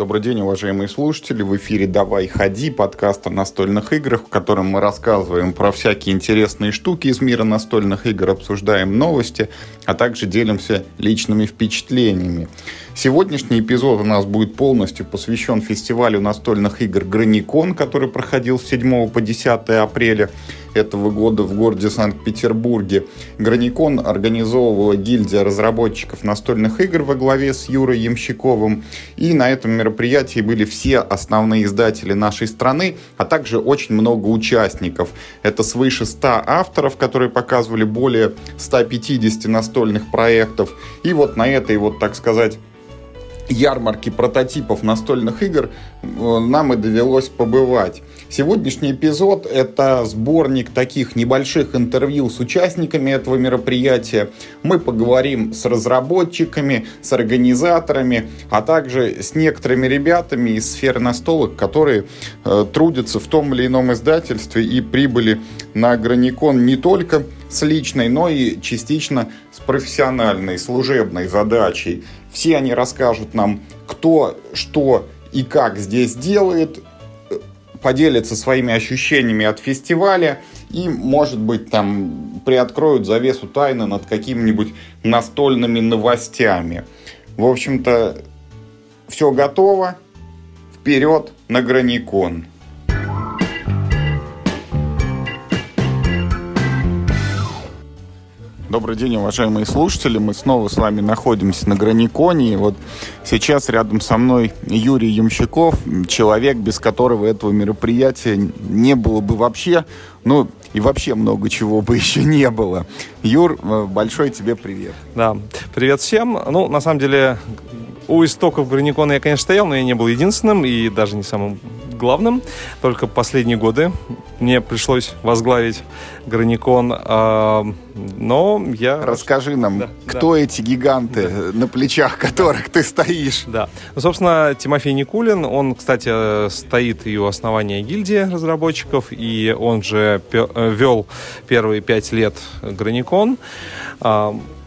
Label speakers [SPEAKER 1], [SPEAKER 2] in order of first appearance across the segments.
[SPEAKER 1] Добрый день, уважаемые слушатели. В эфире «Давай, ходи» подкаст о настольных играх, в котором мы рассказываем про всякие интересные штуки из мира настольных игр, обсуждаем новости, а также делимся личными впечатлениями. Сегодняшний эпизод у нас будет полностью посвящен фестивалю настольных игр «Граникон», который проходил с 7 по 10 апреля этого года в городе Санкт-Петербурге. Граникон организовывала гильдия разработчиков настольных игр во главе с Юрой Ямщиковым. И на этом мероприятии были все основные издатели нашей страны, а также очень много участников. Это свыше 100 авторов, которые показывали более 150 настольных проектов. И вот на этой вот, так сказать, ярмарки прототипов настольных игр э, нам и довелось побывать. Сегодняшний эпизод – это сборник таких небольших интервью с участниками этого мероприятия. Мы поговорим с разработчиками, с организаторами, а также с некоторыми ребятами из сферы настолок, которые э, трудятся в том или ином издательстве и прибыли на Граникон не только с личной, но и частично с профессиональной, служебной задачей. Все они расскажут нам, кто, что и как здесь делает, поделятся своими ощущениями от фестиваля и, может быть, там приоткроют завесу тайны над какими-нибудь настольными новостями. В общем-то, все готово. Вперед на Граникон! Добрый день, уважаемые слушатели. Мы снова с вами находимся на Граниконе. И вот сейчас рядом со мной Юрий Ямщиков, человек, без которого этого мероприятия не было бы вообще. Ну, и вообще много чего бы еще не было. Юр, э, большой тебе привет.
[SPEAKER 2] Да, привет всем. Ну, на самом деле, у истоков Граникона я, конечно, стоял, но я не был единственным и даже не самым главным. Только последние годы мне пришлось возглавить Граникон, а, но я...
[SPEAKER 1] Расскажи нам, да, кто да. эти гиганты, да. на плечах которых да. ты стоишь?
[SPEAKER 2] Да. Ну, собственно, Тимофей Никулин, он, кстати, стоит и у основания гильдии разработчиков, и он же э, вел первые пять лет Граникон.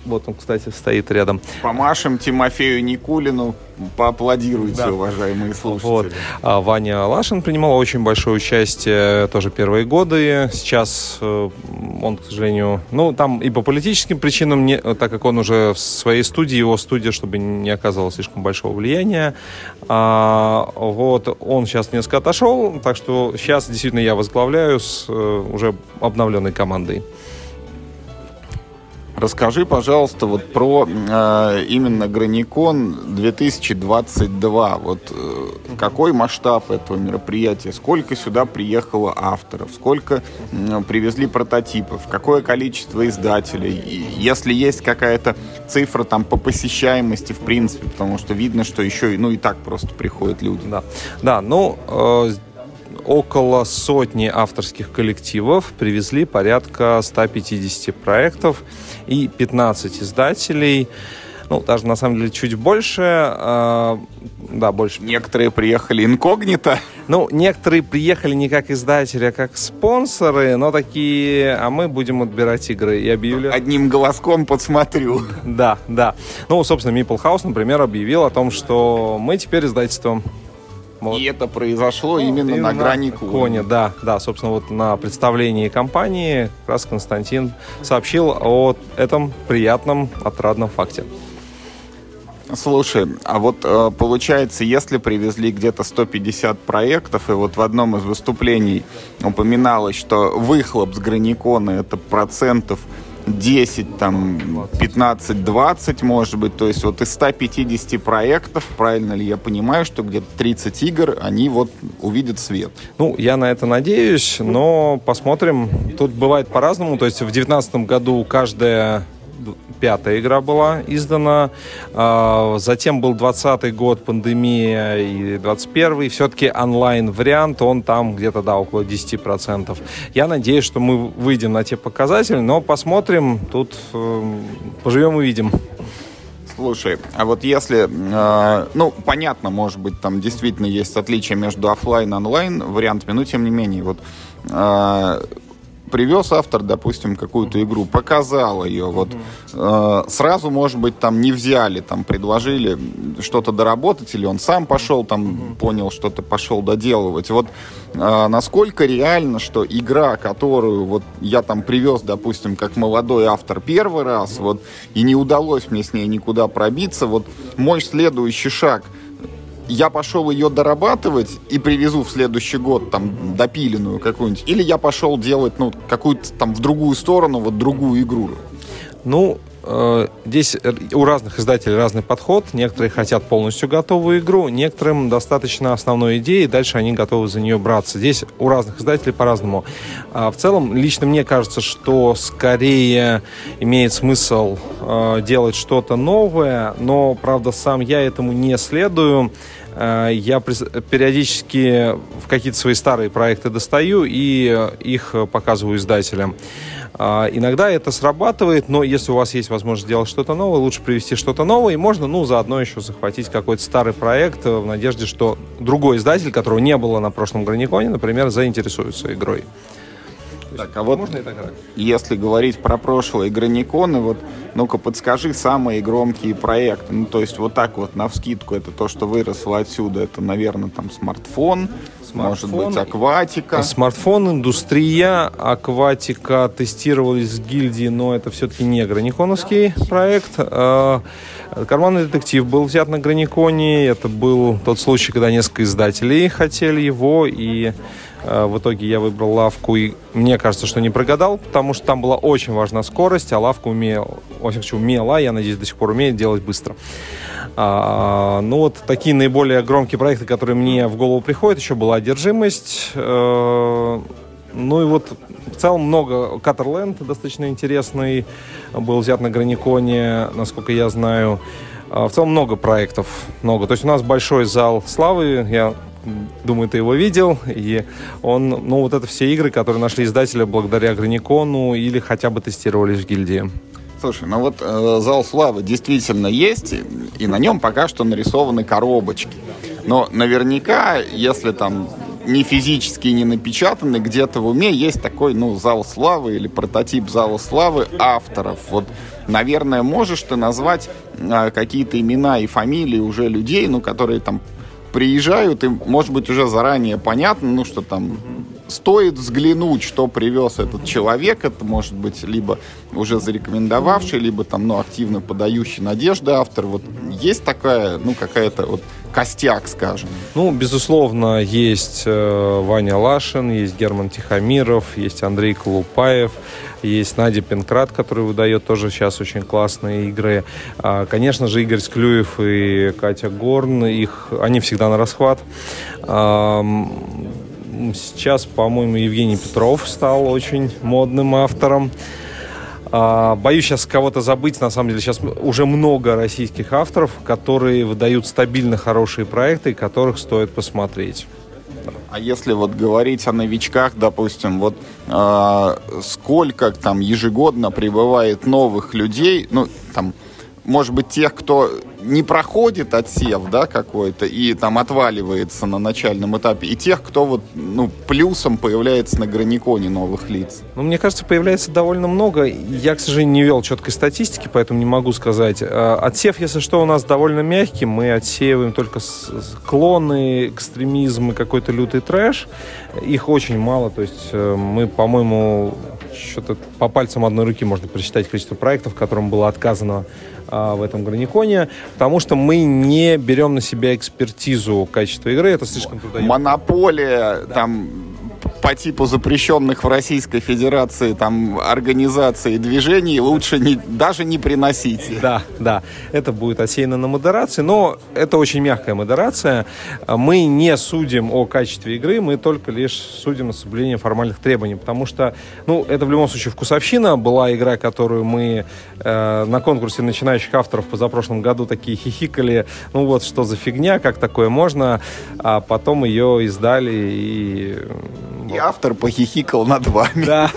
[SPEAKER 2] Вот он, кстати, стоит рядом.
[SPEAKER 1] Помашем Тимофею Никулину, поаплодируйте, да. уважаемые слушатели. Вот.
[SPEAKER 2] А Ваня Лашин принимал очень большое участие тоже первые годы. Сейчас э, он, к сожалению, ну, там и по политическим причинам, не, так как он уже в своей студии, его студия, чтобы не оказывало слишком большого влияния. А, вот, он сейчас несколько отошел, так что сейчас действительно я возглавляю с э, уже обновленной командой.
[SPEAKER 1] Расскажи, пожалуйста, вот про э, именно Граникон 2022. Вот э, какой масштаб этого мероприятия? Сколько сюда приехало авторов? Сколько э, привезли прототипов? Какое количество издателей? И если есть какая-то цифра там по посещаемости, в принципе, потому что видно, что еще ну и так просто приходят люди.
[SPEAKER 2] Да, да ну э, около сотни авторских коллективов, привезли порядка 150 проектов и 15 издателей. Ну, даже на самом деле чуть больше. Э, да, больше.
[SPEAKER 1] Некоторые приехали инкогнито.
[SPEAKER 2] Ну, некоторые приехали не как издатели, а как спонсоры, но такие, а мы будем отбирать игры. И объявили...
[SPEAKER 1] Одним голоском подсмотрю.
[SPEAKER 2] Да, да. Ну, собственно, Meeple House, например, объявил о том, что мы теперь издательство
[SPEAKER 1] вот. И это произошло ну, именно, именно на грани
[SPEAKER 2] Кони. Да, да, собственно, вот на представлении компании как раз Константин сообщил о этом приятном, отрадном факте.
[SPEAKER 1] Слушай, а вот э, получается, если привезли где-то 150 проектов, и вот в одном из выступлений упоминалось, что выхлоп с граникона это процентов 10, там, 15, 20, может быть. То есть вот из 150 проектов, правильно ли я понимаю, что где-то 30 игр, они вот увидят свет?
[SPEAKER 2] Ну, я на это надеюсь, но посмотрим. Тут бывает по-разному. То есть в 2019 году каждая пятая игра была издана. А, затем был 20 год, пандемия, и 21 Все-таки онлайн-вариант, он там где-то, да, около 10%. Я надеюсь, что мы выйдем на те показатели, но посмотрим. Тут э, поживем и видим.
[SPEAKER 1] Слушай, а вот если, э, ну, понятно, может быть, там действительно есть отличие между офлайн и онлайн вариантами, но тем не менее, вот э, привез автор, допустим, какую-то игру, показал ее, вот э, сразу, может быть, там не взяли, там предложили что-то доработать, или он сам пошел, там понял, что-то пошел доделывать. Вот э, насколько реально, что игра, которую вот я там привез, допустим, как молодой автор первый раз, вот, и не удалось мне с ней никуда пробиться, вот мой следующий шаг – я пошел ее дорабатывать и привезу в следующий год там допиленную какую-нибудь, или я пошел делать ну какую-то там в другую сторону вот другую игру.
[SPEAKER 2] Ну, э, здесь у разных издателей разный подход. Некоторые хотят полностью готовую игру, некоторым достаточно основной идеи, и дальше они готовы за нее браться. Здесь у разных издателей по-разному. А в целом, лично мне кажется, что скорее имеет смысл э, делать что-то новое, но, правда, сам я этому не следую. Э, я периодически в какие-то свои старые проекты достаю и их показываю издателям. А, иногда это срабатывает, но если у вас есть возможность сделать что-то новое, лучше привести что-то новое, и можно, ну, заодно еще захватить какой-то старый проект в надежде, что другой издатель, которого не было на прошлом Граниконе, например, заинтересуется игрой.
[SPEAKER 1] Так, а вот Можно и так если говорить про прошлые Граниконы, вот ну-ка подскажи самые громкие проекты. Ну, то есть вот так вот на вскидку это то, что выросло отсюда. Это, наверное, там смартфон, смартфон может быть, акватика.
[SPEAKER 2] Смартфон, индустрия, акватика тестировались в гильдии, но это все-таки не Граниконовский проект. А, Карманный детектив был взят на Граниконе. Это был тот случай, когда несколько издателей хотели его, и в итоге я выбрал лавку, и мне кажется, что не прогадал, потому что там была очень важна скорость, а лавка умела, очень умела, я надеюсь, до сих пор умеет делать быстро. А, ну вот такие наиболее громкие проекты, которые мне в голову приходят, еще была одержимость. Э, ну и вот в целом много. Катерленд достаточно интересный был взят на Граниконе, насколько я знаю. А, в целом много проектов, много. То есть у нас большой зал славы. Я думаю, ты его видел. И он, ну, вот это все игры, которые нашли издателя благодаря Граникону или хотя бы тестировались в гильдии.
[SPEAKER 1] Слушай, ну вот э, зал славы действительно есть, и на нем пока что нарисованы коробочки. Но наверняка, если там не физически не напечатаны, где-то в уме есть такой, ну, зал славы или прототип зала славы авторов. Вот, наверное, можешь ты назвать э, какие-то имена и фамилии уже людей, ну, которые там приезжают, и, может быть, уже заранее понятно, ну, что там стоит взглянуть, что привез этот человек. Это может быть либо уже зарекомендовавший, либо там, ну, активно подающий надежды автор. Вот есть такая, ну, какая-то вот костяк, скажем?
[SPEAKER 2] Ну, безусловно, есть э, Ваня Лашин, есть Герман Тихомиров, есть Андрей Колупаев, есть Надя Пенкрат, который выдает тоже сейчас очень классные игры. А, конечно же, Игорь Склюев и Катя Горн, их, они всегда на расхват. Сейчас, по-моему, Евгений Петров стал очень модным автором. А, боюсь сейчас кого-то забыть. На самом деле сейчас уже много российских авторов, которые выдают стабильно хорошие проекты, которых стоит посмотреть.
[SPEAKER 1] А если вот говорить о новичках, допустим, вот э, сколько там ежегодно прибывает новых людей, ну там, может быть, тех, кто не проходит отсев, да, какой-то, и там отваливается на начальном этапе, и тех, кто вот, ну, плюсом появляется на граниконе новых лиц?
[SPEAKER 2] Ну, мне кажется, появляется довольно много. Я, к сожалению, не вел четкой статистики, поэтому не могу сказать. А, отсев, если что, у нас довольно мягкий. Мы отсеиваем только клоны, экстремизм и какой-то лютый трэш. Их очень мало, то есть э, мы, по-моему, что-то по пальцам одной руки можно прочитать количество проектов, которым было отказано а, в этом граниконе, потому что мы не берем на себя экспертизу качества игры, это слишком трудоемко.
[SPEAKER 1] Монополия, да. там по типу запрещенных в Российской Федерации там организаций и движений лучше не, даже не приносите.
[SPEAKER 2] Да, да. Это будет отсеяно на модерации, но это очень мягкая модерация. Мы не судим о качестве игры, мы только лишь судим о соблюдении формальных требований, потому что, ну, это в любом случае вкусовщина. Была игра, которую мы э, на конкурсе начинающих авторов позапрошлом году такие хихикали, ну вот, что за фигня, как такое можно, а потом ее издали и
[SPEAKER 1] и автор похихикал над вами.
[SPEAKER 2] Да,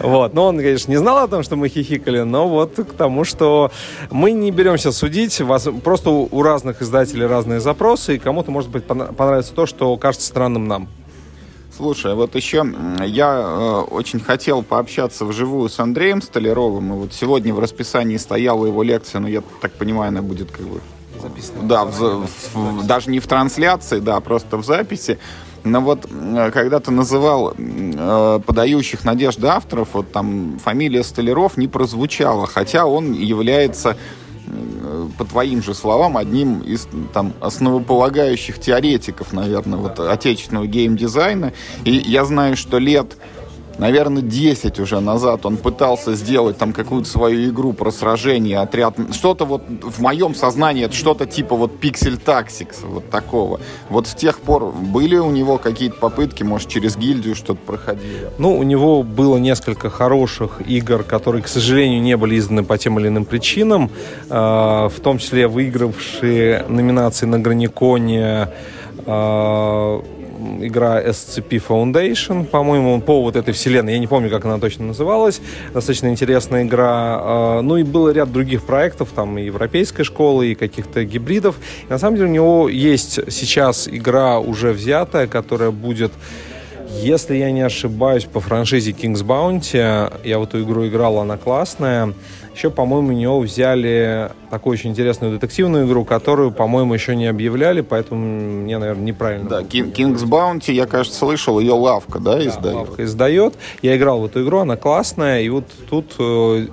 [SPEAKER 2] вот. Но он, конечно, не знал о том, что мы хихикали, но вот к тому, что мы не беремся судить. Вас, просто у разных издателей разные запросы, и кому-то, может быть, понравится то, что кажется странным нам.
[SPEAKER 1] Слушай, вот еще я э, очень хотел пообщаться вживую с Андреем Столяровым, и вот сегодня в расписании стояла его лекция, но я так понимаю, она будет как бы... Записана. Да, в, в, даже не в трансляции, да, просто в записи. Но вот э, когда ты называл э, подающих надежды авторов, вот там фамилия Столяров не прозвучала, хотя он является по твоим же словам, одним из там, основополагающих теоретиков, наверное, вот, отечественного геймдизайна. И я знаю, что лет наверное, 10 уже назад он пытался сделать там какую-то свою игру про сражение, отряд. Что-то вот в моем сознании, это что-то типа вот Pixel Tactics, вот такого. Вот с тех пор были у него какие-то попытки, может, через гильдию что-то проходило?
[SPEAKER 2] Ну, у него было несколько хороших игр, которые, к сожалению, не были изданы по тем или иным причинам, а, в том числе выигравшие номинации на Граниконе а, игра SCP Foundation, по-моему, по вот этой вселенной. Я не помню, как она точно называлась. Достаточно интересная игра. А, ну и был ряд других проектов, там и европейской школы, и каких-то гибридов. И на самом деле у него есть сейчас игра уже взятая, которая будет если я не ошибаюсь, по франшизе King's Bounty, я в эту игру играл, она классная. Еще, по-моему, у него взяли такую очень интересную детективную игру, которую, по-моему, еще не объявляли, поэтому мне, наверное, неправильно.
[SPEAKER 1] Да, King's Bounty, я, кажется, слышал, ее Лавка, да, да издает?
[SPEAKER 2] Лавка издает. Я играл в эту игру, она классная, и вот тут э,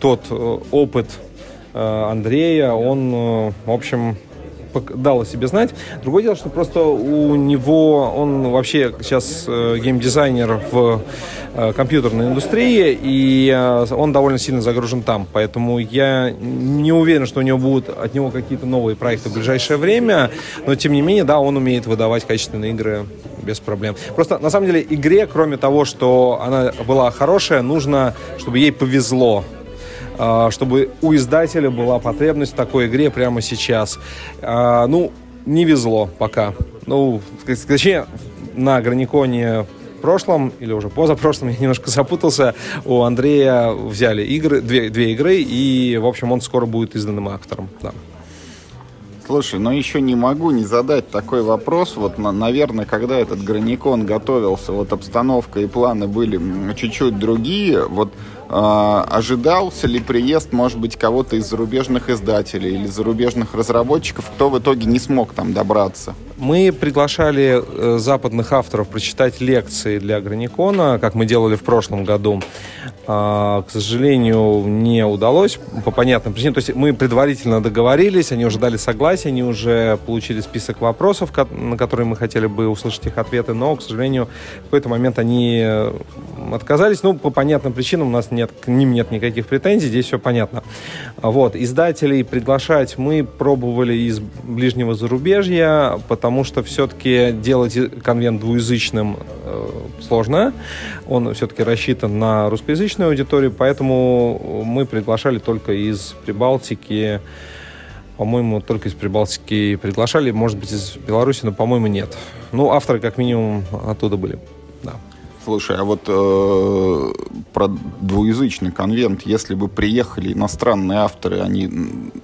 [SPEAKER 2] тот э, опыт э, Андрея, он, э, в общем, дал о себе знать. Другое дело, что просто у него, он вообще сейчас э, геймдизайнер в э, компьютерной индустрии, и э, он довольно сильно загружен там. Поэтому я не уверен, что у него будут от него какие-то новые проекты в ближайшее время, но тем не менее, да, он умеет выдавать качественные игры без проблем. Просто на самом деле игре, кроме того, что она была хорошая, нужно, чтобы ей повезло. А, чтобы у издателя была потребность в такой игре прямо сейчас. А, ну, не везло пока. Ну, точнее, на Граниконе прошлом или уже позапрошлом, я немножко запутался, у Андрея взяли игры, две, две игры, и, в общем, он скоро будет изданным автором. Да.
[SPEAKER 1] Слушай, но еще не могу не задать такой вопрос. Вот, наверное, когда этот Граникон готовился, вот обстановка и планы были чуть-чуть другие. Вот ожидался ли приезд, может быть, кого-то из зарубежных издателей или зарубежных разработчиков, кто в итоге не смог там добраться?
[SPEAKER 2] Мы приглашали э, западных авторов прочитать лекции для Граникона, как мы делали в прошлом году. А, к сожалению, не удалось по понятным причинам. То есть мы предварительно договорились, они уже дали согласие, они уже получили список вопросов, на которые мы хотели бы услышать их ответы, но, к сожалению, в какой-то момент они э, отказались. Ну, по понятным причинам у нас нет, к ним нет никаких претензий, здесь все понятно. Вот. Издателей приглашать мы пробовали из ближнего зарубежья, потому что все-таки делать конвент двуязычным э, сложно. Он все-таки рассчитан на русскоязычную аудиторию, поэтому мы приглашали только из Прибалтики, по-моему, только из Прибалтики приглашали, может быть, из Беларуси, но, по-моему, нет. Ну, авторы, как минимум, оттуда были, да.
[SPEAKER 1] Слушай, а вот э, про двуязычный конвент, если бы приехали иностранные авторы, они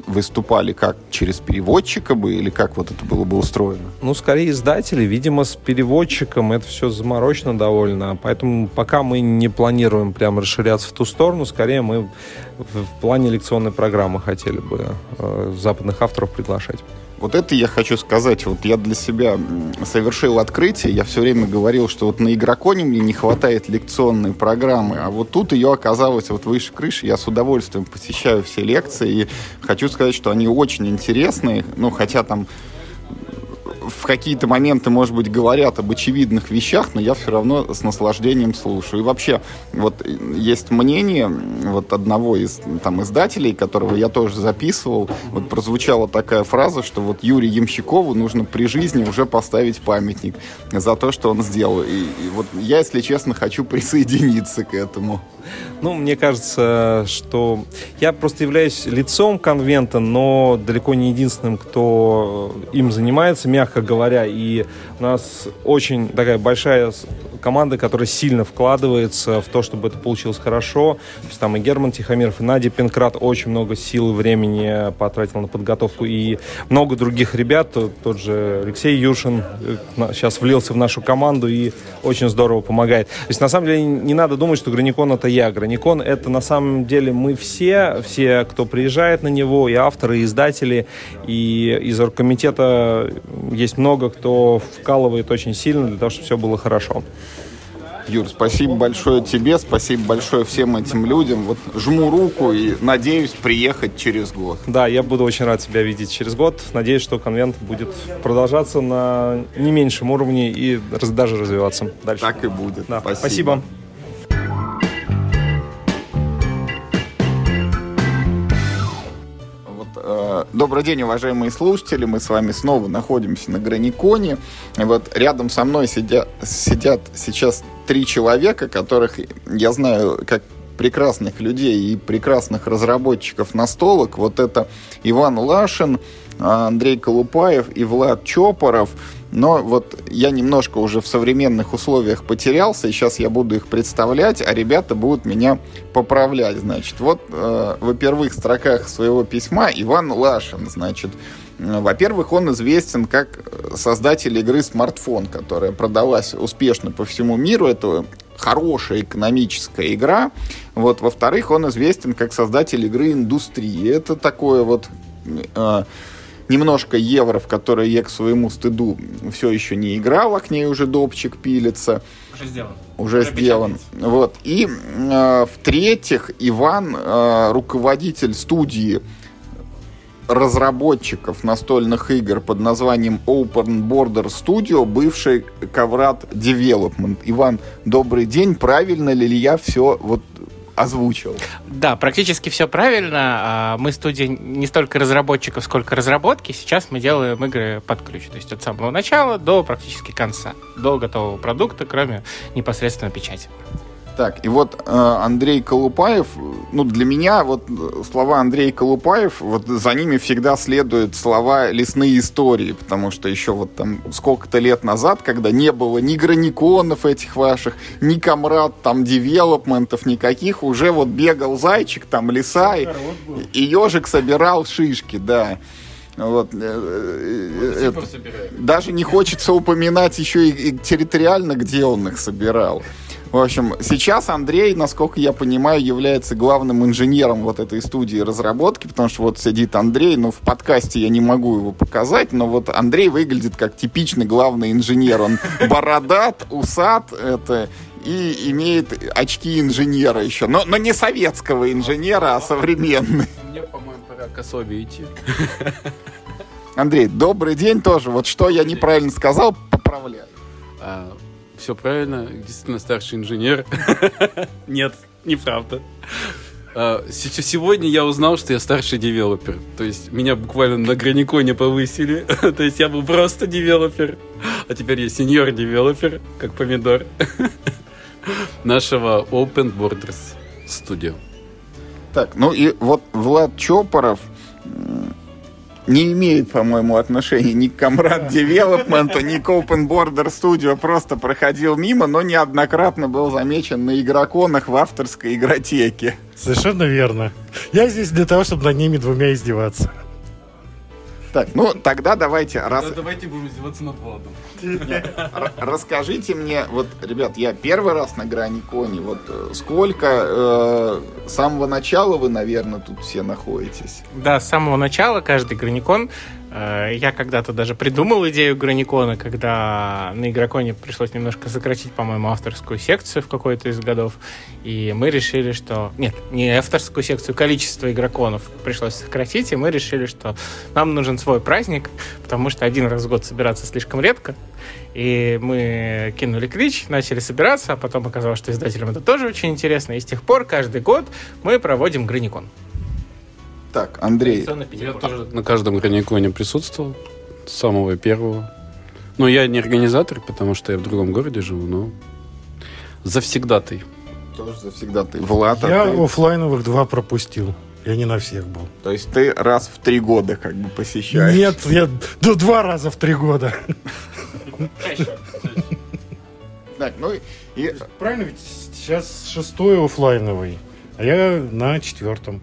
[SPEAKER 1] выступали как через переводчика бы или как вот это было бы устроено?
[SPEAKER 2] Ну, скорее издатели, видимо, с переводчиком это все заморочено довольно, поэтому пока мы не планируем прям расширяться в ту сторону, скорее мы в плане лекционной программы хотели бы э, западных авторов приглашать.
[SPEAKER 1] Вот это я хочу сказать. Вот я для себя совершил открытие. Я все время говорил, что вот на игроконе мне не хватает лекционной программы. А вот тут ее оказалось вот выше крыши. Я с удовольствием посещаю все лекции. И хочу сказать, что они очень интересные. Ну, хотя там в какие-то моменты, может быть, говорят об очевидных вещах, но я все равно с наслаждением слушаю. И вообще, вот есть мнение вот одного из там издателей, которого я тоже записывал, вот прозвучала такая фраза, что вот Юрию Ямщикову нужно при жизни уже поставить памятник за то, что он сделал. И, и вот я, если честно, хочу присоединиться к этому.
[SPEAKER 2] Ну, мне кажется, что я просто являюсь лицом конвента, но далеко не единственным, кто им занимается, мягко говоря. И у нас очень такая большая команда, которая сильно вкладывается в то, чтобы это получилось хорошо. То есть там и Герман Тихомиров, и Надя Пинкрат очень много сил и времени потратил на подготовку. И много других ребят, тот же Алексей Юшин э, сейчас влился в нашу команду и очень здорово помогает. То есть на самом деле не надо думать, что Граникон это я. Граникон это на самом деле мы все, все, кто приезжает на него, и авторы, и издатели, и из оргкомитета есть много, кто вкалывает очень сильно для того, чтобы все было хорошо.
[SPEAKER 1] Юр, спасибо большое тебе, спасибо большое всем этим людям. Вот жму руку и надеюсь приехать через год.
[SPEAKER 2] Да, я буду очень рад тебя видеть через год. Надеюсь, что конвент будет продолжаться на не меньшем уровне и даже развиваться дальше.
[SPEAKER 1] Так и будет.
[SPEAKER 2] Да. Спасибо. спасибо.
[SPEAKER 1] Добрый день, уважаемые слушатели. Мы с вами снова находимся на Граниконе. Вот рядом со мной сидят, сидят сейчас три человека, которых я знаю как прекрасных людей и прекрасных разработчиков настолок. Вот это Иван Лашин, Андрей Колупаев и Влад Чопоров – но вот я немножко уже в современных условиях потерялся, и сейчас я буду их представлять, а ребята будут меня поправлять, значит. Вот э, в первых строках своего письма Иван Лашин, значит, э, во-первых, он известен как создатель игры «Смартфон», которая продалась успешно по всему миру. Это хорошая экономическая игра. Вот, во-вторых, он известен как создатель игры «Индустрии». Это такое вот... Э, немножко евро, в которые я к своему стыду все еще не играл, а к ней уже допчик пилится.
[SPEAKER 3] Уже сделан.
[SPEAKER 1] Уже, уже сделан. Вот. И э, в-третьих, Иван, э, руководитель студии разработчиков настольных игр под названием Open Border Studio, бывший Коврат Development. Иван, добрый день. Правильно ли я все вот озвучил.
[SPEAKER 3] Да, практически все правильно. А, мы студия не столько разработчиков, сколько разработки. Сейчас мы делаем игры под ключ. То есть от самого начала до практически конца. До готового продукта, кроме непосредственно печати.
[SPEAKER 1] Так, и вот э, Андрей Колупаев, ну, для меня вот слова Андрей Колупаев, вот за ними всегда следуют слова лесные истории, потому что еще вот там сколько-то лет назад, когда не было ни граниконов этих ваших, ни комрад там девелопментов никаких, уже вот бегал зайчик, там леса, и, и ежик собирал шишки, да. Вот, э, э, это, даже не хочется упоминать еще и, и территориально, где он их собирал. В общем, сейчас Андрей, насколько я понимаю, является главным инженером вот этой студии разработки, потому что вот сидит Андрей, ну, в подкасте я не могу его показать, но вот Андрей выглядит как типичный главный инженер. Он бородат, усат, это и имеет очки инженера еще. Но, но не советского инженера, а современный.
[SPEAKER 4] Мне, по-моему, пора к особе идти.
[SPEAKER 1] Андрей, добрый день тоже. Вот что я неправильно сказал, поправляю.
[SPEAKER 4] Все правильно, действительно старший инженер. Нет, неправда. А, сегодня я узнал, что я старший девелопер. То есть меня буквально на граниконе повысили. То есть я был просто девелопер. А теперь я сеньор девелопер, как помидор. Нашего Open Borders Studio.
[SPEAKER 1] Так, ну и вот Влад Чопоров не имеет, по-моему, отношения ни к Comrade Development, ни к Open Border Studio, просто проходил мимо, но неоднократно был замечен на игроконах в авторской игротеке.
[SPEAKER 5] Совершенно верно. Я здесь для того, чтобы над ними двумя издеваться.
[SPEAKER 1] Так, ну тогда давайте...
[SPEAKER 4] Раз... давайте будем издеваться над Владом.
[SPEAKER 1] Расскажите мне, вот, ребят, я первый раз на грани кони, вот э, сколько э, с самого начала вы, наверное, тут все находитесь?
[SPEAKER 3] Да, с самого начала каждый граникон Э, я когда-то даже придумал идею Граникона, когда на Игроконе пришлось немножко сократить, по-моему, авторскую секцию в какой-то из годов. И мы решили, что... Нет, не авторскую секцию, количество игроконов пришлось сократить, и мы решили, что нам нужен свой праздник, потому что один раз в год собираться слишком редко. И мы кинули клич, начали собираться, а потом оказалось, что издателям это тоже очень интересно. И с тех пор каждый год мы проводим Граникон.
[SPEAKER 1] Так, Андрей.
[SPEAKER 4] Я тоже на каждом граниконе присутствовал, с самого первого. Но я не организатор, потому что я в другом городе живу, но завсегдатый.
[SPEAKER 1] Тоже завсегдатый. Влад,
[SPEAKER 5] Я ты... офлайновых два пропустил. Я не на всех был.
[SPEAKER 1] То есть ты раз в три года как бы посещаешь?
[SPEAKER 5] Нет, я да, два раза в три года.
[SPEAKER 1] Так, ну и...
[SPEAKER 5] Правильно, ведь сейчас шестой оффлайновый, а я на четвертом.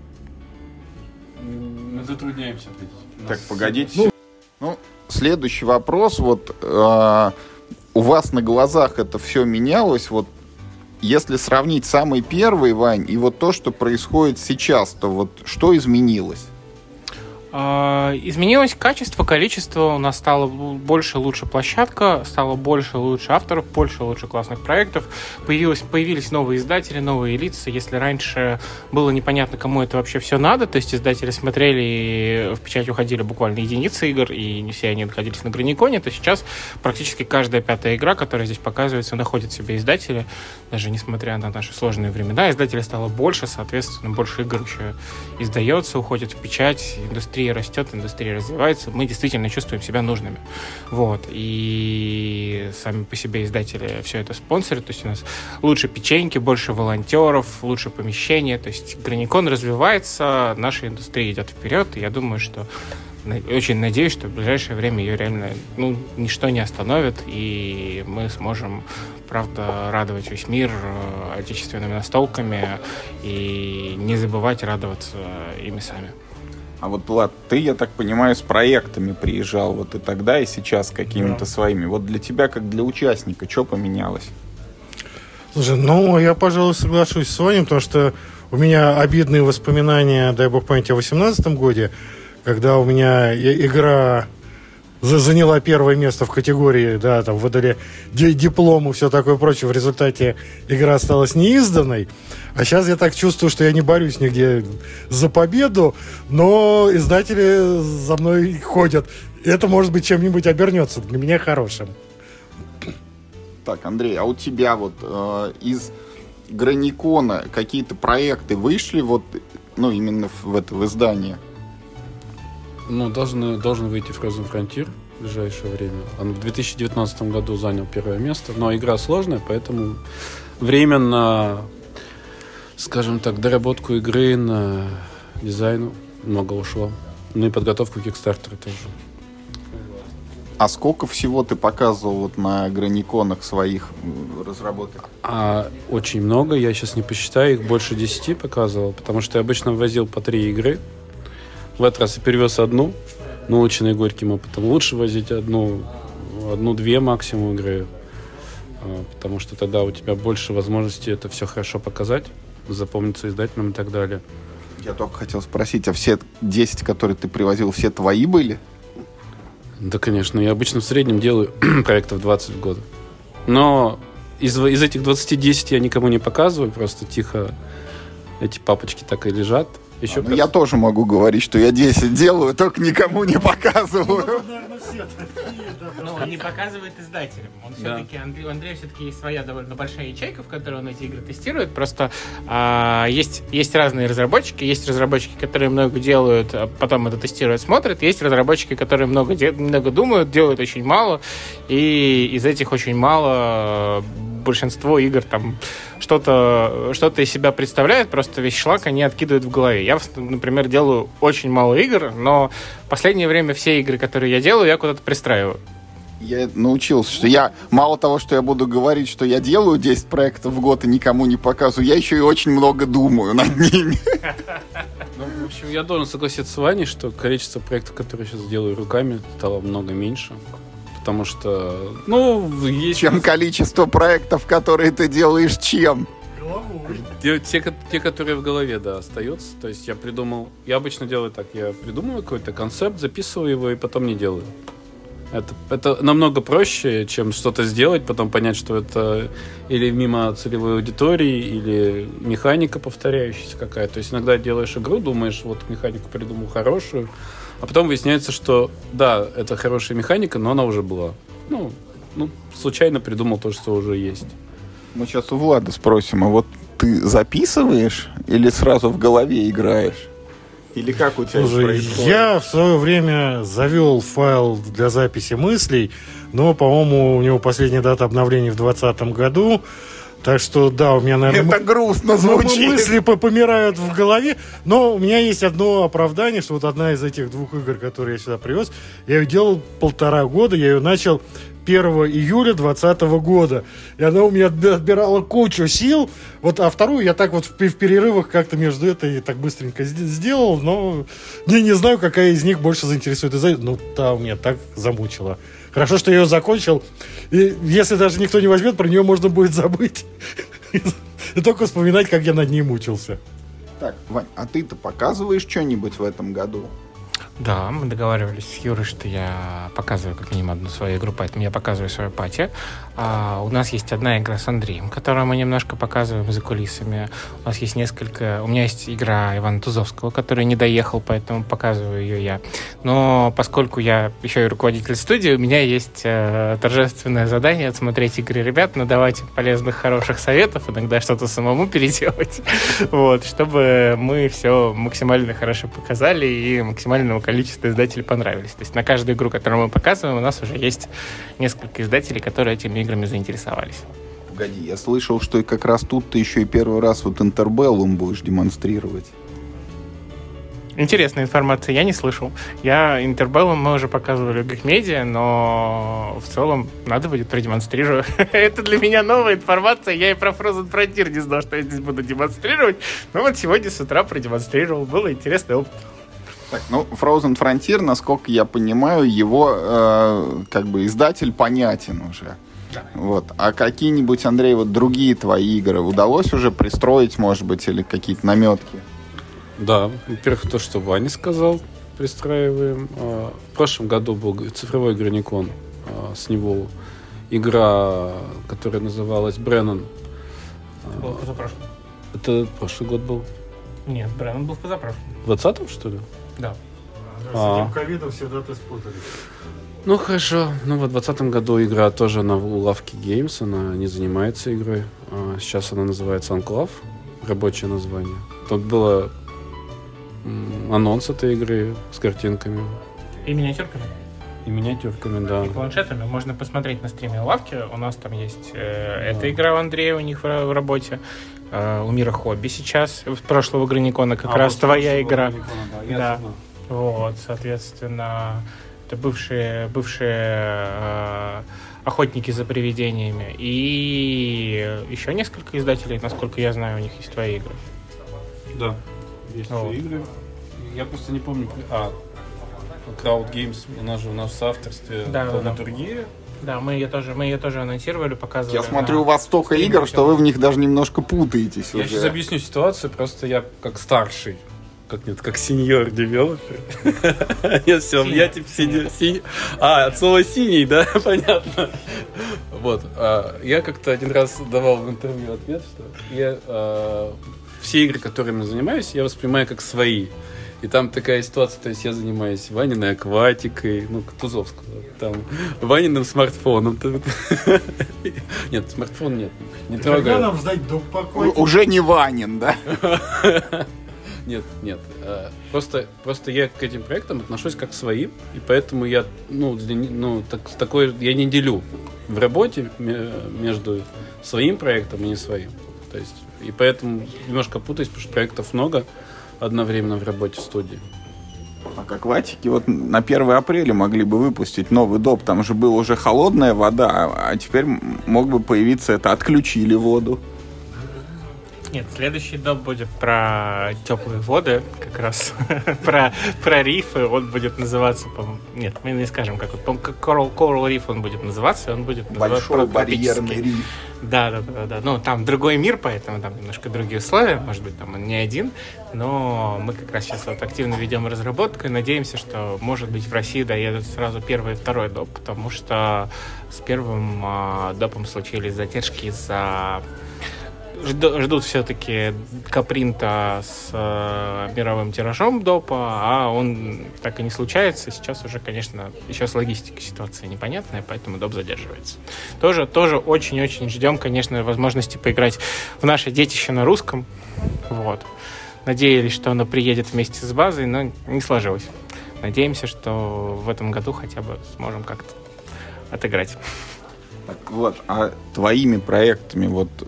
[SPEAKER 4] Мы затрудняемся ответить.
[SPEAKER 1] Так, погодите. Ну, следующий вопрос. Вот а, у вас на глазах это все менялось. Вот если сравнить самый первый, Вань, и вот то, что происходит сейчас, то вот что изменилось?
[SPEAKER 3] А, Изменилось качество, количество, у нас стало больше, лучше площадка, стало больше, лучше авторов, больше, лучше классных проектов, появилось, появились новые издатели, новые лица. Если раньше было непонятно, кому это вообще все надо, то есть издатели смотрели, и в печать уходили буквально единицы игр, и не все они находились на Граниконе, то сейчас практически каждая пятая игра, которая здесь показывается, находит себе издатели, даже несмотря на наши сложные времена, издателей стало больше, соответственно, больше игр еще издается, уходит в печать, индустрия растет, индустрия развивается, мы действительно чувствуем себя нужными. Вот. И сами по себе издатели все это спонсорят, то есть у нас лучше печеньки, больше волонтеров, лучше помещения, то есть Граникон развивается, наша индустрия идет вперед, и я думаю, что очень надеюсь, что в ближайшее время ее реально ну, ничто не остановит, и мы сможем, правда, радовать весь мир э, отечественными настолками и не забывать радоваться ими сами.
[SPEAKER 1] А вот, Влад, ты, я так понимаю, с проектами приезжал вот и тогда, и сейчас какими-то своими. Вот для тебя, как для участника, что поменялось?
[SPEAKER 5] Слушай, ну, я, пожалуй, соглашусь с Ваней, потому что у меня обидные воспоминания, дай бог памяти, о 2018 годе, когда у меня игра заняла первое место в категории, да, там выдали ди- диплом и все такое прочее. В результате игра осталась неизданной. А сейчас я так чувствую, что я не борюсь нигде за победу, но издатели за мной ходят. Это, может быть, чем-нибудь обернется для меня хорошим.
[SPEAKER 1] Так, Андрей, а у тебя вот э, из Граникона какие-то проекты вышли вот, ну, именно в, в это в издание?
[SPEAKER 4] Ну, должен, должен выйти Frozen Frontier в ближайшее время. Он в 2019 году занял первое место, но игра сложная, поэтому время на, скажем так, доработку игры, на дизайн много ушло. Ну и подготовку Kickstarter тоже.
[SPEAKER 1] А сколько всего ты показывал вот на Граниконах своих разработок?
[SPEAKER 4] А очень много, я сейчас не посчитаю, их больше 10 показывал, потому что я обычно возил по три игры. В этот раз я перевез одну, наученный горьким опытом. Лучше возить одну, одну-две максимум игры, а, потому что тогда у тебя больше возможностей это все хорошо показать, запомниться издателям и так далее.
[SPEAKER 1] Я только хотел спросить, а все 10, которые ты привозил, все твои были?
[SPEAKER 4] Да, конечно, я обычно в среднем делаю проектов 20 в год. Но из, из этих 20 10 я никому не показываю, просто тихо эти папочки так и лежат. Еще
[SPEAKER 1] А, ну, я тоже могу говорить, что я 10 делаю, только никому не показываю.
[SPEAKER 3] Ну, он не показывает издателям. Он
[SPEAKER 4] Да.
[SPEAKER 3] все-таки, Андрей, у Андрея все-таки есть своя довольно большая ячейка, в которой он эти игры тестирует. Просто а, есть, есть разные разработчики. Есть разработчики, которые много делают, а потом это тестируют, смотрят. Есть разработчики, которые много, де- много думают, делают очень мало. И из этих очень мало большинство игр там что-то что из себя представляют, просто весь шлак они откидывают в голове. Я, например, делаю очень мало игр, но в последнее время все игры, которые я делаю, я куда-то пристраиваю.
[SPEAKER 1] Я научился, что я мало того, что я буду говорить, что я делаю 10 проектов в год и никому не показываю, я еще и очень много думаю над ними.
[SPEAKER 4] Ну, в общем, я должен согласиться с Ваней, что количество проектов, которые я сейчас делаю руками, стало много меньше. Потому что, ну, есть...
[SPEAKER 1] Чем количество проектов, которые ты делаешь, чем?
[SPEAKER 4] Те, те, те, которые в голове, да, остаются. То есть я придумал... Я обычно делаю так. Я придумываю какой-то концепт, записываю его и потом не делаю. Это, это намного проще, чем что-то сделать, потом понять, что это или мимо целевой аудитории, или механика повторяющаяся какая-то. То есть иногда делаешь игру, думаешь, вот механику придумал хорошую, а потом выясняется, что да, это хорошая механика, но она уже была. Ну, ну случайно придумал то, что уже есть.
[SPEAKER 1] Мы сейчас у Влада спросим, а вот ты записываешь или сразу в голове играешь? Или как у тебя это
[SPEAKER 5] Слушай,
[SPEAKER 1] происходит?
[SPEAKER 5] я в свое время завел файл для записи мыслей, но, по-моему, у него последняя дата обновления в 2020 году. Так что, да, у меня, наверное,
[SPEAKER 1] Это грустно звучит.
[SPEAKER 5] мысли по- помирают в голове. Но у меня есть одно оправдание, что вот одна из этих двух игр, которые я сюда привез, я ее делал полтора года, я ее начал 1 июля 2020 года. И она у меня отбирала кучу сил. Вот, а вторую я так вот в, в перерывах как-то между этой так быстренько сделал, но не, не знаю, какая из них больше заинтересует. Ну, та у меня так замучила. Хорошо, что я ее закончил. И если даже никто не возьмет, про нее можно будет забыть. И только вспоминать, как я над ней мучился.
[SPEAKER 1] Так, Вань, а ты-то показываешь что-нибудь в этом году?
[SPEAKER 3] Да, мы договаривались с Юрой, что я показываю как минимум одну свою игру, поэтому я показываю свою пати. А, у нас есть одна игра с Андреем, которую мы немножко показываем за кулисами. У нас есть несколько... У меня есть игра Ивана Тузовского, который не доехал, поэтому показываю ее я. Но поскольку я еще и руководитель студии, у меня есть э, торжественное задание отсмотреть игры ребят, надавать полезных, хороших советов, иногда что-то самому переделать, вот, чтобы мы все максимально хорошо показали и максимального количество издателей понравились. То есть на каждую игру, которую мы показываем, у нас уже есть несколько издателей, которые этими играми заинтересовались.
[SPEAKER 1] Погоди, я слышал, что как раз тут ты еще и первый раз вот Интербеллум будешь демонстрировать.
[SPEAKER 3] Интересная информация, я не слышал. Я Интербеллум мы уже показывали в Гикмедиа, но в целом надо будет продемонстрировать. Это для меня новая информация. Я и про Frozen Frontier не знал, что я здесь буду демонстрировать. Но вот сегодня с утра продемонстрировал. Было интересный опыт.
[SPEAKER 1] Так, ну, Frozen Frontier, насколько я понимаю, его э, как бы издатель понятен уже. Да. Вот. А какие-нибудь, Андрей, вот другие твои игры удалось уже пристроить, может быть, или какие-то наметки?
[SPEAKER 4] Да, во-первых, то, что Ваня сказал, пристраиваем. А, в прошлом году был цифровой граникон а, с него игра, которая называлась Бреннан.
[SPEAKER 3] Был позапрошлым.
[SPEAKER 4] Это прошлый год был?
[SPEAKER 3] Нет, Бреннан был в позапрошлом.
[SPEAKER 4] В 20-м, что ли?
[SPEAKER 3] Да.
[SPEAKER 5] С а. этим ковидом все даты спутались.
[SPEAKER 4] Ну хорошо, ну в 2020 году игра тоже на лавке Games, она не занимается игрой. А сейчас она называется Анклав, рабочее название. Тут было анонс этой игры с картинками.
[SPEAKER 3] И миниатюрками?
[SPEAKER 4] И миниатюрками, да.
[SPEAKER 3] И планшетами. Можно посмотреть на стриме лавки. У нас там есть э, эта игра у Андрея у них в, в работе. Э, у Мира Хобби сейчас. В прошлого Граникона как а, раз твоя игра.
[SPEAKER 4] Граникона, да. да.
[SPEAKER 3] Вот, соответственно, это бывшие, бывшие э, охотники за привидениями. И еще несколько издателей, насколько я знаю, у них есть твои игры.
[SPEAKER 4] Да, есть вот. игры. Я просто не помню. А, Crowd Games, у нас же у нас в авторстве
[SPEAKER 3] да,
[SPEAKER 4] драматургия.
[SPEAKER 3] Да. Да, мы ее тоже, мы ее тоже анонсировали, показывали.
[SPEAKER 1] Я смотрю, у вас столько игр, что вы в них даже немножко путаетесь
[SPEAKER 4] я
[SPEAKER 1] уже.
[SPEAKER 4] сейчас объясню ситуацию, просто я как старший как нет, как сеньор девелопер. Я все, я типа синий. А, от слова синий, да, понятно. Вот, а, я как-то один раз давал в интервью ответ, что я а, все игры, которыми занимаюсь, я воспринимаю как свои. И там такая ситуация, то есть я занимаюсь Ваниной акватикой, ну, Тузовского, там, Ваниным смартфоном. Нет, смартфон нет, не трогаю. Когда
[SPEAKER 5] нам ждать до
[SPEAKER 1] Уже не Ванин, да?
[SPEAKER 4] Нет, нет. Э, просто, просто я к этим проектам отношусь как к своим, и поэтому я, ну, ну так, такой, я не делю в работе между своим проектом и не своим. То есть, и поэтому немножко путаюсь, потому что проектов много одновременно в работе студии.
[SPEAKER 1] А как ватики вот на 1 апреля могли бы выпустить новый доп. Там же была уже холодная вода, а теперь мог бы появиться это «отключили воду».
[SPEAKER 3] Нет, следующий доп будет про теплые воды, как раз про, про рифы. Он будет называться, по Нет, мы не скажем, как он. Coral, Coral Reef он будет называться, он будет
[SPEAKER 1] называться Большой барьерный риф.
[SPEAKER 3] Да, да, да, да. Ну, там другой мир, поэтому там немножко другие условия. Может быть, там он не один. Но мы как раз сейчас вот активно ведем разработку и надеемся, что, может быть, в России доедут сразу первый и второй доп, потому что с первым э, допом случились задержки из-за ждут все-таки капринта с э, мировым тиражом допа, а он так и не случается. Сейчас уже, конечно, еще с логистикой ситуация непонятная, поэтому доп задерживается. Тоже, тоже очень-очень ждем, конечно, возможности поиграть в наше детище на русском. Вот. Надеялись, что оно приедет вместе с базой, но не сложилось. Надеемся, что в этом году хотя бы сможем как-то отыграть.
[SPEAKER 1] Вот, а твоими проектами, вот, э,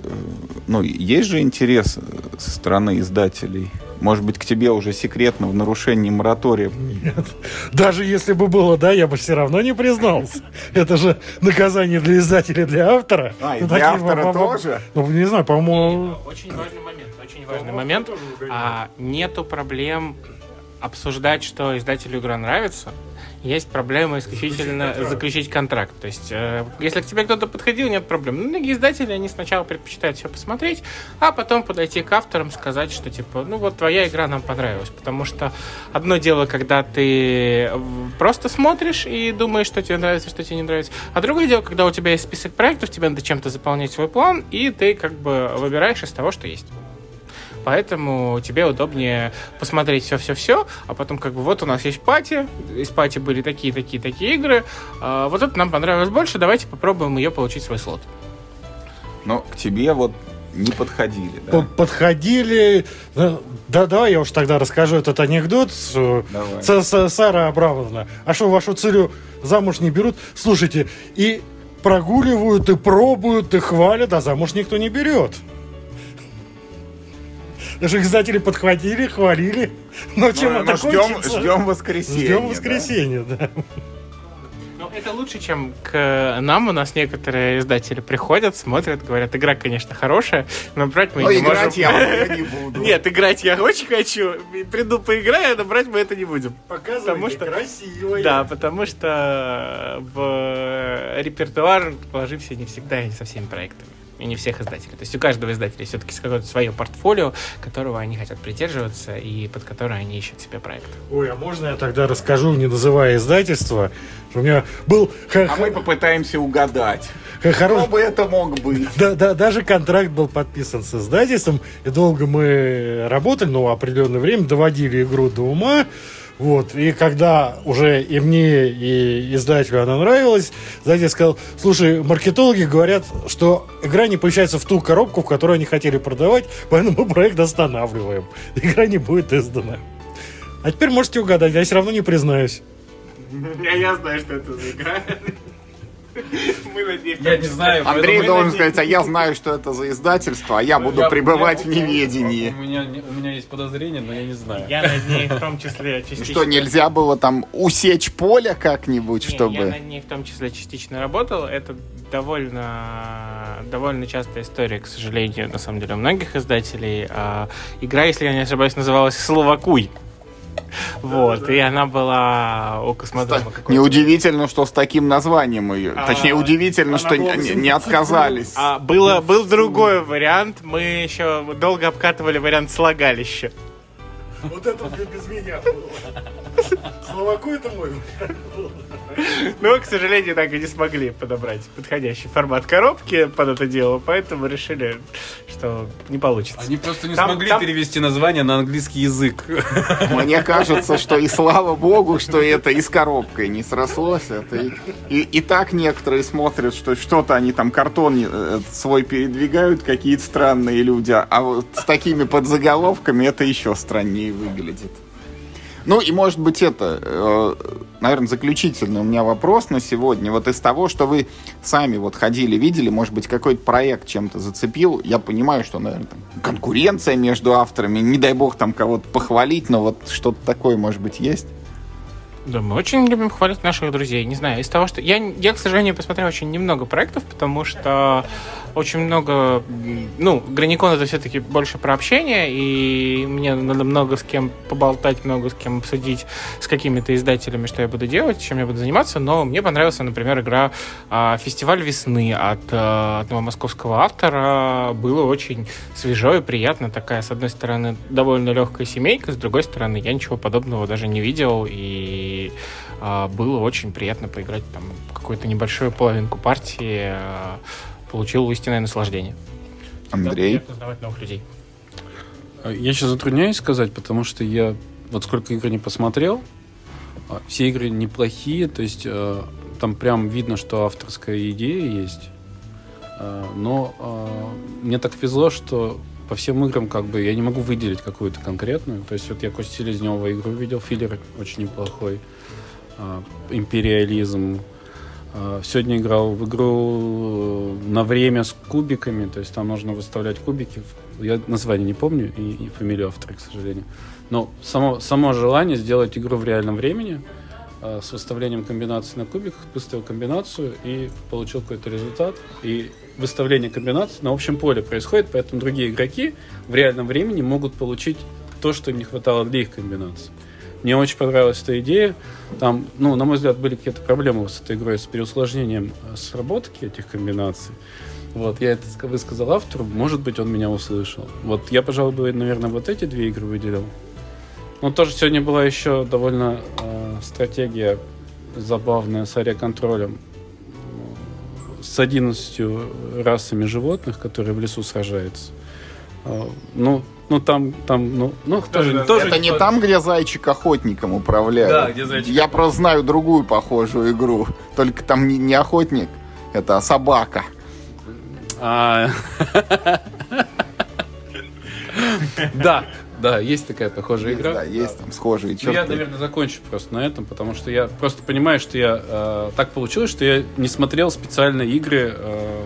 [SPEAKER 1] ну, есть же интерес со стороны издателей? Может быть, к тебе уже секретно в нарушении моратория.
[SPEAKER 5] Нет. Даже если бы было, да, я бы все равно не признался. Это же наказание для издателя, для автора.
[SPEAKER 1] А, и
[SPEAKER 5] Ну,
[SPEAKER 1] для автора
[SPEAKER 5] по-
[SPEAKER 1] тоже?
[SPEAKER 5] Ну, не знаю, по-моему...
[SPEAKER 3] Очень важный момент, очень важный момент. А, нету проблем обсуждать, что издателю игра нравится. Есть проблема исключительно заключить контракт. То есть, э, если к тебе кто-то подходил, нет проблем. Ну, многие издатели, они сначала предпочитают все посмотреть, а потом подойти к авторам, сказать, что типа, ну вот твоя игра нам понравилась. Потому что одно дело, когда ты просто смотришь и думаешь, что тебе нравится, что тебе не нравится. А другое дело, когда у тебя есть список проектов, тебе надо чем-то заполнять свой план, и ты как бы выбираешь из того, что есть. Поэтому тебе удобнее посмотреть все-все-все, а потом как бы вот у нас есть пати, из пати были такие-такие-такие игры, а, вот это нам понравилось больше, давайте попробуем ее получить свой слот.
[SPEAKER 1] Но к тебе вот не подходили, да?
[SPEAKER 5] Подходили... Да, да, давай я уж тогда расскажу этот анекдот.
[SPEAKER 1] Давай.
[SPEAKER 5] Са- Са- Сара Абрамовна, а что, вашу целью замуж не берут? Слушайте, и прогуливают, и пробуют, и хвалят, а замуж никто не берет. Даже издатели подхватили, хвалили. Но чем
[SPEAKER 1] Ну,
[SPEAKER 5] это
[SPEAKER 1] ну, ждем,
[SPEAKER 5] кончится?
[SPEAKER 1] ждем воскресенья.
[SPEAKER 5] Ждем
[SPEAKER 1] да?
[SPEAKER 5] воскресенья, да.
[SPEAKER 3] Ну, это лучше, чем к нам. У нас некоторые издатели приходят, смотрят, говорят, игра, конечно, хорошая, но брать мы
[SPEAKER 1] Но
[SPEAKER 3] не
[SPEAKER 1] играть
[SPEAKER 3] можем.
[SPEAKER 1] я не буду.
[SPEAKER 3] Нет, играть я очень хочу. Приду поиграю, но брать мы это не будем.
[SPEAKER 5] Показывайте
[SPEAKER 3] Потому что-
[SPEAKER 5] красиво.
[SPEAKER 3] Да, потому что в репертуар ложимся не всегда и не со всеми проектами. И не всех издателей. То есть у каждого издателя все-таки какое-то свое портфолио, которого они хотят придерживаться и под которое они ищут себе проект.
[SPEAKER 5] Ой, а можно я тогда расскажу, не называя издательство? что У меня был
[SPEAKER 1] А мы попытаемся угадать.
[SPEAKER 5] х-
[SPEAKER 1] Кто бы это мог быть?
[SPEAKER 5] Да, да, даже контракт был подписан с издательством, и долго мы работали, ну, определенное время, доводили игру до ума, вот, и когда уже и мне, и издателю она нравилась, издатель сказал, слушай, маркетологи говорят, что игра не помещается в ту коробку, в которую они хотели продавать, поэтому мы проект останавливаем. Игра не будет издана. А теперь можете угадать, я все равно не признаюсь.
[SPEAKER 3] Я знаю, что это за игра. Мы над ней
[SPEAKER 4] Я не знаю.
[SPEAKER 1] Андрей должен сказать, а я знаю, что это за издательство, а я буду
[SPEAKER 4] Я-
[SPEAKER 1] пребывать в неведении.
[SPEAKER 4] У меня, у меня есть подозрение, но я не знаю.
[SPEAKER 3] Я над ней в том числе частично...
[SPEAKER 1] Что, нельзя было там усечь поле как-нибудь,
[SPEAKER 3] Не, Я
[SPEAKER 1] чтобы...
[SPEAKER 3] над ней в том числе частично работал. Это довольно, довольно частая история, к сожалению, на самом деле, у многих издателей. А, игра, если я не ошибаюсь, называлась «Словакуй». Вот, и она была у Космодрома какой-то.
[SPEAKER 1] Неудивительно, что с таким названием ее.
[SPEAKER 3] А,
[SPEAKER 1] Точнее, удивительно, что не отказались.
[SPEAKER 3] А, было, был другой вариант. Мы еще долго обкатывали вариант слагалища.
[SPEAKER 5] Вот это без меня было. Словаку это мой.
[SPEAKER 3] Но, к сожалению, так и не смогли подобрать подходящий формат коробки под это дело, поэтому решили, что не получится.
[SPEAKER 4] Они просто не
[SPEAKER 3] Там-
[SPEAKER 4] смогли
[SPEAKER 3] там-
[SPEAKER 4] перевести название на английский язык.
[SPEAKER 1] Мне кажется, что и слава богу, что это и с коробкой не срослось. Это и, и- и так некоторые смотрят, что что-то они там картон э, свой передвигают, какие-то странные люди, а вот с такими подзаголовками это еще страннее выглядит. Ну и может быть это, наверное, заключительный у меня вопрос на сегодня. Вот из того, что вы сами вот ходили, видели, может быть, какой-то проект чем-то зацепил. Я понимаю, что, наверное, там конкуренция между авторами, не дай бог там кого-то похвалить, но вот что-то такое, может быть, есть.
[SPEAKER 3] Да, мы очень любим хвалить наших друзей. Не знаю, из того, что... Я, я, к сожалению, посмотрел очень немного проектов, потому что очень много... Ну, Граникон это все-таки больше про общение, и мне надо много с кем поболтать, много с кем обсудить, с какими-то издателями, что я буду делать, чем я буду заниматься. Но мне понравился, например, игра а, «Фестиваль весны» от а, одного московского автора. Было очень свежо и приятно. Такая, с одной стороны, довольно легкая семейка, с другой стороны, я ничего подобного даже не видел, и а, было очень приятно поиграть там какую-то небольшую половинку партии, а, получил истинное наслаждение.
[SPEAKER 1] Андрей?
[SPEAKER 3] узнавать новых людей.
[SPEAKER 4] Я сейчас затрудняюсь сказать, потому что я вот сколько игр не посмотрел, а, все игры неплохие, то есть э, там прям видно, что авторская идея есть. Э, Но э, мне так везло, что по всем играм как бы я не могу выделить какую-то конкретную. То есть вот я Костя Селезнева игру видел, филлер очень неплохой. Э, Империализм. Э, Сегодня играл в игру э, на время с кубиками, то есть там нужно выставлять кубики Я название не помню и, и фамилию автора, к сожалению. Но само, само желание сделать игру в реальном времени э, с выставлением комбинаций на кубиках, выставил комбинацию и получил какой-то результат. И выставление комбинаций на общем поле происходит, поэтому другие игроки в реальном времени могут получить то, что им не хватало для их комбинаций. Мне очень понравилась эта идея. Там, ну, на мой взгляд, были какие-то проблемы с этой игрой, с переусложнением э, сработки этих комбинаций. Вот, я это высказал автору, может быть, он меня услышал. Вот, я, пожалуй, бы, наверное, вот эти две игры выделил. Но тоже сегодня была еще довольно э, стратегия забавная с ариоконтролем с 11 расами животных, которые в лесу сражаются. Э, ну, ну там, там, ну, ну тоже,
[SPEAKER 1] это
[SPEAKER 4] тоже
[SPEAKER 1] это не там, где зайчик охотником управляет.
[SPEAKER 4] Да, где зайчик.
[SPEAKER 1] Я просто знаю другую похожую игру. Только там не, не охотник, это собака.
[SPEAKER 4] А, Да, да, есть такая похожая игра.
[SPEAKER 1] Да, есть там схожие
[SPEAKER 4] Ну,
[SPEAKER 1] черты.
[SPEAKER 4] я, наверное, закончу просто на этом, потому что я просто понимаю, что я э, так получилось, что я не смотрел специально игры, э,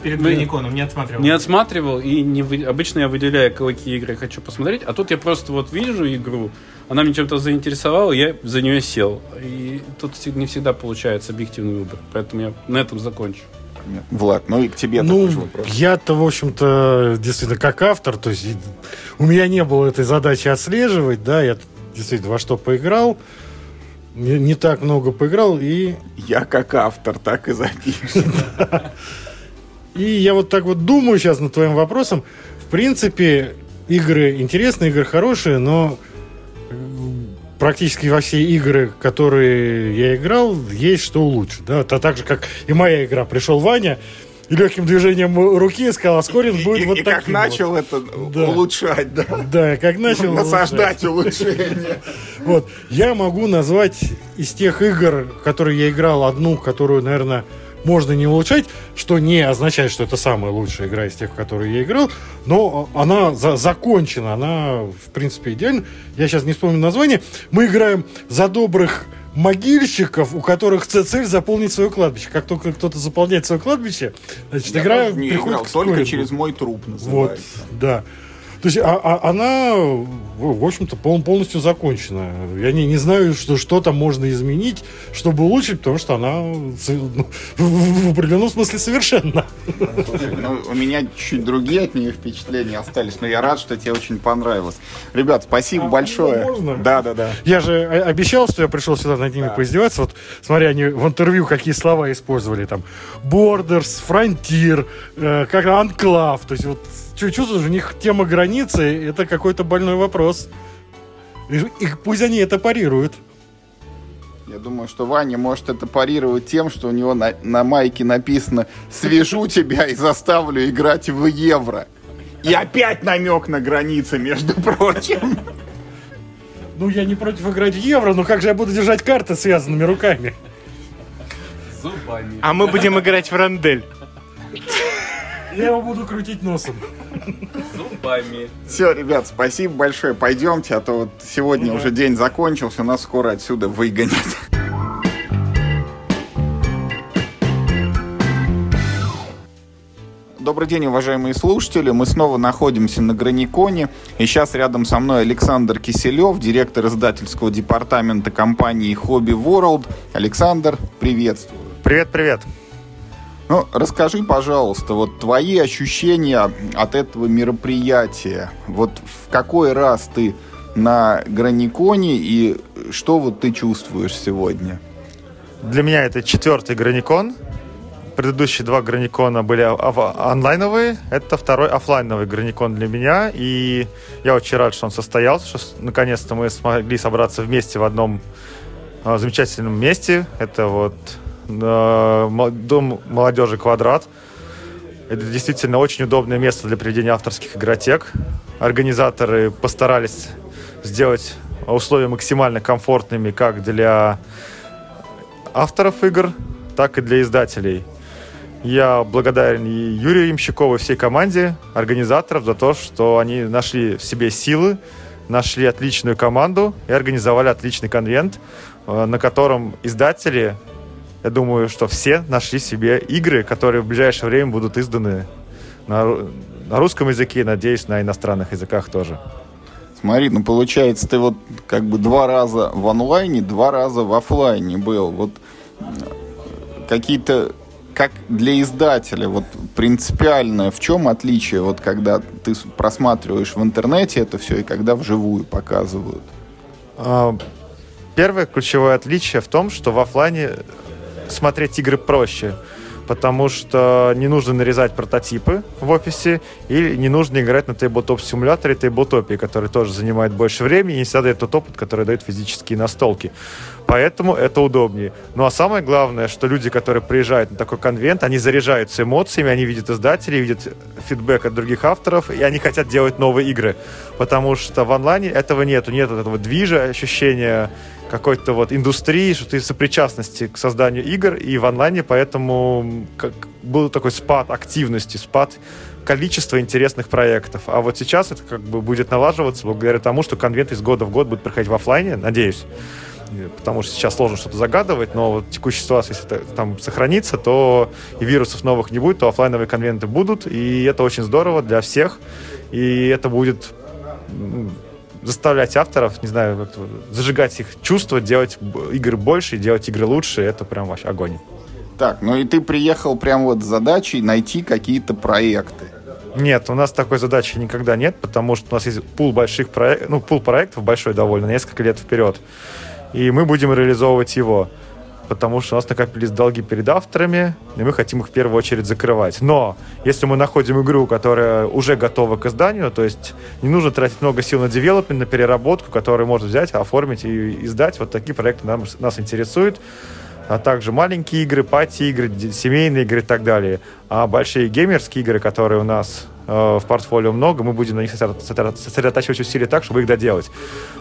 [SPEAKER 3] Перед
[SPEAKER 4] Ну,
[SPEAKER 3] Граниконом не отсматривал.
[SPEAKER 4] не отсматривал и не вы- обычно я выделяю, какие игры я хочу посмотреть, а тут я просто вот вижу игру, она меня чем-то заинтересовала, я за нее сел, и тут не всегда получается объективный выбор, поэтому я на этом закончу.
[SPEAKER 1] Влад, ну и к тебе
[SPEAKER 5] Ну,
[SPEAKER 1] такой же вопрос.
[SPEAKER 5] я-то, в общем-то, действительно, как автор, то есть у меня не было этой задачи отслеживать, да, я действительно во что поиграл, не, не так много поиграл, и,
[SPEAKER 1] Я как автор, так и запишу.
[SPEAKER 5] и я вот так вот думаю сейчас над твоим вопросом. В принципе, игры интересные, игры хорошие, но м, практически во все игры, которые я играл, есть что улучшить. Да? Это так же, как и моя игра. Пришел Ваня и легким движением руки сказал, а скоринг будет
[SPEAKER 1] и,
[SPEAKER 5] вот
[SPEAKER 1] и
[SPEAKER 5] таким
[SPEAKER 1] как
[SPEAKER 5] вот».
[SPEAKER 1] начал это
[SPEAKER 5] Да.
[SPEAKER 1] улучшать, да.
[SPEAKER 5] Да, как начал
[SPEAKER 1] Насаждать улучшение.
[SPEAKER 5] Вот. Я могу назвать из тех игр, которые я играл, одну, которую, наверное, можно не улучшать, что не означает, что это самая лучшая игра из тех, в которые я играл, но она за- закончена, она, в принципе, идеальна. Я сейчас не вспомню название. Мы играем за добрых могильщиков, у которых цель заполнить свое кладбище. Как только кто-то заполняет свое кладбище, значит,
[SPEAKER 1] Я
[SPEAKER 5] игра
[SPEAKER 1] не
[SPEAKER 5] приходит
[SPEAKER 1] играл, только через мой труп
[SPEAKER 5] Вот,
[SPEAKER 1] называется.
[SPEAKER 5] да. То есть а- а- она, в общем-то, пол- полностью закончена. Я не, не знаю, что, что там можно изменить, чтобы улучшить, потому что она ну, в, в определенном смысле совершенна.
[SPEAKER 1] Слушай, ну, у меня чуть другие от нее впечатления остались, но я рад, что тебе очень понравилось. Ребят, спасибо
[SPEAKER 5] А,
[SPEAKER 1] большое.
[SPEAKER 5] можно?
[SPEAKER 1] Да, да, да.
[SPEAKER 5] Я же о- обещал, что я пришел сюда над ними поиздеваться. Вот смотри, они в интервью какие слова использовали. Там Borders, Frontier, э, как Анклав. То есть вот чувствуешь, у них тема границы это какой-то больной вопрос. И, и пусть они это парируют.
[SPEAKER 1] Я думаю, что Ваня может это парировать тем, что у него на, на майке написано «Свяжу тебя и заставлю играть в евро». И опять намек на границы, между прочим.
[SPEAKER 5] Ну, я не против играть в евро, но как же я буду держать карты связанными руками?
[SPEAKER 4] Зубами.
[SPEAKER 3] А мы будем играть в рандель.
[SPEAKER 5] Я его буду крутить носом.
[SPEAKER 4] Зубами.
[SPEAKER 1] Все, ребят, спасибо большое. Пойдемте, а то вот сегодня уже день закончился, нас скоро отсюда выгонят. Добрый день, уважаемые слушатели. Мы снова находимся на Граниконе. И сейчас рядом со мной Александр Киселев, директор издательского департамента компании Hobby World. Александр, приветствую.
[SPEAKER 6] Привет, привет.
[SPEAKER 1] Ну, расскажи, пожалуйста, вот твои ощущения от этого мероприятия. Вот в какой раз ты на Граниконе и что вот ты чувствуешь сегодня?
[SPEAKER 6] Для меня это четвертый Граникон. Предыдущие два Граникона были онлайновые. Это второй оффлайновый Граникон для меня. И я очень рад, что он состоялся, что наконец-то мы смогли собраться вместе в одном а, замечательном месте. Это вот э, Дом молодежи «Квадрат». Это действительно очень удобное место для проведения авторских игротек. Организаторы постарались сделать условия максимально комфортными как для авторов игр, так и для издателей. Я благодарен и Юрию Имщикову, и всей команде организаторов за то, что они нашли в себе силы, нашли отличную команду и организовали отличный конвент, э, на котором издатели, я думаю, что все нашли себе игры, которые в ближайшее время будут изданы на, на русском языке, надеюсь, на иностранных языках тоже.
[SPEAKER 1] Смотри, ну получается, ты вот как бы два раза в онлайне, два раза в офлайне был. Вот какие-то как для издателя, вот принципиальное, в чем отличие, вот когда ты просматриваешь в интернете это все и когда вживую показывают?
[SPEAKER 6] А, первое ключевое отличие в том, что в офлайне смотреть игры проще потому что не нужно нарезать прототипы в офисе и не нужно играть на тейблтоп-симуляторе тейблтопе, который тоже занимает больше времени и всегда дает тот опыт, который дают физические настолки. Поэтому это удобнее. Ну а самое главное, что люди, которые приезжают на такой конвент, они заряжаются эмоциями, они видят издателей, видят фидбэк от других авторов, и они хотят делать новые игры. Потому что в онлайне этого нету. Нет этого движа, ощущения какой-то вот индустрии, что ты сопричастности к созданию игр и в онлайне, поэтому как, был такой спад активности, спад количества интересных проектов. А вот сейчас это как бы будет налаживаться благодаря тому, что конвент из года в год будет проходить в офлайне, надеюсь. Потому что сейчас сложно что-то загадывать, но вот текущая ситуация, если это там сохранится, то и вирусов новых не будет, то офлайновые конвенты будут, и это очень здорово для всех, и это будет заставлять авторов, не знаю, зажигать их чувства, делать игры больше, делать игры лучше, это прям вообще огонь.
[SPEAKER 1] Так, ну и ты приехал прям вот с задачей найти какие-то проекты.
[SPEAKER 6] Нет, у нас такой задачи никогда нет, потому что у нас есть пул больших проектов, ну, пул проектов большой довольно, несколько лет вперед. И мы будем реализовывать его потому что у нас накопились долги перед авторами, и мы хотим их в первую очередь закрывать. Но если мы находим игру, которая уже готова к изданию, то есть не нужно тратить много сил на девелопмент, на переработку, которую можно взять, оформить и издать, вот такие проекты нам, нас интересуют а также маленькие игры, пати-игры, семейные игры и так далее. А большие геймерские игры, которые у нас в портфолио много, мы будем на них сосредотачивать усилия так, чтобы их доделать.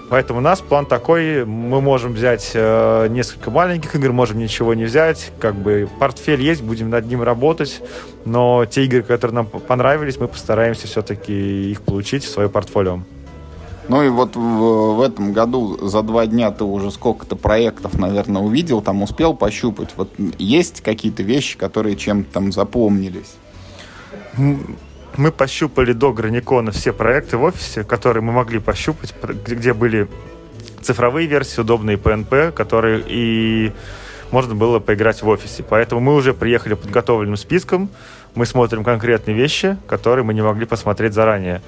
[SPEAKER 6] Поэтому у нас план такой, мы можем взять э, несколько маленьких игр, можем ничего не взять, как бы портфель есть, будем над ним работать, но те игры, которые нам понравились, мы постараемся все-таки их получить в свое портфолио.
[SPEAKER 1] Ну и вот в, в этом году за два дня ты уже сколько-то проектов, наверное, увидел, там успел пощупать. Вот есть какие-то вещи, которые чем-то там запомнились?
[SPEAKER 6] Мы пощупали до Граникона все проекты в офисе, которые мы могли пощупать, где были цифровые версии, удобные PNP, которые и можно было поиграть в офисе. Поэтому мы уже приехали подготовленным списком, мы смотрим конкретные вещи, которые мы не могли посмотреть заранее.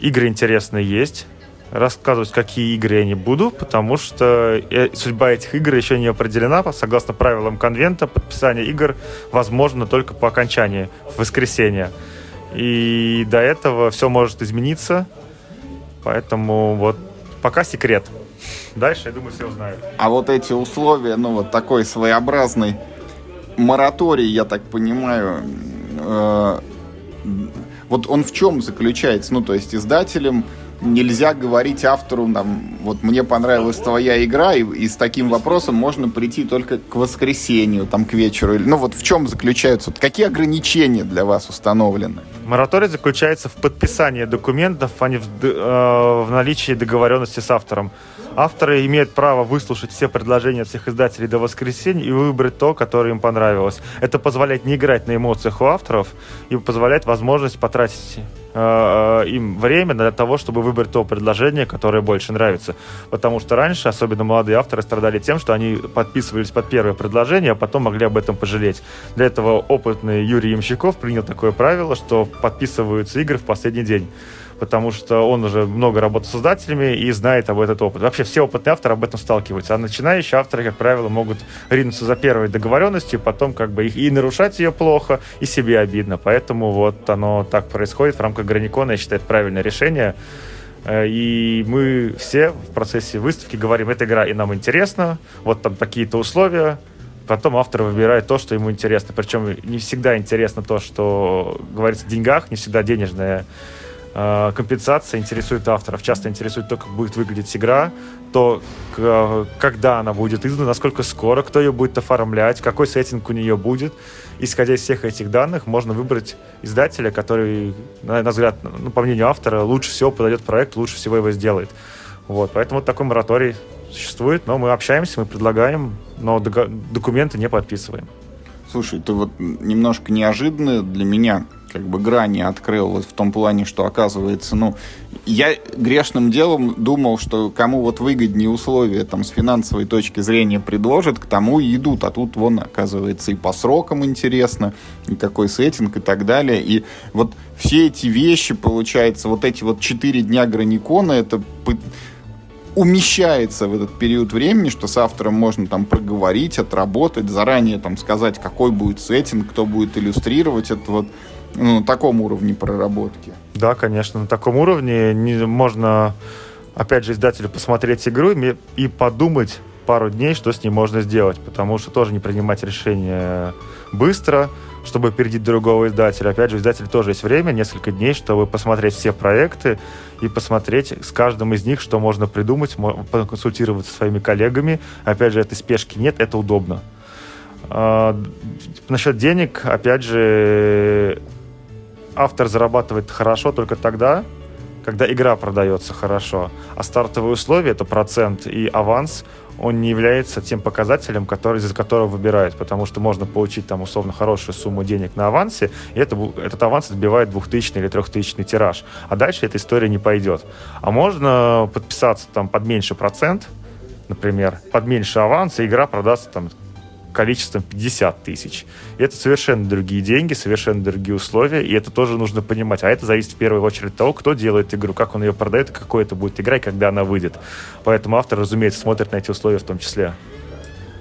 [SPEAKER 6] Игры интересные есть. Рассказывать, какие игры я не буду, потому что э, судьба этих игр еще не определена. Согласно правилам конвента, подписание игр возможно только по окончании, в воскресенье. И до этого все может измениться. Поэтому вот пока секрет. Дальше, я думаю, все узнают.
[SPEAKER 1] А вот эти условия, ну вот такой своеобразный мораторий, я так понимаю, э, вот он в чем заключается? Ну, то есть издателям нельзя говорить автору, там, вот мне понравилась твоя игра, и, и с таким вопросом можно прийти только к воскресенью, там, к вечеру. Ну, вот в чем заключаются, вот какие ограничения для вас установлены?
[SPEAKER 6] Мораторий заключается в подписании документов, а не в, э, в наличии договоренности с автором. Авторы имеют право выслушать все предложения всех издателей до воскресенья и выбрать то, которое им понравилось. Это позволяет не играть на эмоциях у авторов и позволяет возможность потратить э, им время для того, чтобы выбрать то предложение, которое больше нравится. Потому что раньше, особенно молодые авторы, страдали тем, что они подписывались под первое предложение, а потом могли об этом пожалеть. Для этого опытный Юрий Ямщиков принял такое правило, что подписываются игры в последний день потому что он уже много работал с создателями и знает об этот опыт. Вообще все опытные авторы об этом сталкиваются, а начинающие авторы, как правило, могут ринуться за первой договоренностью, потом как бы и нарушать ее плохо, и себе обидно. Поэтому вот оно так происходит в рамках Граникона, я считаю, это правильное решение. Э, и мы все в процессе выставки говорим, эта игра и нам интересна, вот там такие-то условия, потом автор выбирает то, что ему интересно. Причем не всегда интересно то, что говорится о деньгах, не всегда денежная компенсация интересует авторов. Часто интересует то, как будет выглядеть игра, то, когда она будет издана, насколько скоро, кто ее будет оформлять, какой сеттинг у нее будет. Исходя из всех этих данных, можно выбрать издателя, который, на, на взгляд, ну, по мнению автора, лучше всего подойдет проект, лучше всего его сделает. Вот, поэтому вот такой мораторий существует, но мы общаемся, мы предлагаем, но документы не подписываем.
[SPEAKER 1] Слушай, ты вот немножко неожиданно для меня как бы грани открыл вот в том плане, что оказывается, ну, я грешным делом думал, что кому вот выгоднее условия там с финансовой точки зрения предложат, к тому и идут, а тут вон оказывается и по срокам интересно, и какой сеттинг и так далее, и вот все эти вещи, получается, вот эти вот четыре дня Граникона, это умещается в этот период времени, что с автором можно там проговорить, отработать, заранее там сказать, какой будет сеттинг, кто будет иллюстрировать это вот ну, на таком уровне проработки.
[SPEAKER 6] Да, конечно, на таком уровне не, можно, опять же, издателю посмотреть игру и, и подумать пару дней, что с ней можно сделать, потому что тоже не принимать решение быстро, чтобы опередить другого издателя. Опять же, у издателя тоже есть время, несколько дней, чтобы посмотреть все проекты и посмотреть с каждым из них, что можно придумать, консультироваться со своими коллегами. Опять же, этой спешки нет, это удобно. А, насчет денег, опять же, автор зарабатывает хорошо только тогда, когда игра продается хорошо. А стартовые условия — это процент и аванс — он не является тем показателем, который, из-за которого выбирают, потому что можно получить там условно хорошую сумму денег на авансе, и это, этот аванс отбивает двухтысячный или трехтысячный тираж. А дальше эта история не пойдет. А можно подписаться там под меньше процент, например, под меньше аванс, и игра продастся там количеством 50 тысяч. Это совершенно другие деньги, совершенно другие условия, и это тоже нужно понимать. А это зависит в первую очередь от того, кто делает игру, как он ее продает, какой это будет игра и когда она выйдет. Поэтому автор, разумеется, смотрит на эти условия в том числе.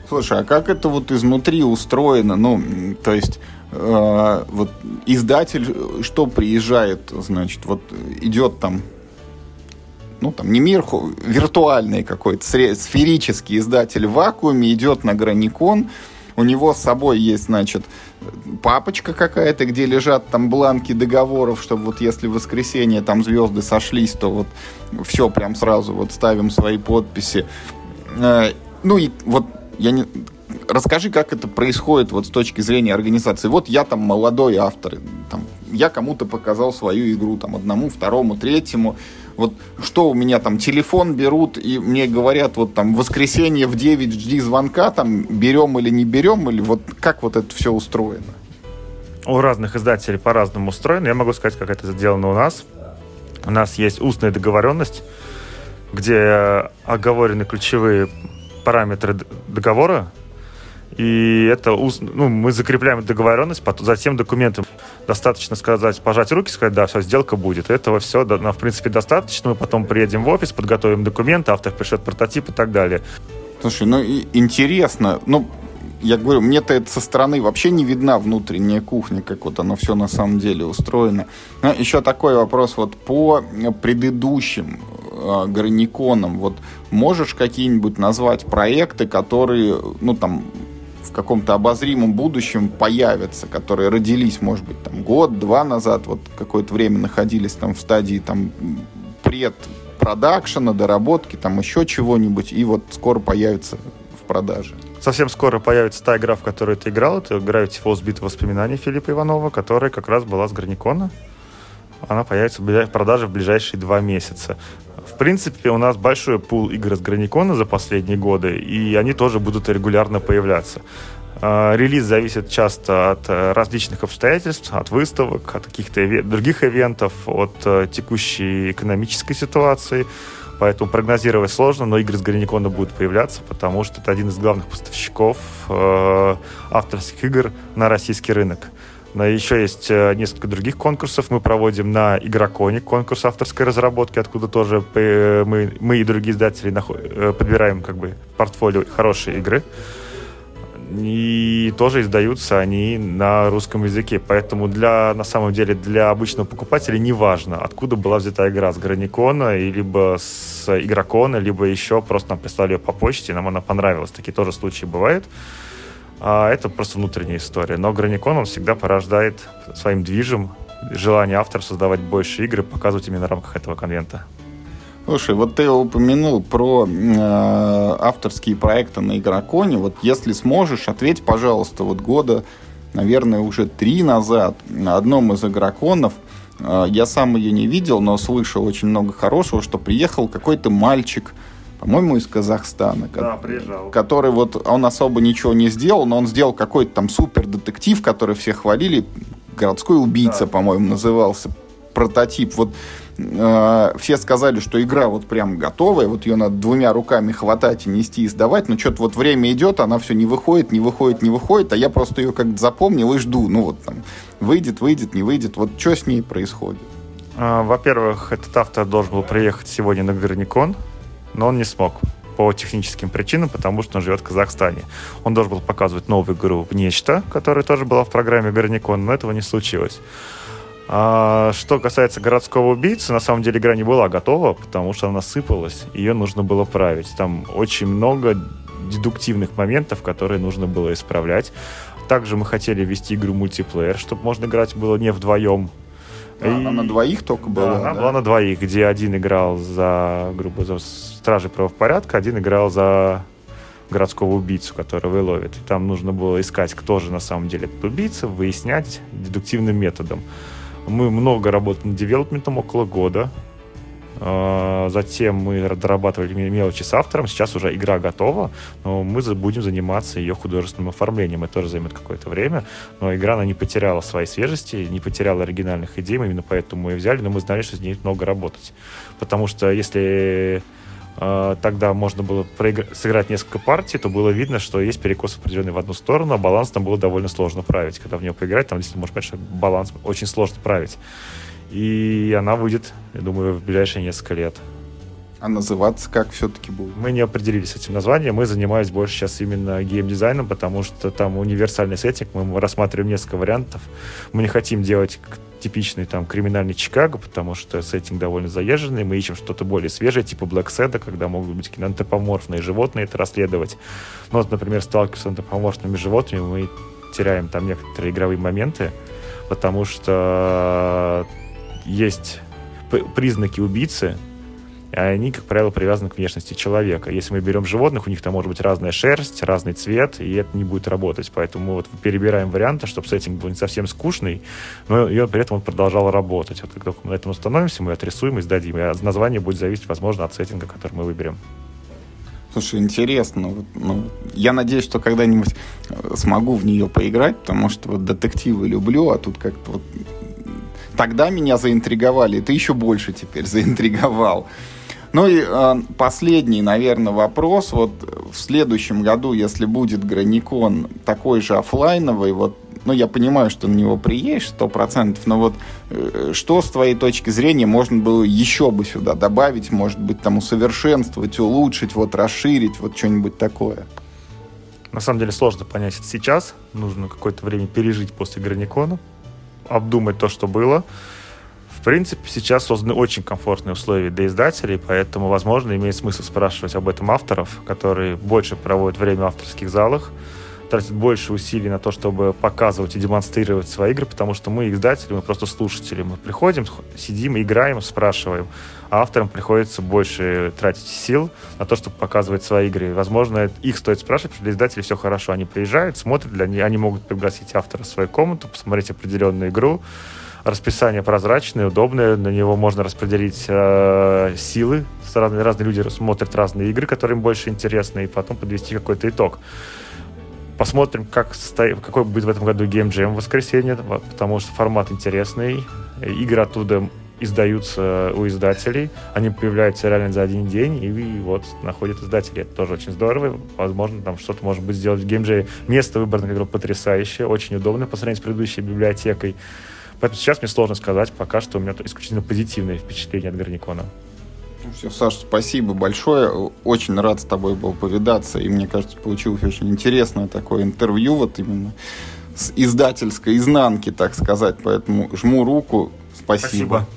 [SPEAKER 1] Слушай, а как это вот изнутри устроено? Ну, то есть э, вот издатель что приезжает, значит, вот идет там ну, там, не мир, виртуальный какой-то, сферический издатель в вакууме идет на Граникон, у него с собой есть, значит, папочка какая-то, где лежат там бланки договоров, чтобы вот если в воскресенье там звезды сошлись, то вот все прям сразу вот ставим свои подписи. Э, ну и вот я не... Расскажи, как это происходит вот с точки зрения организации. Вот я там молодой автор, там, я кому-то показал свою игру, там, одному, второму, третьему, вот что у меня там, телефон берут и мне говорят, вот там, воскресенье в 9 жди звонка, там, берем или не берем, или вот как вот это все устроено?
[SPEAKER 6] У разных издателей по-разному устроено. Я могу сказать, как это сделано у нас. У нас есть устная договоренность, где оговорены ключевые параметры договора, и это ну, мы закрепляем договоренность, потом, затем документом достаточно сказать, пожать руки, сказать, да, все, сделка будет. Этого все, да, в принципе, достаточно. Мы потом приедем в офис, подготовим документы, автор пришлет прототип и так далее.
[SPEAKER 1] Слушай, ну интересно, ну, я говорю, мне-то это со стороны вообще не видна внутренняя кухня, как вот оно все на самом деле устроено. Но еще такой вопрос вот по предыдущим э, граниконам. Вот можешь какие-нибудь назвать проекты, которые, ну там, в каком-то обозримом будущем появятся, которые родились, может быть, там год-два назад, вот какое-то время находились там в стадии там предпродакшена, доработки, там еще чего-нибудь, и вот скоро появятся в продаже.
[SPEAKER 6] Совсем скоро появится та игра, в которую ты играл. Это Gravity Falls Битва воспоминаний Филиппа Иванова, которая как раз была с Граникона. Она появится в продаже в ближайшие два месяца. В принципе, у нас большой пул игр с Граникона за последние годы, и они тоже будут регулярно появляться. А, релиз зависит часто от э, различных обстоятельств, от выставок, от каких-то других ивентов, от э, текущей экономической ситуации. Поэтому прогнозировать сложно, но игры с Граникона будут появляться, потому что это один из главных поставщиков э, авторских игр на российский рынок. Еще есть э, несколько других конкурсов. Мы проводим на Игроконе конкурс авторской разработки, откуда тоже э, мы, мы и другие издатели э, подбираем как бы портфолио хорошие игры. И тоже издаются они на русском языке. Поэтому для, на самом деле для обычного покупателя не важно, откуда была взята игра, с Граникона, либо с Игрокона, либо еще просто нам прислали ее по почте, нам она понравилась. Такие тоже случаи бывают. А это просто внутренняя история. Но Граникон, он всегда порождает своим движем желание автора создавать больше игр и показывать именно в рамках этого конвента.
[SPEAKER 1] Слушай, вот ты упомянул про э, авторские проекты на Игроконе. Вот если сможешь, ответь, пожалуйста, вот года, наверное, уже три назад на одном из Игроконов, э, я сам ее не видел, но слышал очень много хорошего, что приехал какой-то мальчик, по-моему, из Казахстана.
[SPEAKER 6] Да, приезжал.
[SPEAKER 1] Который вот, он особо ничего не сделал, но он сделал какой-то там супер детектив, который все хвалили, городской убийца, по-моему, назывался прототип. Вот э, все сказали, что игра вот прям готовая, вот ее надо двумя руками хватать и нести и сдавать, но что-то вот время идет, она все не выходит, не выходит, не выходит, а я просто ее как-то запомнил и жду, ну вот там, выйдет, выйдет, не выйдет, вот что с ней происходит?
[SPEAKER 6] А, во-первых, этот автор должен был приехать сегодня на Горникон, но он не смог по техническим причинам, потому что он живет в Казахстане. Он должен был показывать новую игру «Нечто», которая тоже была в программе Горникон, но этого не случилось. А, что касается городского убийцы, на самом деле игра не была готова, потому что она сыпалась, ее нужно было править. Там очень много дедуктивных моментов, которые нужно было исправлять. Также мы хотели ввести игру мультиплеер, чтобы можно играть было не вдвоем.
[SPEAKER 1] А, и... Она на двоих только была?
[SPEAKER 6] Да, она да? была на двоих, где один играл за, грубо за стражи правопорядка, один играл за городского убийцу, которого и ловит. И там нужно было искать, кто же на самом деле этот убийца, выяснять дедуктивным методом. Мы много работали над девелопментом, около года. А, затем мы дорабатывали мелочи с автором. Сейчас уже игра готова, но мы будем заниматься ее художественным оформлением. Это тоже займет какое-то время. Но игра, она не потеряла своей свежести, не потеряла оригинальных идей. Именно поэтому мы ее взяли, но мы знали, что с ней много работать. Потому что если а, тогда можно было проигр... сыграть несколько партий, то было видно, что есть перекос определенный в одну сторону, а баланс там было довольно сложно править. Когда в нее поиграть, там действительно можно понять, что баланс очень сложно править. И она выйдет, я думаю, в ближайшие несколько лет.
[SPEAKER 1] А называться как все-таки будет?
[SPEAKER 6] Мы не определились с этим названием. Мы занимаемся больше сейчас именно геймдизайном, потому что там универсальный сеттинг. Мы рассматриваем несколько вариантов. Мы не хотим делать типичный там криминальный Чикаго, потому что сеттинг довольно заезженный. Мы ищем что-то более свежее, типа Black Sad, когда могут быть антропоморфные животные это расследовать. Ну, вот, например, сталкиваясь с антропоморфными животными, мы теряем там некоторые игровые моменты, потому что есть признаки убийцы, а они, как правило, привязаны к внешности человека. Если мы берем животных, у них там может быть разная шерсть, разный цвет, и это не будет работать. Поэтому мы вот перебираем варианты, чтобы сеттинг был не совсем скучный, но и при этом он продолжал работать. Вот когда мы на этом установимся, мы отрисуем и сдадим. И название будет зависеть, возможно, от сеттинга, который мы выберем.
[SPEAKER 1] Слушай, интересно. Ну, я надеюсь, что когда-нибудь э, смогу в нее поиграть, потому что вот детективы люблю, а тут как-то вот тогда меня заинтриговали, и ты еще больше теперь заинтриговал. Ну и э, последний, наверное, вопрос. Вот в следующем году, если будет Граникон такой же офлайновый, вот ну, я понимаю, что на него приедешь сто процентов, но вот э, что с твоей точки зрения можно было еще бы сюда добавить, может быть, там усовершенствовать, улучшить, вот расширить, вот что-нибудь такое?
[SPEAKER 6] На самом деле сложно понять это сейчас. Нужно какое-то время пережить после Граникона, обдумать то, что было, в принципе, сейчас созданы очень комфортные условия для издателей, поэтому, возможно, имеет смысл спрашивать об этом авторов, которые больше проводят время в авторских залах, тратят больше усилий на то, чтобы показывать и демонстрировать свои игры, потому что мы издатели, мы просто слушатели. Мы приходим, сидим, играем, спрашиваем. А авторам приходится больше тратить сил на то, чтобы показывать свои игры. Возможно, их стоит спрашивать, потому что для издателей все хорошо. Они приезжают, смотрят, для них, они могут пригласить автора в свою комнату, посмотреть определенную игру, расписание прозрачное, удобное, на него можно распределить э, силы. Разные, разные люди смотрят разные игры, которые им больше интересны, и потом подвести какой-то итог. Посмотрим, как состоит, какой будет в этом году Game Jam в воскресенье, потому что формат интересный. Игры оттуда издаются у издателей. Они появляются реально за один день, и вот находят издатели. Это тоже очень здорово. Возможно, там что-то может быть сделать в Jam. Место выбрано, как потрясающее, очень удобно по сравнению с предыдущей библиотекой. Поэтому сейчас мне сложно сказать, пока что у меня исключительно позитивное впечатление от Горникона.
[SPEAKER 1] Все, Саша, спасибо большое. Очень рад с тобой был повидаться. И мне кажется, получилось очень интересное такое интервью, вот именно с издательской изнанки, так сказать. Поэтому жму руку. Спасибо. спасибо.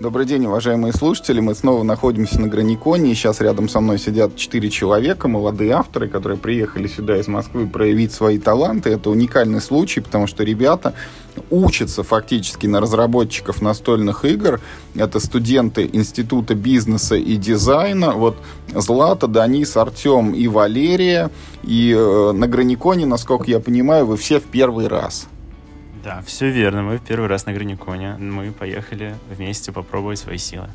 [SPEAKER 1] Добрый день, уважаемые слушатели. Мы снова находимся на Граниконе. Сейчас рядом со мной сидят четыре человека, молодые авторы, которые приехали сюда из Москвы проявить свои таланты. Это уникальный случай, потому что ребята учатся фактически на разработчиков настольных игр. Это студенты Института бизнеса и дизайна. Вот Злата, Данис, Артем и Валерия. И э, на Граниконе, насколько я понимаю, вы все в первый раз.
[SPEAKER 7] Да, все верно. Мы первый раз на Граниконе. Мы поехали вместе попробовать свои силы.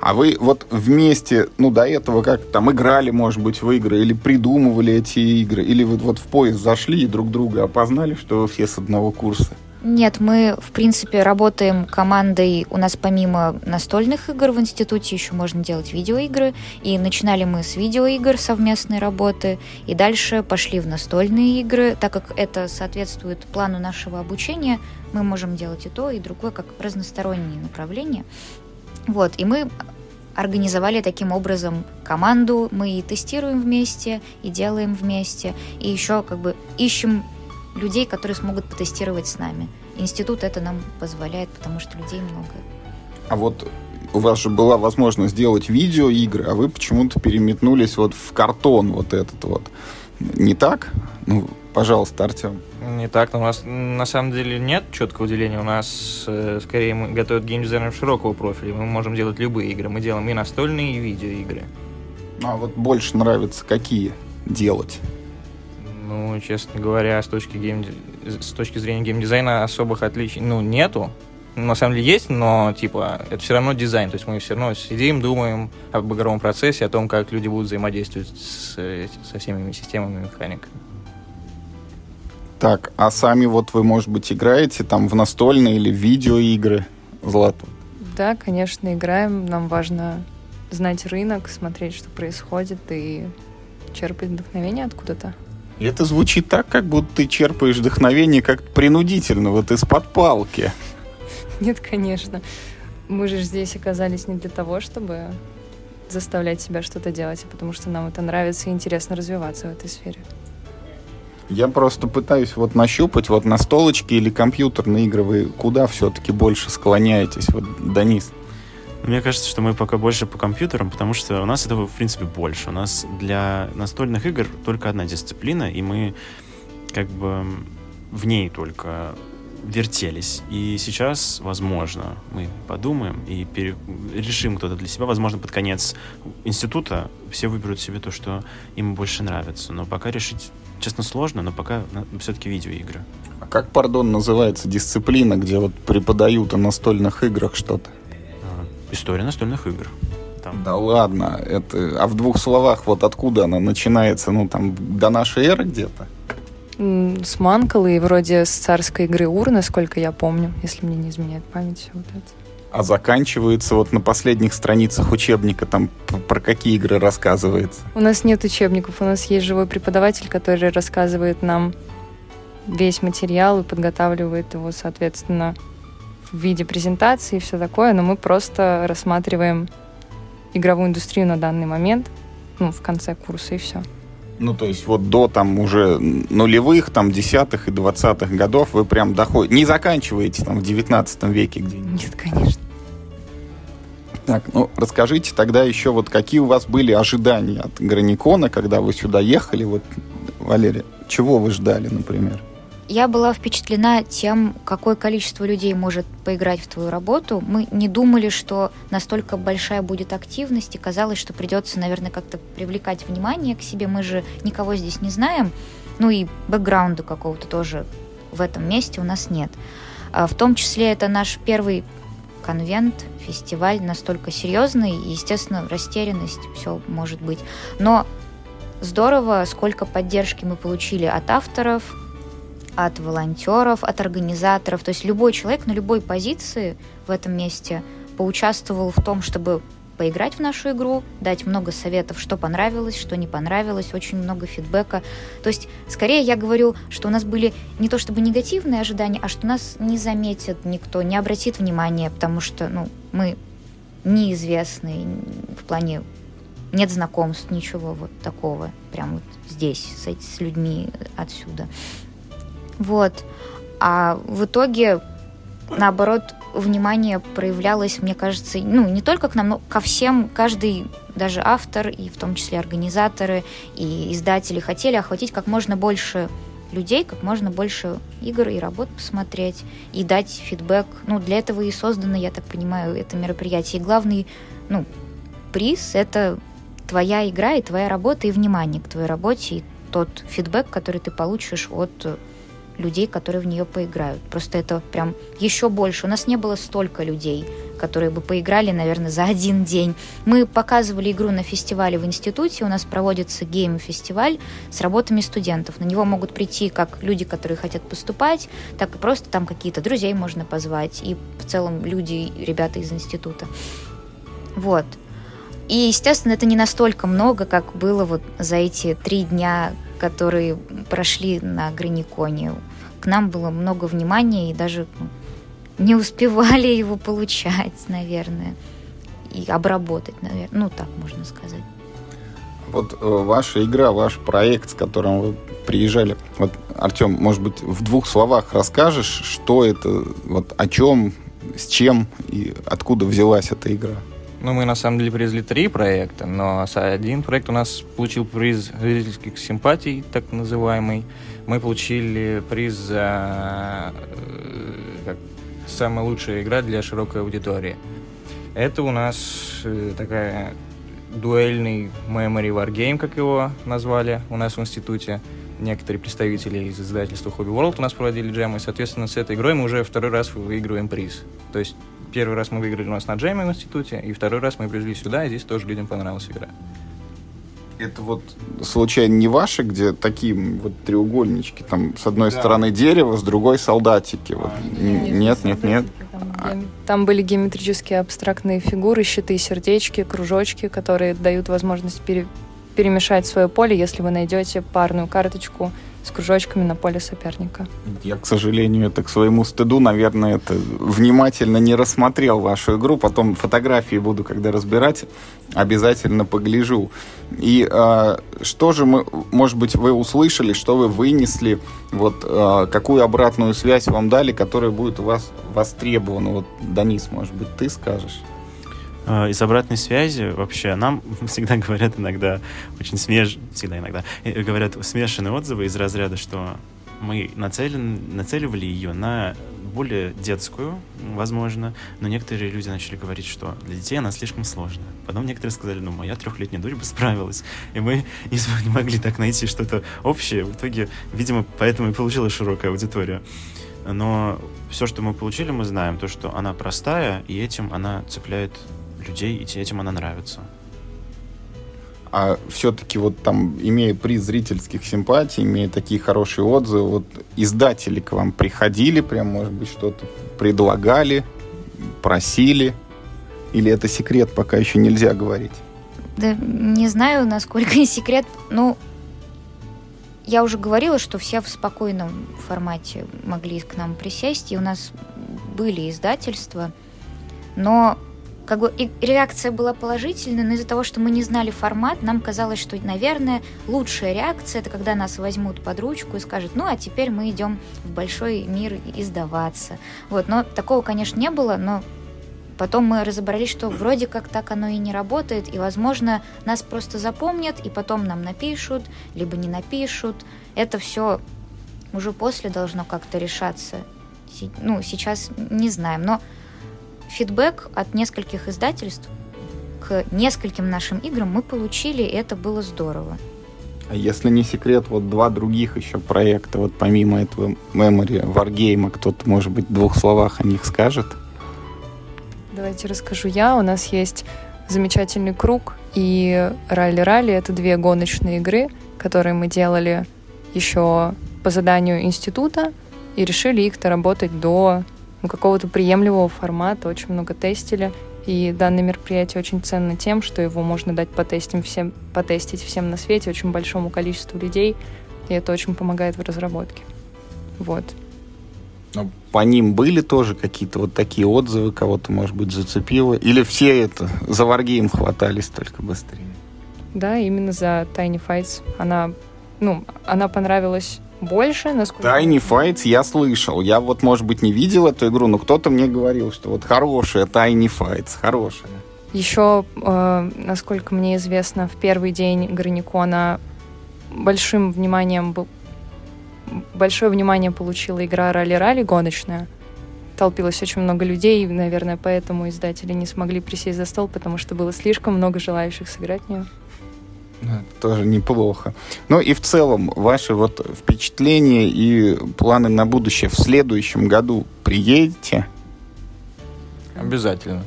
[SPEAKER 1] А вы вот вместе, ну, до этого как там играли, может быть, в игры, или придумывали эти игры, или вы вот в поезд зашли и друг друга опознали, что все с одного курса?
[SPEAKER 7] Нет, мы, в принципе, работаем командой. У нас помимо настольных игр в институте еще можно делать видеоигры. И начинали мы с видеоигр совместной работы. И дальше пошли в настольные игры. Так как это соответствует плану нашего обучения, мы можем делать и то, и другое, как разносторонние направления. Вот, и мы организовали таким образом команду. Мы и тестируем вместе, и делаем вместе. И еще как бы ищем людей, которые смогут потестировать с нами. Институт это нам позволяет, потому что людей много.
[SPEAKER 1] А вот у вас же была возможность сделать видеоигры, а вы почему-то переметнулись вот в картон вот этот вот. Не так? Ну, пожалуйста, Артем.
[SPEAKER 8] Не так, но у нас на самом деле нет четкого деления. У нас э, скорее мы готовят геймдизайнеров широкого профиля. Мы можем делать любые игры. Мы делаем и настольные, и видеоигры.
[SPEAKER 1] А вот больше нравится какие делать?
[SPEAKER 8] Ну, честно говоря, с точки, гейм... с точки зрения геймдизайна особых отличий, ну, нету. На самом деле есть, но, типа, это все равно дизайн. То есть мы все равно сидим, думаем об игровом процессе, о том, как люди будут взаимодействовать с, со всеми системами механиками.
[SPEAKER 1] Так, а сами вот вы, может быть, играете там в настольные или видеоигры, Злата?
[SPEAKER 9] Да, конечно, играем. Нам важно знать рынок, смотреть, что происходит, и черпать вдохновение откуда-то.
[SPEAKER 1] И это звучит так, как будто ты черпаешь вдохновение как принудительно, вот из-под палки.
[SPEAKER 9] Нет, конечно. Мы же здесь оказались не для того, чтобы заставлять себя что-то делать, а потому что нам это нравится и интересно развиваться в этой сфере.
[SPEAKER 1] Я просто пытаюсь вот нащупать вот на столочке или компьютерные игры вы куда все-таки больше склоняетесь, вот, Данис?
[SPEAKER 10] Мне кажется, что мы пока больше по компьютерам, потому что у нас этого, в принципе, больше. У нас для настольных игр только одна дисциплина, и мы как бы в ней только вертелись. И сейчас, возможно, мы подумаем и пере... решим кто-то для себя. Возможно, под конец института все выберут себе то, что им больше нравится. Но пока решить, честно, сложно, но пока все-таки видеоигры.
[SPEAKER 1] А как, пардон, называется дисциплина, где вот преподают о настольных играх что-то?
[SPEAKER 10] История настольных игр.
[SPEAKER 1] Там. Да ладно, это, а в двух словах, вот откуда она начинается, ну там до нашей эры где-то?
[SPEAKER 9] С Манкалы и вроде с царской игры Ур, насколько я помню, если мне не изменяет память. Вот это.
[SPEAKER 1] А заканчивается вот на последних страницах учебника, там про какие игры рассказывается?
[SPEAKER 9] У нас нет учебников, у нас есть живой преподаватель, который рассказывает нам весь материал и подготавливает его, соответственно, в виде презентации и все такое, но мы просто рассматриваем игровую индустрию на данный момент, ну, в конце курса и все.
[SPEAKER 1] Ну, то есть вот до там уже нулевых, там, десятых и двадцатых годов вы прям доходите, не заканчиваете там в девятнадцатом веке где-нибудь?
[SPEAKER 9] Нет, конечно.
[SPEAKER 1] Так, ну, расскажите тогда еще вот какие у вас были ожидания от Граникона, когда вы сюда ехали, вот, Валерия, чего вы ждали, например?
[SPEAKER 7] Я была впечатлена тем, какое количество людей может поиграть в твою работу. Мы не думали, что настолько большая будет активность, и казалось, что придется, наверное, как-то привлекать внимание к себе. Мы же никого здесь не знаем, ну и бэкграунда какого-то тоже в этом месте у нас нет. А в том числе это наш первый конвент, фестиваль настолько серьезный, и, естественно, растерянность, все может быть. Но здорово, сколько поддержки мы получили от авторов, от волонтеров, от организаторов. То есть любой человек на любой позиции в этом месте поучаствовал в том, чтобы поиграть в нашу игру, дать много советов, что понравилось, что не понравилось, очень много фидбэка. То есть, скорее я говорю, что у нас были не то чтобы негативные ожидания, а что нас не заметит никто, не обратит внимания, потому что ну, мы неизвестны в плане нет знакомств, ничего вот такого, прям вот здесь, с, с людьми отсюда. Вот. А в итоге, наоборот, внимание проявлялось, мне кажется, ну, не только к нам, но ко всем, каждый, даже автор, и в том числе организаторы и издатели хотели охватить как можно больше людей, как можно больше игр и работ посмотреть и дать фидбэк. Ну, для этого и создано, я так понимаю, это мероприятие. И главный, ну, приз — это твоя игра и твоя работа, и внимание к твоей работе, и тот фидбэк, который ты получишь от людей, которые в нее поиграют. Просто это прям еще больше. У нас не было столько людей, которые бы поиграли, наверное, за один день. Мы показывали игру на фестивале в институте. У нас проводится гейм-фестиваль с работами студентов. На него могут прийти как люди, которые хотят поступать, так и просто там какие-то друзей можно позвать. И в целом люди, ребята из института. Вот. И, естественно, это не настолько много, как было вот за эти три дня, которые прошли на Граниконе. К нам было много внимания и даже ну, не успевали его получать, наверное, и обработать, наверное. Ну, так можно сказать.
[SPEAKER 1] Вот э, ваша игра, ваш проект, с которым вы приезжали. Вот, Артем, может быть, в двух словах расскажешь, что это, вот о чем, с чем и откуда взялась эта игра?
[SPEAKER 8] Ну, мы на самом деле привезли три проекта, но один проект у нас получил приз зрительских симпатий, так называемый. Мы получили приз за э, как, самая лучшая игра для широкой аудитории. Это у нас э, такая дуэльный memory wargame, как его назвали у нас в институте. Некоторые представители из издательства Hobby World у нас проводили джемы, и, соответственно, с этой игрой мы уже второй раз выигрываем приз. То есть Первый раз мы выиграли у нас на джеме в институте, и второй раз мы привезли сюда, и здесь тоже людям понравилась игра.
[SPEAKER 1] Это вот случайно не ваши, где такие вот треугольнички, там с одной да. стороны дерево, с другой солдатики. Вот. А, нет, нет, нет.
[SPEAKER 9] Там, там были геометрические абстрактные фигуры, щиты, сердечки, кружочки, которые дают возможность пере, перемешать свое поле, если вы найдете парную карточку с кружочками на поле соперника.
[SPEAKER 1] Я, к сожалению, это к своему стыду, наверное, это внимательно не рассмотрел вашу игру. Потом фотографии буду, когда разбирать, обязательно погляжу. И э, что же мы, может быть, вы услышали, что вы вынесли, вот э, какую обратную связь вам дали, которая будет у вас востребована? Вот, Данис, может быть, ты скажешь?
[SPEAKER 10] А, из обратной связи вообще нам всегда говорят иногда очень смеж... всегда иногда э, говорят смешанные отзывы из разряда, что мы нацелен... нацеливали ее на более детскую, возможно, но некоторые люди начали говорить, что для детей она слишком сложная. Потом некоторые сказали, ну, моя трехлетняя дочь бы справилась. И мы не могли так найти что-то общее. В итоге, видимо, поэтому и получилась широкая аудитория. Но все, что мы получили, мы знаем. То, что она простая, и этим она цепляет людей, и этим она нравится.
[SPEAKER 1] А все-таки вот там, имея приз зрительских симпатий, имея такие хорошие отзывы, вот издатели к вам приходили, прям, может быть, что-то предлагали, просили? Или это секрет, пока еще нельзя говорить?
[SPEAKER 7] Да не знаю, насколько секрет. Ну, я уже говорила, что все в спокойном формате могли к нам присесть, и у нас были издательства, но как бы и реакция была положительная, но из-за того, что мы не знали формат, нам казалось, что, наверное, лучшая реакция это когда нас возьмут под ручку и скажут, ну а теперь мы идем в большой мир издаваться. Вот, но такого, конечно, не было, но Потом мы разобрались, что вроде как так оно и не работает, и, возможно, нас просто запомнят, и потом нам напишут, либо не напишут. Это все уже после должно как-то решаться. Ну, сейчас не знаем, но фидбэк от нескольких издательств к нескольким нашим играм мы получили, и это было здорово.
[SPEAKER 1] А если не секрет, вот два других еще проекта, вот помимо этого Memory, Wargame, кто-то, может быть, в двух словах о них скажет?
[SPEAKER 9] Давайте расскажу я. У нас есть замечательный круг и ралли-ралли. Это две гоночные игры, которые мы делали еще по заданию института и решили их доработать до ну, какого-то приемлемого формата, очень много тестили. И данное мероприятие очень ценно тем, что его можно дать потестить всем, потестить всем на свете, очень большому количеству людей, и это очень помогает в разработке. Вот.
[SPEAKER 1] По ним были тоже какие-то вот такие отзывы, кого-то, может быть, зацепило? Или все это за Wargame хватались только быстрее?
[SPEAKER 9] Да, именно за Tiny Fights. Она, ну, она понравилась больше, насколько...
[SPEAKER 1] Tiny Fights я слышал. Я вот, может быть, не видел эту игру, но кто-то мне говорил, что вот хорошая Tiny Fights, хорошая.
[SPEAKER 9] Еще, э, насколько мне известно, в первый день Граникона большим вниманием был большое внимание получила игра ралли-ралли гоночная. Толпилось очень много людей, и, наверное, поэтому издатели не смогли присесть за стол, потому что было слишком много желающих сыграть в нее.
[SPEAKER 1] Тоже неплохо. Ну и в целом, ваши вот впечатления и планы на будущее. В следующем году приедете?
[SPEAKER 8] Обязательно.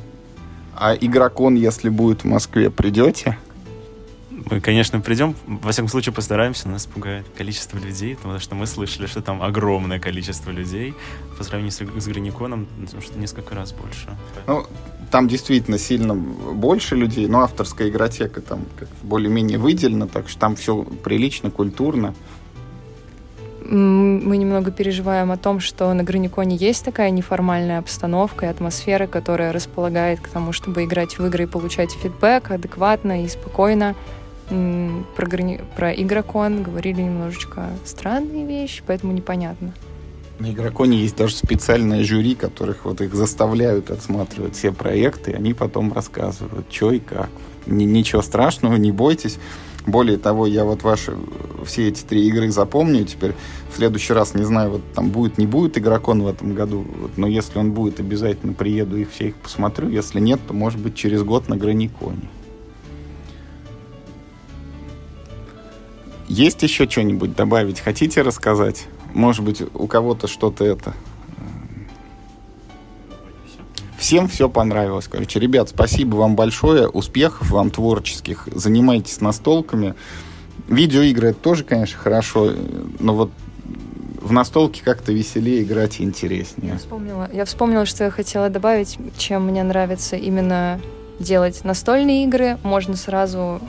[SPEAKER 1] А игрокон, если будет в Москве, придете?
[SPEAKER 10] Мы, конечно, придем. Во всяком случае, постараемся. Нас пугает количество людей, потому что мы слышали, что там огромное количество людей по сравнению с, с Граниконом, потому что несколько раз больше.
[SPEAKER 1] Ну, там действительно сильно больше людей, но авторская игротека там более-менее выделена, так что там все прилично, культурно.
[SPEAKER 9] Мы немного переживаем о том, что на Граниконе есть такая неформальная обстановка и атмосфера, которая располагает к тому, чтобы играть в игры и получать фидбэк адекватно и спокойно. Про, грани... про игрокон говорили немножечко странные вещи, поэтому непонятно.
[SPEAKER 1] На Игроконе есть даже специальное жюри, которых вот их заставляют отсматривать все проекты, и они потом рассказывают, что и как. Ни- ничего страшного, не бойтесь. Более того, я вот ваши все эти три игры запомню. Теперь в следующий раз, не знаю, вот там будет, не будет Игрокон в этом году, вот, но если он будет, обязательно приеду их все их посмотрю. Если нет, то, может быть, через год на Граниконе. Есть еще что-нибудь добавить? Хотите рассказать? Может быть, у кого-то что-то это... Всем все понравилось. Короче, ребят, спасибо вам большое. Успехов вам творческих. Занимайтесь настолками. Видеоигры это тоже, конечно, хорошо, но вот в настолке как-то веселее играть и интереснее.
[SPEAKER 9] Вспомнила. Я вспомнила, что я хотела добавить, чем мне нравится именно делать настольные игры. Можно сразу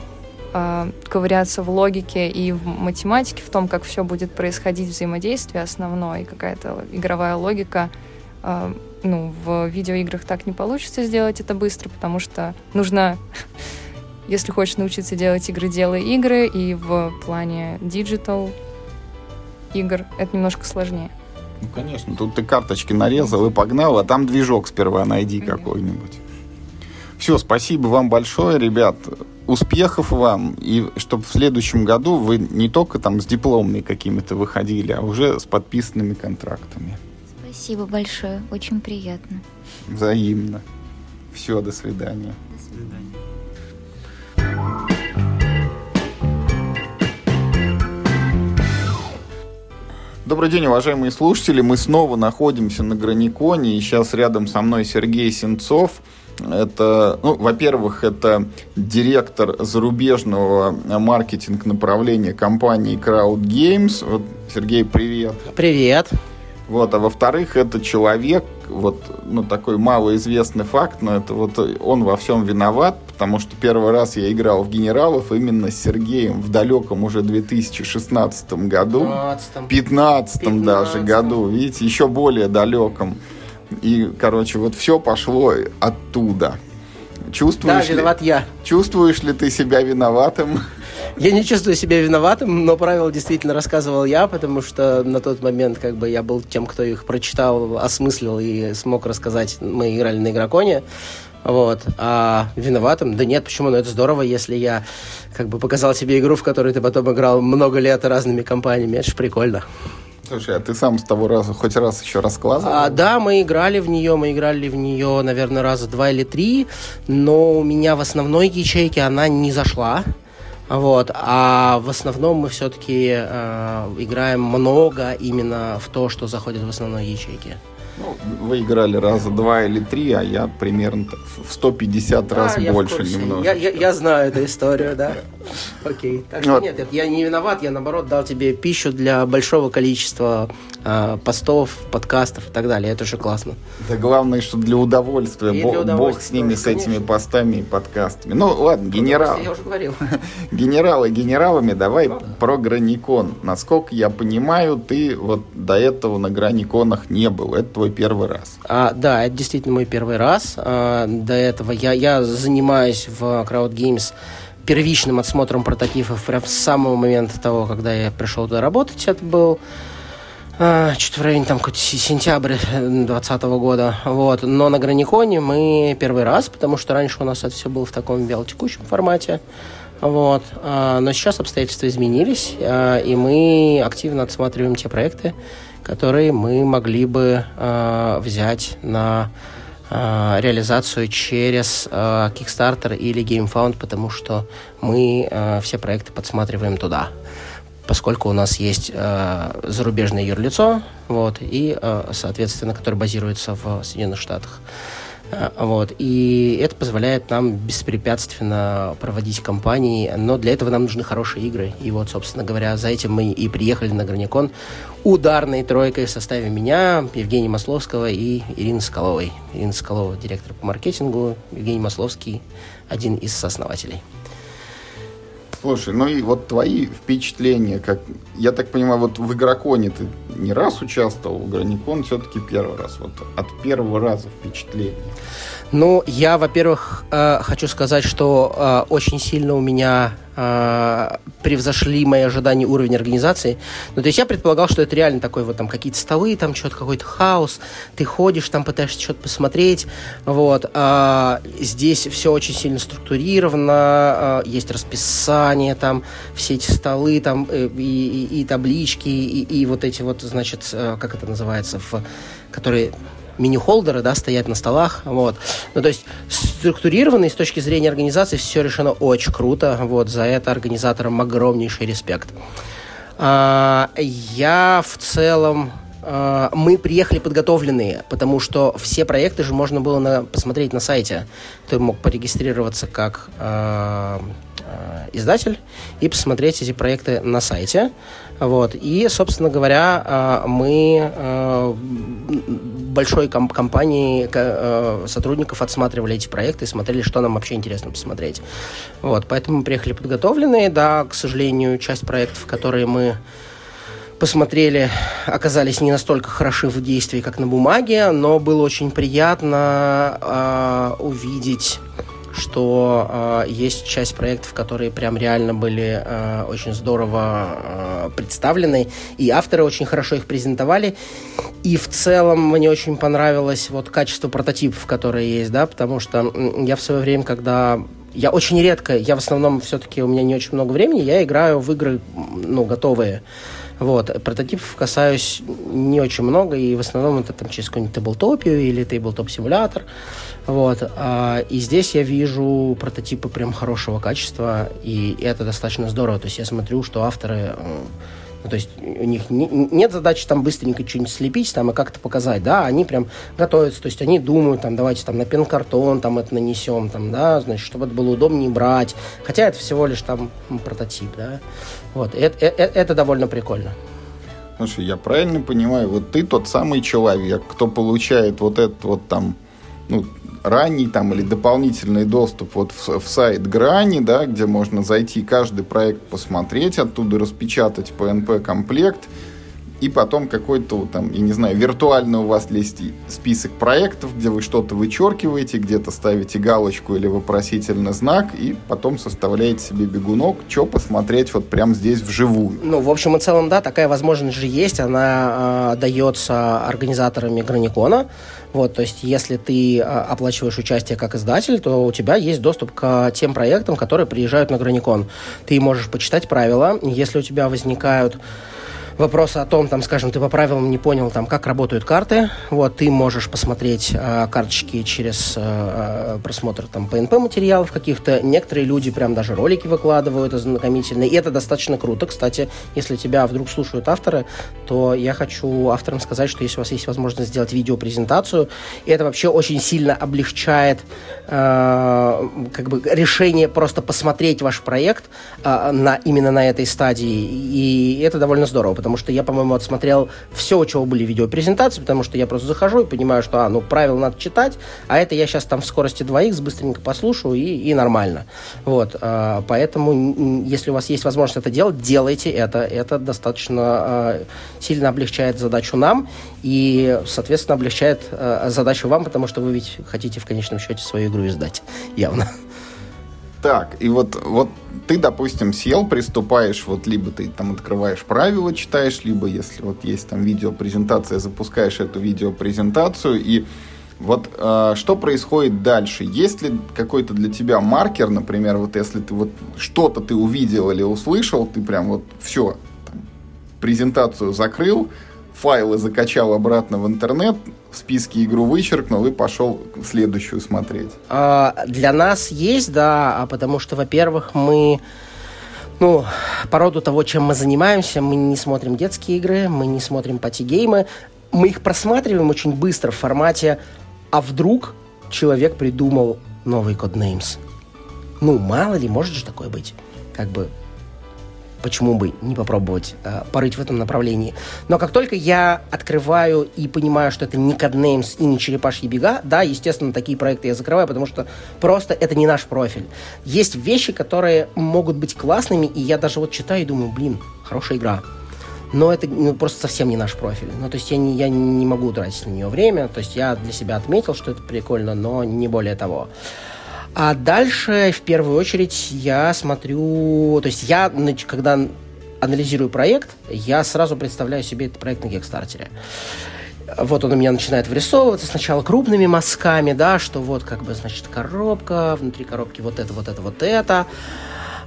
[SPEAKER 9] а, ковыряться в логике и в математике, в том, как все будет происходить, взаимодействие основное, и какая-то игровая логика. А, ну, в видеоиграх так не получится сделать это быстро, потому что нужно, если хочешь научиться делать игры, делай игры, и в плане digital игр это немножко сложнее.
[SPEAKER 1] Ну, конечно, тут ты карточки нарезал и погнал, а там движок сперва найди какой-нибудь. Все, спасибо вам большое, ребят. Успехов вам. И чтобы в следующем году вы не только там с дипломами какими-то выходили, а уже с подписанными контрактами.
[SPEAKER 7] Спасибо большое, очень приятно.
[SPEAKER 1] Взаимно. Все, до свидания. Добрый день, уважаемые слушатели. Мы снова находимся на Граниконе, и сейчас рядом со мной Сергей Сенцов. Это, ну, во-первых, это директор зарубежного маркетинг направления компании Crowd Games. Вот, Сергей, привет.
[SPEAKER 11] Привет.
[SPEAKER 1] Вот, а во-вторых, это человек, вот, ну, такой малоизвестный факт, но это вот он во всем виноват, потому что первый раз я играл в генералов именно с Сергеем в далеком уже 2016 году.
[SPEAKER 11] 15
[SPEAKER 1] 15 даже
[SPEAKER 11] 15-м.
[SPEAKER 1] году, видите, еще более далеком. И, короче, вот все пошло оттуда.
[SPEAKER 11] Да,
[SPEAKER 1] Чувствуешь, ли,
[SPEAKER 11] виноват я.
[SPEAKER 1] чувствуешь ли ты себя виноватым?
[SPEAKER 11] Я не чувствую себя виноватым, но правила действительно рассказывал я, потому что на тот момент как бы я был тем, кто их прочитал, осмыслил и смог рассказать. Мы играли на игроконе. Вот. А виноватым? Да нет, почему? Ну это здорово, если я как бы показал тебе игру, в которой ты потом играл много лет разными компаниями. Это же прикольно.
[SPEAKER 1] Слушай, а ты сам с того раза хоть раз еще раскладывал?
[SPEAKER 11] А, да, мы играли в нее, мы играли в нее, наверное, раза два или три, но у меня в основной ячейке она не зашла. Вот, а в основном мы все-таки играем много именно в то, что заходит в основной ячейке.
[SPEAKER 1] Ну, вы играли раза два или три, а я примерно в 150 раз
[SPEAKER 11] А, я в
[SPEAKER 1] больше немного.
[SPEAKER 11] Я, я- я знаю эту историю, да. Окей. Так что
[SPEAKER 1] Вот.
[SPEAKER 11] нет, я не виноват, я наоборот дал тебе пищу для большого количества а, постов, подкастов и так далее. Это же классно.
[SPEAKER 1] Да главное, что для удовольствия. Бо-
[SPEAKER 11] для
[SPEAKER 1] Бог
[SPEAKER 11] удовольствия
[SPEAKER 1] с ними,
[SPEAKER 11] тоже,
[SPEAKER 1] с этими
[SPEAKER 11] конечно.
[SPEAKER 1] постами и подкастами. Ну, ладно, генерал.
[SPEAKER 11] Я уже говорил.
[SPEAKER 1] Генералы генералами, давай про Граникон. Насколько я понимаю, ты вот до этого на Граниконах не был. Это твой первый раз.
[SPEAKER 11] А, да, это действительно мой первый раз. А, до этого я, я занимаюсь в Crowd Games первичным отсмотром прототипов прям с самого момента того, когда я пришел туда работать. Это был а, чуть в районе там какой-то се- сентябрь 2020 года. Вот. Но на Граниконе мы первый раз, потому что раньше у нас это все было в таком вялотекущем формате. Вот. А, Но сейчас обстоятельства изменились, а, и мы активно отсматриваем те проекты, которые мы могли бы взять на э, реализацию через э, Kickstarter или GameFound, потому что мы э, все проекты подсматриваем туда поскольку у нас есть э, зарубежное юрлицо, вот, и, э, соответственно, которое базируется в Соединенных Штатах. Э, Вот. И это позволяет нам беспрепятственно проводить кампании, но для этого нам нужны хорошие игры. И вот, собственно говоря, за этим мы и приехали на Граникон ударной тройкой в составе меня, Евгения Масловского и Ирины Скаловой. Ирина Скалова – директор по маркетингу, Евгений Масловский – один из сооснователей.
[SPEAKER 1] Слушай, ну и вот твои впечатления, как я так понимаю, вот в игроконе ты не раз участвовал, в Граникон все-таки первый раз. Вот от первого раза впечатление.
[SPEAKER 11] Ну, я, во-первых, э, хочу сказать, что э, очень сильно у меня э, превзошли мои ожидания уровень организации. Ну, то есть я предполагал, что это реально такой вот там какие-то столы, там что-то какой-то хаос, ты ходишь, там пытаешься что-то посмотреть, вот. А здесь все очень сильно структурировано, а, есть расписание, там все эти столы, там и, и, и таблички, и, и вот эти вот, значит, э, как это называется, в, которые мини-холдеры, да, стоят на столах, вот. Ну, то есть структурированно и с точки зрения организации все решено очень круто, вот, за это организаторам огромнейший респект. А, я в целом а, мы приехали подготовленные, потому что все проекты же можно было на, посмотреть на сайте. Ты мог порегистрироваться как э, э, издатель и посмотреть эти проекты на сайте. Вот. И, собственно говоря, э, мы э, большой ком- компании э, сотрудников отсматривали эти проекты и смотрели, что нам вообще интересно посмотреть. Вот. Поэтому мы приехали подготовленные. Да, к сожалению, часть проектов, которые мы посмотрели, оказались не настолько хороши в действии, как на бумаге, но было очень приятно увидеть, что э, есть часть проектов, которые прям реально были э, очень здорово э, представлены, и авторы очень хорошо их презентовали. И в целом мне очень понравилось вот качество прототипов, которые есть, да, потому что я в свое время, когда я очень редко, я в основном все-таки у меня не очень много времени, я играю в игры, ну, готовые. Вот. Прототипов касаюсь не очень много, и в основном это там через какую-нибудь таблтопию или таблтоп-симулятор. Вот. А, и здесь я вижу прототипы прям хорошего качества, и это достаточно здорово. То есть я смотрю, что авторы ну, то есть у них не, нет задачи там быстренько что-нибудь слепить там и как-то показать, да, они прям готовятся, то есть они думают, там, давайте там на пен-картон там это нанесем, там, да, значит, чтобы это было удобнее брать, хотя это всего лишь там прототип, да, вот, это, это, это довольно прикольно.
[SPEAKER 1] Слушай, я правильно понимаю, вот ты тот самый человек, кто получает вот этот вот там, ну, ранний там или дополнительный доступ вот в, в сайт Грани, да, где можно зайти каждый проект посмотреть, оттуда распечатать PNP-комплект, и потом какой-то там, я не знаю, виртуально у вас есть список проектов, где вы что-то вычеркиваете, где-то ставите галочку или вопросительный знак, и потом составляете себе бегунок, что посмотреть вот прямо здесь вживую.
[SPEAKER 11] Ну, в общем и целом, да, такая возможность же есть, она э, дается организаторами Граникона, вот, то есть, если ты а, оплачиваешь участие как издатель, то у тебя есть доступ к тем проектам, которые приезжают на Граникон. Ты можешь почитать правила. Если у тебя возникают вопросы о том, там, скажем, ты по правилам не понял, там, как работают карты, вот, ты можешь посмотреть э, карточки через э, просмотр, там, PNP материалов каких-то. Некоторые люди прям даже ролики выкладывают ознакомительные, и это достаточно круто. Кстати, если тебя вдруг слушают авторы, то я хочу авторам сказать, что если у вас есть возможность сделать видеопрезентацию, это вообще очень сильно облегчает э, как бы решение просто посмотреть ваш проект э, на, именно на этой стадии, и это довольно здорово, потому что я, по-моему, отсмотрел все, у чего были видеопрезентации, потому что я просто захожу и понимаю, что, а, ну, правила надо читать, а это я сейчас там в скорости 2х быстренько послушаю и, и нормально. Вот, э, поэтому, если у вас есть возможность это делать, делайте это. Это достаточно э, сильно облегчает задачу нам и, соответственно, облегчает э, задачу вам, потому что вы ведь хотите в конечном счете свою игру издать, явно.
[SPEAKER 1] Так, и вот, вот ты, допустим, сел, приступаешь, вот либо ты там открываешь правила, читаешь, либо если вот есть там видеопрезентация, запускаешь эту видеопрезентацию, и вот э, что происходит дальше? Есть ли какой-то для тебя маркер, например, вот если ты вот что-то ты увидел или услышал, ты прям вот все, там, презентацию закрыл, файлы закачал обратно в интернет, в списке игру вычеркнул и пошел следующую смотреть?
[SPEAKER 11] А, для нас есть, да, а потому что, во-первых, мы ну, по роду того, чем мы занимаемся, мы не смотрим детские игры, мы не смотрим пати-геймы, мы их просматриваем очень быстро в формате «а вдруг человек придумал новый Codenames?» Ну, мало ли, может же такое быть. Как бы почему бы не попробовать э, порыть в этом направлении. Но как только я открываю и понимаю, что это не Codenames и не Черепашьи бега, да, естественно, такие проекты я закрываю, потому что просто это не наш профиль. Есть вещи, которые могут быть классными, и я даже вот читаю и думаю, блин, хорошая игра. Но это ну, просто совсем не наш профиль. Ну, то есть я не, я не могу тратить на нее время. То есть я для себя отметил, что это прикольно, но не более того. А дальше, в первую очередь, я смотрю... То есть я, когда анализирую проект, я сразу представляю себе этот проект на Кикстартере. Вот он у меня начинает вырисовываться сначала крупными мазками, да, что вот как бы, значит, коробка, внутри коробки вот это, вот это, вот это.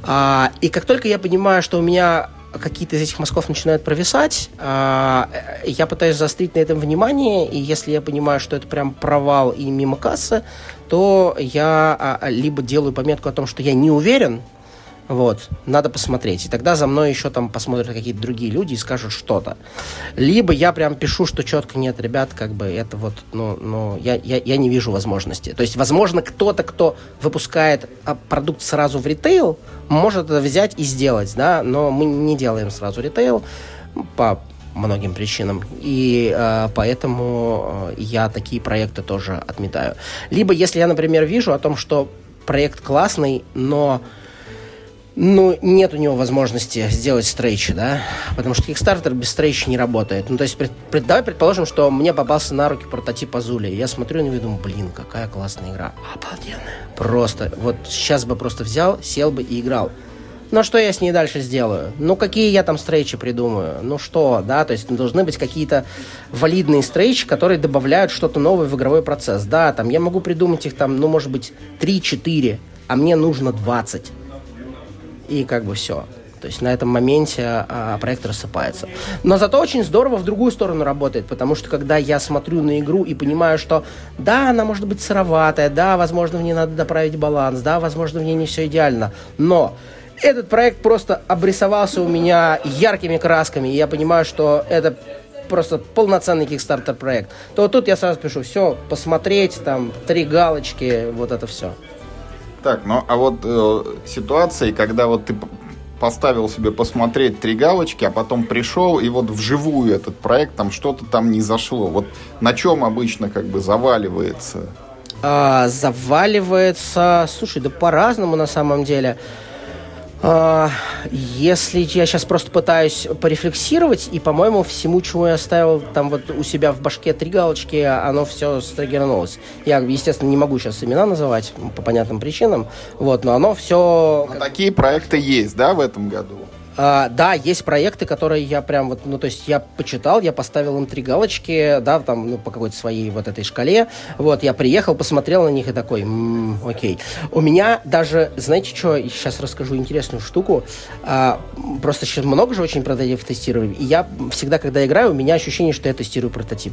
[SPEAKER 11] А, и как только я понимаю, что у меня какие-то из этих мазков начинают провисать, а, я пытаюсь заострить на этом внимание, и если я понимаю, что это прям провал и мимо кассы, то я а, либо делаю пометку о том, что я не уверен, вот, надо посмотреть. И тогда за мной еще там посмотрят какие-то другие люди и скажут что-то. Либо я прям пишу, что четко нет, ребят, как бы это вот, ну, ну я, я, я не вижу возможности. То есть, возможно, кто-то, кто выпускает а, продукт сразу в ритейл, может это взять и сделать, да, но мы не делаем сразу ритейл по многим причинам. И э, поэтому я такие проекты тоже отметаю. Либо если я, например, вижу о том, что проект классный, но ну, нет у него возможности сделать стрейчи, да, потому что Kickstarter без стрейчи не работает. Ну, то есть, пред, пред, давай предположим, что мне попался на руки прототип Азули. Я смотрю на него и думаю, блин, какая классная игра. Обалденная. Просто, вот сейчас бы просто взял, сел бы и играл. Но что я с ней дальше сделаю? Ну, какие я там стрейчи придумаю? Ну, что, да, то есть должны быть какие-то валидные стрейчи, которые добавляют что-то новое в игровой процесс. Да, там я могу придумать их там, ну, может быть, 3-4, а мне нужно 20. И как бы все. То есть на этом моменте а, проект рассыпается. Но зато очень здорово в другую сторону работает, потому что когда я смотрю на игру и понимаю, что да, она может быть сыроватая, да, возможно, в ней надо доправить баланс, да, возможно, в ней не все идеально, но этот проект просто обрисовался у меня яркими красками, и я понимаю, что это просто полноценный Kickstarter проект, то тут я сразу пишу, все, посмотреть, там, три галочки, вот это все.
[SPEAKER 1] Так, ну а вот э, ситуации, когда вот ты поставил себе посмотреть три галочки, а потом пришел, и вот вживую этот проект, там что-то там не зашло. Вот на чем обычно как бы заваливается?
[SPEAKER 11] А, заваливается, слушай, да по-разному на самом деле. А, если я сейчас просто пытаюсь порефлексировать, и, по-моему, всему, чего я оставил там вот у себя в башке три галочки, оно все стригернулось. Я, естественно, не могу сейчас имена называть по понятным причинам, вот, но оно все...
[SPEAKER 1] Но такие проекты есть, да, в этом году?
[SPEAKER 11] А, да, есть проекты, которые я прям вот, ну, то есть я почитал, я поставил им три галочки, да, там, ну, по какой-то своей вот этой шкале. Вот, я приехал, посмотрел на них и такой, м-м, окей. У меня даже, знаете что, сейчас расскажу интересную штуку. А, просто сейчас много же очень прототипов тестирую. И я всегда, когда играю, у меня ощущение, что я тестирую прототип.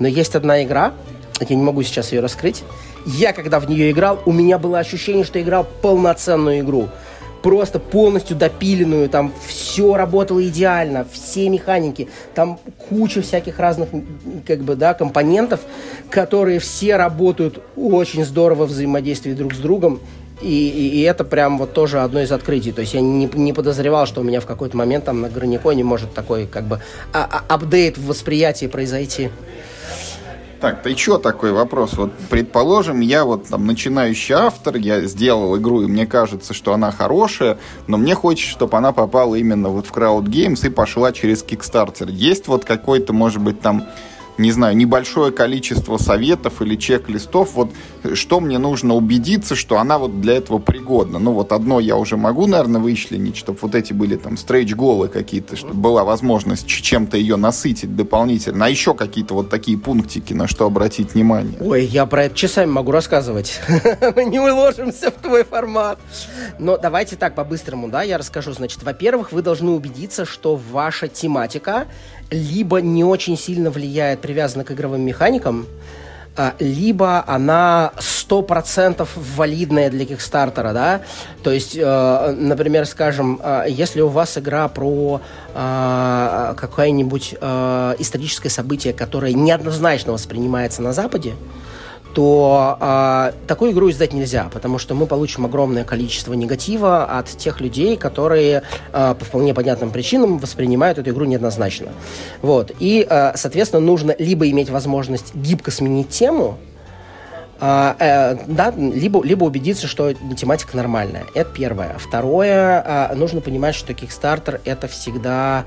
[SPEAKER 11] Но есть одна игра, я не могу сейчас ее раскрыть. Я, когда в нее играл, у меня было ощущение, что играл полноценную игру просто полностью допиленную, там все работало идеально, все механики, там куча всяких разных, как бы, да, компонентов, которые все работают очень здорово взаимодействие друг с другом, и, и, и это прям вот тоже одно из открытий. То есть я не, не подозревал, что у меня в какой-то момент там на Граниконе может такой как бы а, а, апдейт в восприятии произойти.
[SPEAKER 1] Так, ты что такой вопрос? Вот, предположим, я вот там начинающий автор, я сделал игру, и мне кажется, что она хорошая, но мне хочется, чтобы она попала именно вот в Crowd Games и пошла через Kickstarter. Есть вот какой-то, может быть, там не знаю, небольшое количество советов или чек-листов, вот что мне нужно убедиться, что она вот для этого пригодна. Ну вот одно я уже могу, наверное, вычленить, чтобы вот эти были там стрейч-голы какие-то, чтобы была возможность чем-то ее насытить дополнительно. А еще какие-то вот такие пунктики, на что обратить внимание.
[SPEAKER 11] Ой, я про это часами могу рассказывать. Мы не уложимся в твой формат. Но давайте так, по-быстрому, да, я расскажу. Значит, во-первых, вы должны убедиться, что ваша тематика либо не очень сильно влияет привязана к игровым механикам, а, либо она 100% валидная для Кикстартера, да, то есть, э, например, скажем, э, если у вас игра про э, какое-нибудь историческое событие, которое неоднозначно воспринимается на Западе, то э, такую игру издать нельзя, потому что мы получим огромное количество негатива от тех людей, которые э, по вполне понятным причинам воспринимают эту игру неоднозначно. Вот. И, э, соответственно, нужно либо иметь возможность гибко сменить тему, э, э, да, либо, либо убедиться, что тематика нормальная. Это первое. Второе, э, нужно понимать, что Kickstarter это всегда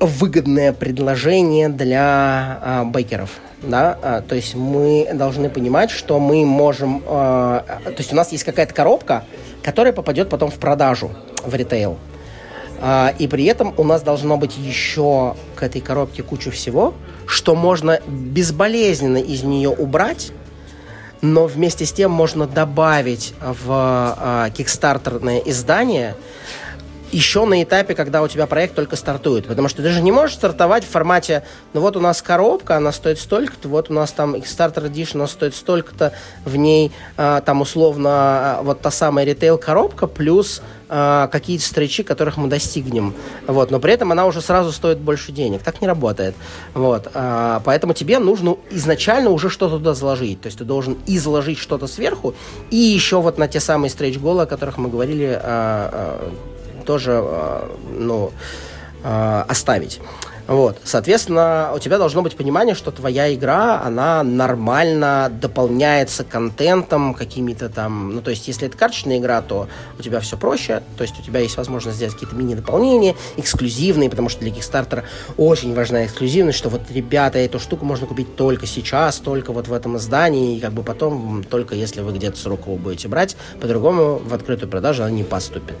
[SPEAKER 11] выгодное предложение для бейкеров да, а, то есть мы должны понимать, что мы можем, а, то есть у нас есть какая-то коробка, которая попадет потом в продажу, в ритейл. А, и при этом у нас должно быть еще к этой коробке куча всего, что можно безболезненно из нее убрать, но вместе с тем можно добавить в а, кикстартерное издание, еще на этапе, когда у тебя проект только стартует. Потому что ты же не можешь стартовать в формате, ну вот у нас коробка, она стоит столько-то, вот у нас там Kickstarter Edition, она стоит столько-то, в ней а, там условно а, вот та самая ритейл-коробка плюс а, какие-то встречи, которых мы достигнем. Вот. Но при этом она уже сразу стоит больше денег. Так не работает. Вот. А, поэтому тебе нужно изначально уже что-то туда заложить. То есть ты должен и заложить что-то сверху, и еще вот на те самые стрейч-голы, о которых мы говорили, а, а, тоже, э, ну, э, оставить. Вот. Соответственно, у тебя должно быть понимание, что твоя игра, она нормально дополняется контентом, какими-то там... Ну, то есть, если это карточная игра, то у тебя все проще. То есть, у тебя есть возможность сделать какие-то мини-дополнения, эксклюзивные, потому что для Kickstarter очень важна эксклюзивность, что вот, ребята, эту штуку можно купить только сейчас, только вот в этом издании, и как бы потом, только если вы где-то с рукового будете брать, по-другому в открытую продажу она не поступит.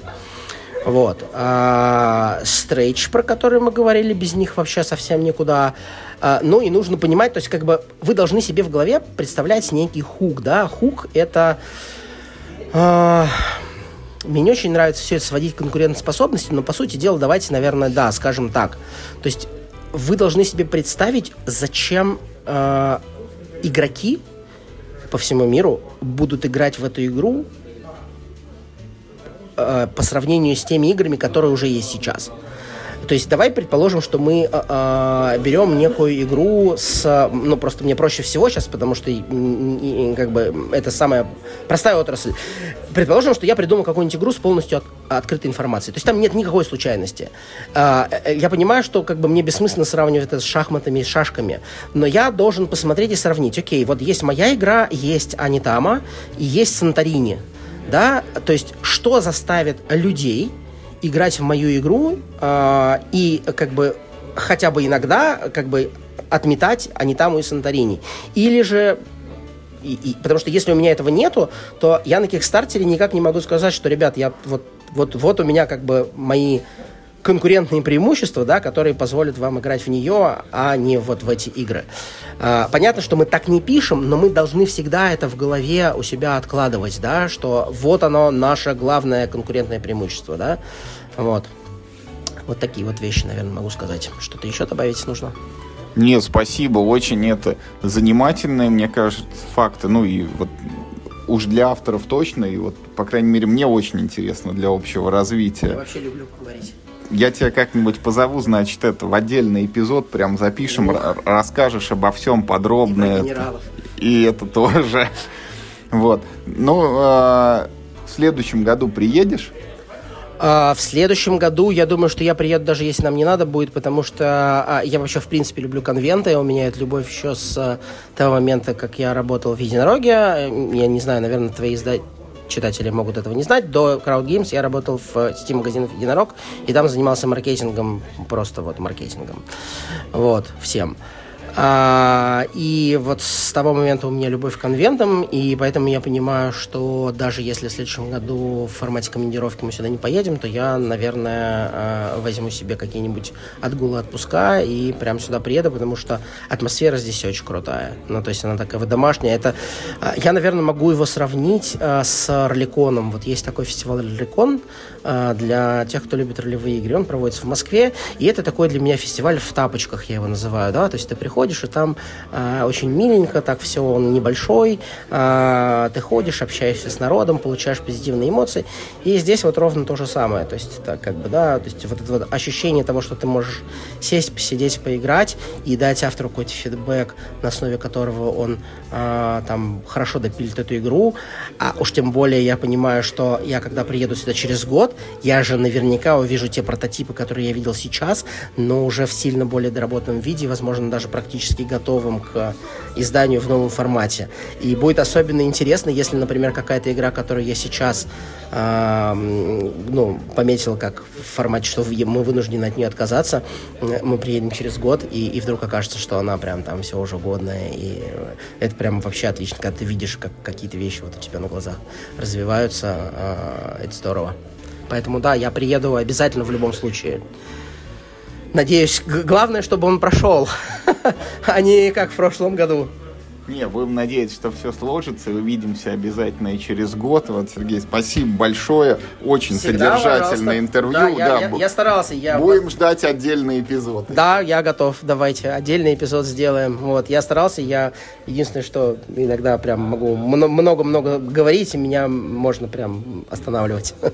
[SPEAKER 11] Вот. А, стрейч, про который мы говорили, без них вообще совсем никуда. А, ну и нужно понимать, то есть как бы вы должны себе в голове представлять некий хук, да. Хук это... А, мне не очень нравится все это сводить к конкурентоспособности, но по сути дела давайте, наверное, да, скажем так. То есть вы должны себе представить, зачем э, игроки по всему миру будут играть в эту игру э, по сравнению с теми играми, которые уже есть сейчас. То есть давай предположим, что мы э, э, берем некую игру с... Ну, просто мне проще всего сейчас, потому что и, и, как бы это самая простая отрасль. Предположим, что я придумал какую-нибудь игру с полностью от, открытой информацией. То есть там нет никакой случайности. Э, я понимаю, что как бы мне бессмысленно сравнивать это с шахматами и шашками, но я должен посмотреть и сравнить. Окей, вот есть моя игра, есть Анитама и есть Санторини да, то есть что заставит людей играть в мою игру э, и как бы хотя бы иногда как бы отметать Анитаму и Санторини. Или же и, и, потому что если у меня этого нету, то я на Кикстартере никак не могу сказать, что, ребят, я вот, вот, вот у меня как бы мои конкурентные преимущества, да, которые позволят вам играть в нее, а не вот в эти игры. А, понятно, что мы так не пишем, но мы должны всегда это в голове у себя откладывать, да, что вот оно наше главное конкурентное преимущество, да, вот. Вот такие вот вещи, наверное, могу сказать. Что-то еще добавить нужно?
[SPEAKER 1] Нет, спасибо, очень это занимательные, мне кажется, факты. Ну и вот уж для авторов точно, и вот, по крайней мере, мне очень интересно для общего развития. Я
[SPEAKER 11] вообще люблю говорить
[SPEAKER 1] я тебя как-нибудь позову, значит, это в отдельный эпизод прям запишем, расскажешь обо всем подробно. И, и это тоже. Вот. Ну, э, в следующем году приедешь?
[SPEAKER 11] А, в следующем году, я думаю, что я приеду, даже если нам не надо будет, потому что а, я вообще, в принципе, люблю конвенты. У меня эта любовь еще с а, того момента, как я работал в Единороге. Я не знаю, наверное, твои издатели читатели могут этого не знать, до Crowd Games я работал в сети магазинов «Единорог», и там занимался маркетингом, просто вот маркетингом. Вот, всем. А, и вот с того момента у меня любовь к конвентам, и поэтому я понимаю, что даже если в следующем году в формате командировки мы сюда не поедем, то я, наверное, а, возьму себе какие-нибудь отгулы отпуска и прям сюда приеду, потому что атмосфера здесь очень крутая. Ну, то есть она такая вот домашняя. Это, а, я, наверное, могу его сравнить с Роликоном. Вот есть такой фестиваль Роликон для тех, кто любит ролевые игры. Он проводится в Москве, и это такой для меня фестиваль в тапочках, я его называю, да, то есть ты приходишь, и там а, очень миленько так все, он небольшой, а, ты ходишь, общаешься с народом, получаешь позитивные эмоции, и здесь вот ровно то же самое, то есть это как бы, да, то есть вот это вот ощущение того, что ты можешь сесть, посидеть, поиграть и дать автору какой-то фидбэк, на основе которого он а, там хорошо допилит эту игру, а уж тем более я понимаю, что я когда приеду сюда через год, я же наверняка увижу те прототипы, которые я видел сейчас, но уже в сильно более доработанном виде, возможно, даже практически готовым к изданию в новом формате. И будет особенно интересно, если, например, какая-то игра, которую я сейчас э, ну, пометил как в формате, что мы вынуждены от нее отказаться, мы приедем через год, и, и вдруг окажется, что она прям там все уже годная, и это прям вообще отлично, когда ты видишь, как какие-то вещи вот у тебя на глазах развиваются, э, это здорово. Поэтому да, я приеду обязательно в любом случае. Надеюсь, главное, чтобы он прошел, а не как в прошлом году.
[SPEAKER 1] Не, будем надеяться, что все сложится, и увидимся обязательно и через год. Вот, Сергей, спасибо большое. Очень Всегда, содержательное пожалуйста. интервью.
[SPEAKER 11] Да, я, да, я, я старался. Я...
[SPEAKER 1] Будем ждать отдельный эпизод.
[SPEAKER 11] Да, я готов. Давайте отдельный эпизод сделаем. Вот, я старался. Я единственное, что иногда прям могу много-много говорить, и меня можно прям останавливать.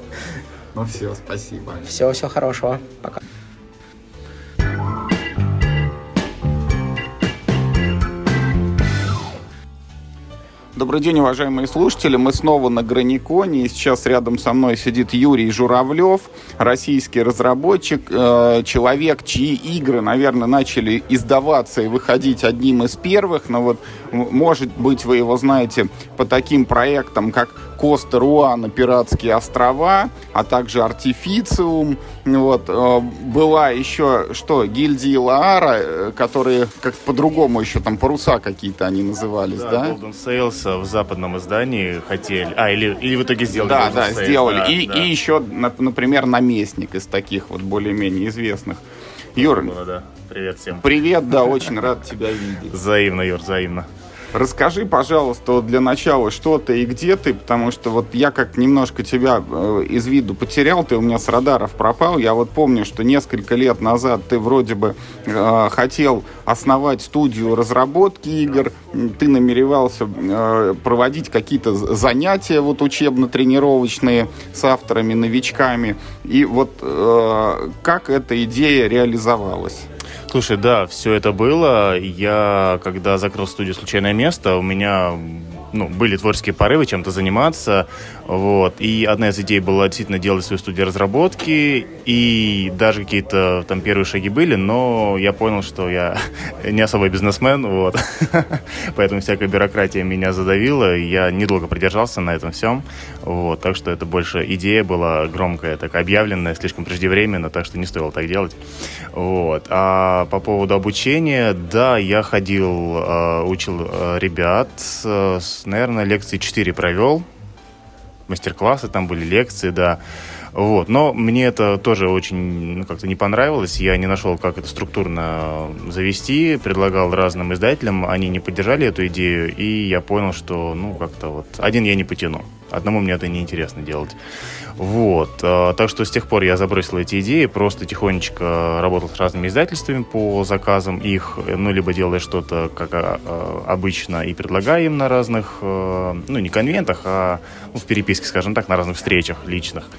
[SPEAKER 1] Ну все, спасибо.
[SPEAKER 11] Все, всего хорошего. Пока.
[SPEAKER 1] Добрый день, уважаемые слушатели. Мы снова на Граниконе. И сейчас рядом со мной сидит Юрий Журавлев, российский разработчик, э, человек, чьи игры, наверное, начали издаваться и выходить одним из первых. Но вот, может быть, вы его знаете по таким проектам, как Коста Руана, Пиратские острова, а также Артифициум. Вот. Э, была еще, что, гильдии Лаара, э, которые как по-другому еще, там паруса какие-то они назывались, да?
[SPEAKER 10] да? Golden Sales в западном издании хотели. А, или, или в итоге сделали
[SPEAKER 1] Да, Golden да, Sales, сделали. Да, и, да. и еще, например, наместник из таких вот более-менее известных. Юр,
[SPEAKER 10] было, да. Привет всем.
[SPEAKER 1] Привет, да, очень рад тебя видеть.
[SPEAKER 10] Взаимно, Юр, взаимно.
[SPEAKER 1] Расскажи, пожалуйста, для начала, что ты и где ты, потому что вот я как немножко тебя э, из виду потерял, ты у меня с радаров пропал. Я вот помню, что несколько лет назад ты вроде бы э, хотел основать студию разработки игр, ты намеревался э, проводить какие-то занятия вот учебно-тренировочные с авторами, новичками. И вот э, как эта идея реализовалась?
[SPEAKER 10] Слушай, да, все это было. Я, когда закрыл студию «Случайное место», у меня ну, были творческие порывы чем-то заниматься. Вот. И одна из идей была действительно делать свою студию разработки. И даже какие-то там первые шаги были, но я понял, что я не особый бизнесмен. Вот. Поэтому всякая бюрократия меня задавила. И я недолго продержался на этом всем. Вот. Так что это больше идея была громкая, так объявленная, слишком преждевременно, так что не стоило так делать. Вот. А по поводу обучения, да, я ходил, э, учил э, ребят э, наверное, лекции 4 провел. Мастер-классы там были, лекции, да. Вот. Но мне это тоже очень ну, как-то не понравилось. Я не нашел, как это структурно завести. Предлагал разным издателям, они не поддержали эту идею. И я понял, что ну как-то вот один я не потяну. Одному мне это неинтересно делать. Вот. А, так что с тех пор я забросил эти идеи, просто тихонечко работал с разными издательствами по заказам их, ну, либо делая что-то, как а, а, обычно, и предлагая им на разных, ну, не конвентах, а ну, в переписке, скажем так, на разных встречах личных.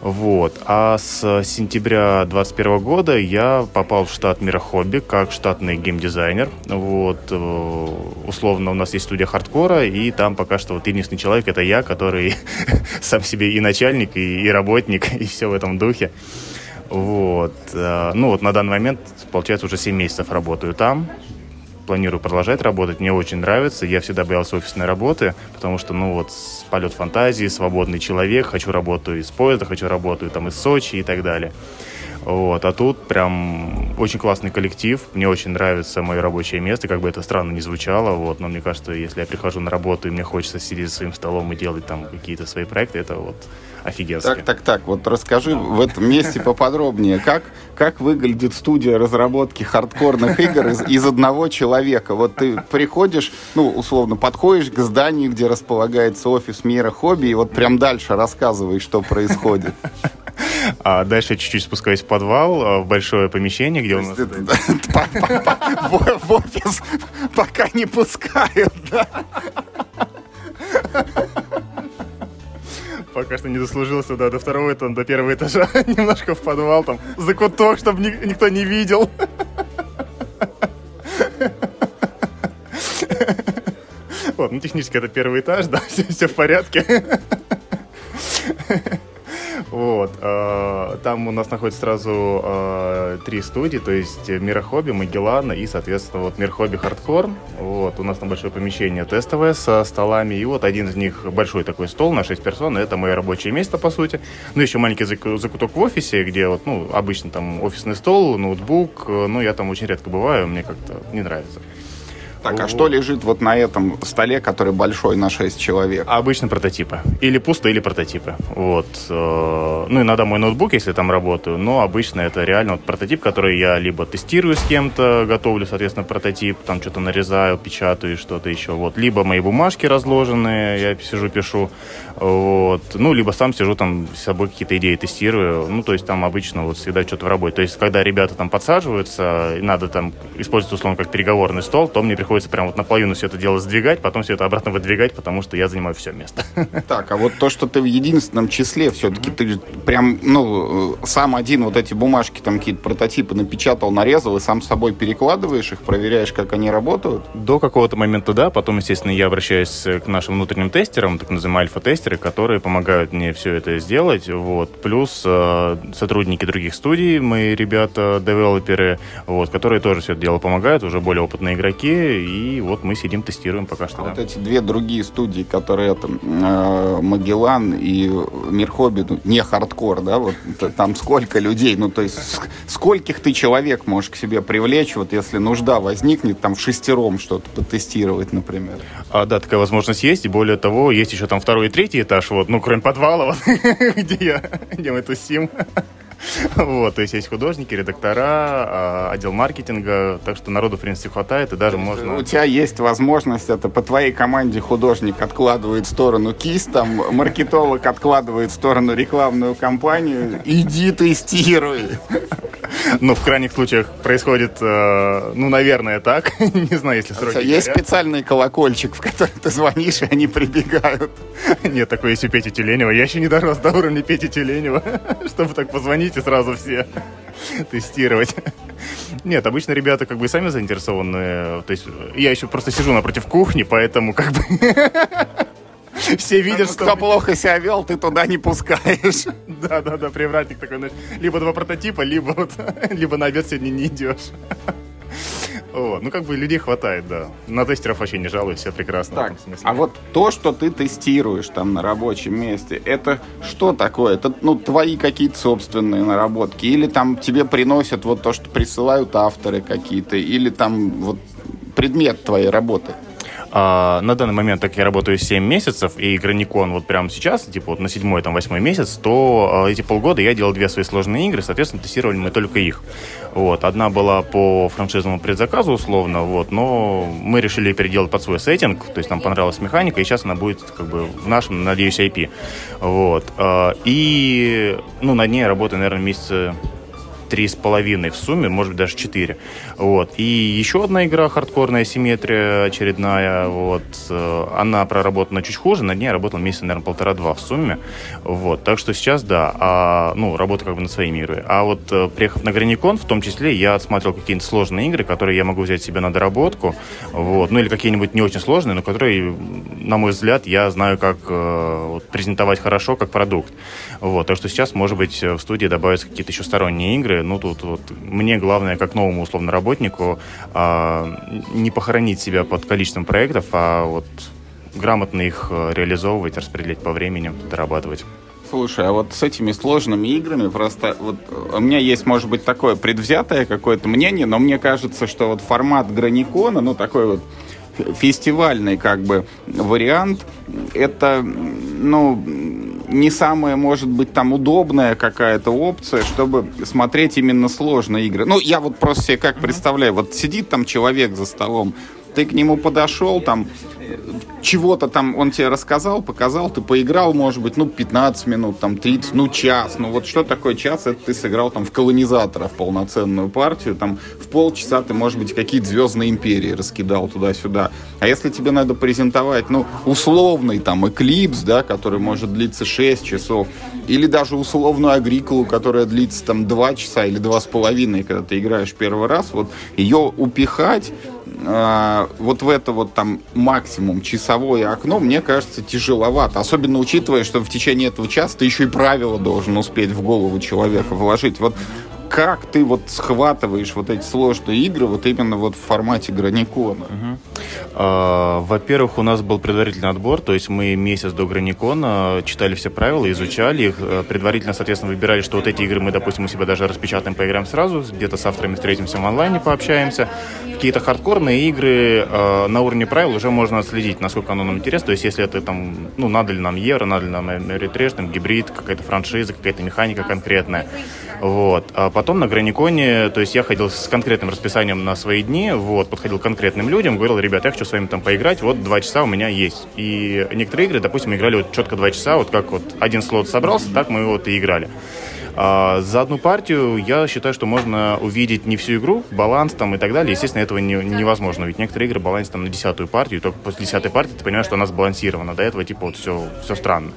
[SPEAKER 10] Вот. А с сентября 2021 года я попал в штат Мира Хобби как штатный геймдизайнер. Вот. Э, условно у нас есть студия хардкора, и там пока что вот единственный человек это я, который сам себе и начальник, и, и работник, и все в этом духе. Вот. Э, ну вот на данный момент, получается, уже 7 месяцев работаю там планирую продолжать работать. Мне очень нравится. Я всегда боялся офисной работы, потому что, ну вот, полет фантазии, свободный человек, хочу работу из поезда, хочу работу там из Сочи и так далее. Вот. А тут прям очень классный коллектив. Мне очень нравится мое рабочее место, как бы это странно не звучало. Вот. Но мне кажется, если я прихожу на работу и мне хочется сидеть за своим столом и делать там какие-то свои проекты, это вот офигенски.
[SPEAKER 1] Так, так, так, вот расскажи в этом месте поподробнее, как, как выглядит студия разработки хардкорных игр из, из одного человека. Вот ты приходишь, ну, условно, подходишь к зданию, где располагается офис мира хобби, и вот прям дальше рассказываешь, что происходит.
[SPEAKER 10] А дальше я чуть-чуть спускаюсь в подвал, а, в большое помещение, где у нас...
[SPEAKER 1] В офис пока не пускают, да?
[SPEAKER 10] Пока что не дослужился да, до второго этажа, до первого этажа. Немножко в подвал, там, за куток, чтобы ни- никто не видел. Вот, ну, технически это первый этаж, да, все, все в порядке. Вот. э, Там у нас находится сразу три студии, то есть Мира Хобби, Магеллана и, соответственно, вот Мир Хобби Хардкор. Вот. У нас там большое помещение тестовое со столами. И вот один из них большой такой стол на 6 персон. Это мое рабочее место, по сути. Ну, еще маленький зак- закуток в офисе, где вот, ну, обычно там офисный стол, ноутбук. Ну, я там очень редко бываю, мне как-то не нравится.
[SPEAKER 1] Так, а что лежит вот на этом столе, который большой на 6 человек?
[SPEAKER 10] Обычно прототипы. Или пусто, или прототипы. Вот. э, Ну, иногда мой ноутбук, если там работаю, но обычно это реально вот прототип, который я либо тестирую с кем-то, готовлю, соответственно, прототип, там что-то нарезаю, печатаю, что-то еще. Вот. Либо мои бумажки разложенные, я сижу, пишу. Вот. Ну, либо сам сижу там с собой какие-то идеи тестирую. Ну, то есть там обычно вот всегда что-то в работе. То есть, когда ребята там подсаживаются, и надо там использовать, условно, как переговорный стол, то мне приходится прям вот наполовину все это дело сдвигать, потом все это обратно выдвигать, потому что я занимаю все место.
[SPEAKER 1] Так, а вот то, что ты в единственном числе, все-таки ты же прям, ну, э, сам один вот эти бумажки, там какие-то прототипы напечатал, нарезал, и сам с собой перекладываешь их, проверяешь, как они работают.
[SPEAKER 10] До какого-то момента, да. Потом, естественно, я обращаюсь к нашим внутренним тестерам, так называемые альфа-тестеры, которые помогают мне все это сделать. Вот. Плюс э, сотрудники других студий, мои ребята, девелоперы, вот, которые тоже все это дело помогают, уже более опытные игроки. И вот мы сидим, тестируем пока что.
[SPEAKER 1] А
[SPEAKER 10] да.
[SPEAKER 1] вот эти две другие студии, которые это э, Магеллан и Мир Хобби, ну, не хардкор, да, вот там сколько людей, ну, то есть ск- скольких ты человек можешь к себе привлечь, вот если нужда возникнет, там в шестером что-то потестировать, например.
[SPEAKER 10] А, да, такая возможность есть. И более того, есть еще там второй и третий этаж, вот, ну, кроме подвала, вот, где я, где мы тусим. Вот, то есть есть художники, редактора, а, отдел маркетинга, так что народу, в принципе, хватает, и даже можно...
[SPEAKER 1] У тебя есть возможность, это по твоей команде художник откладывает в сторону кисть, там маркетолог откладывает в сторону рекламную кампанию. Иди тестируй.
[SPEAKER 10] Ну, в крайних случаях происходит, э, ну, наверное, так. Не знаю, если сроки
[SPEAKER 1] Есть
[SPEAKER 10] горят.
[SPEAKER 1] специальный колокольчик, в который ты звонишь, и они прибегают.
[SPEAKER 10] Нет, такой есть у Пети Тюленева. Я еще не дорос до уровня Пети Тюленева, чтобы так позвонить и сразу все тестировать. Нет, обычно ребята как бы и сами заинтересованы. То есть я еще просто сижу напротив кухни, поэтому как бы все видят, что...
[SPEAKER 1] Кто плохо себя вел, ты туда не пускаешь.
[SPEAKER 10] Да-да-да, привратник такой, знаешь, либо два прототипа, либо вот, либо на обед сегодня не идешь. Вот, ну как бы людей хватает, да. На тестеров вообще не жалуюсь, все прекрасно.
[SPEAKER 1] Так, а вот то, что ты тестируешь там на рабочем месте, это что такое? Это, ну, твои какие-то собственные наработки? Или там тебе приносят вот то, что присылают авторы какие-то? Или там вот предмет твоей работы?
[SPEAKER 10] А, на данный момент, так я работаю 7 месяцев, и Граникон вот прямо сейчас, типа вот на седьмой, там, восьмой месяц, то а, эти полгода я делал две свои сложные игры, соответственно, тестировали мы только их. Вот. Одна была по франшизному предзаказу, условно, вот, но мы решили переделать под свой сеттинг, то есть нам понравилась механика, и сейчас она будет как бы в нашем, надеюсь, IP. Вот. А, И, ну, над ней я работаю, наверное, месяца три с половиной в сумме, может быть, даже четыре. Вот. И еще одна игра, хардкорная симметрия очередная, вот. э, Она проработана чуть хуже, над ней работал месяца, наверное, полтора-два в сумме. Вот. Так что сейчас, да, а, ну, работа как бы над своими играми. А вот э, приехав на Граникон, в том числе, я отсматривал какие-нибудь сложные игры, которые я могу взять себе на доработку, вот. Ну, или какие-нибудь не очень сложные, но которые, на мой взгляд, я знаю, как э, вот, презентовать хорошо, как продукт. Вот. Так что сейчас, может быть, в студии добавятся какие-то еще сторонние игры, ну, тут вот мне главное, как новому, условно, работнику, а, не похоронить себя под количеством проектов, а вот грамотно их э, реализовывать, распределять по времени, дорабатывать.
[SPEAKER 1] Слушай, а вот с этими сложными играми просто вот э, у меня есть, может быть, такое предвзятое какое-то мнение, но мне кажется, что вот формат Граникона, ну такой вот фестивальный как бы вариант, это, ну, не самая, может быть, там удобная какая-то опция, чтобы смотреть именно сложные игры. Ну, я вот просто себе как представляю, вот сидит там человек за столом, ты к нему подошел, там, чего-то там он тебе рассказал, показал, ты поиграл, может быть, ну, 15 минут, там, 30, ну, час. Ну, вот что такое час? Это ты сыграл там в колонизатора в полноценную партию, там, в полчаса ты, может быть, какие-то звездные империи раскидал туда-сюда. А если тебе надо презентовать, ну, условный там эклипс, да, который может длиться 6 часов, или даже условную агрикулу, которая длится там 2 часа или 2,5, когда ты играешь первый раз, вот ее упихать э, вот в это вот там максимум часовое окно, мне кажется, тяжеловато. Особенно учитывая, что в течение этого часа ты еще и правила должен успеть в голову человека вложить. Вот как ты вот схватываешь вот эти сложные игры вот именно вот в формате Граникона?
[SPEAKER 10] Угу. А, во-первых, у нас был предварительный отбор, то есть мы месяц до Граникона читали все правила, изучали их, э, предварительно, соответственно, выбирали, что вот эти игры мы, допустим, у себя даже распечатаем, поиграем сразу, где-то с авторами встретимся в онлайне, пообщаемся. Какие-то хардкорные игры э, на уровне правил уже можно отследить, насколько оно нам интересно, то есть если это там, ну, надо ли нам евро, надо ли нам ретреш, там, гибрид, какая-то франшиза, какая-то механика конкретная. Вот. А потом на Граниконе, то есть я ходил с конкретным расписанием на свои дни, вот, подходил к конкретным людям, говорил, ребят, я хочу с вами там поиграть, вот два часа у меня есть. И некоторые игры, допустим, играли вот четко два часа, вот как вот один слот собрался, так мы вот и играли. А за одну партию я считаю, что можно увидеть не всю игру, баланс там и так далее. Естественно, этого не, невозможно. Ведь некоторые игры баланс там на десятую партию, только после десятой партии ты понимаешь, что она сбалансирована. До этого типа вот все, все странно.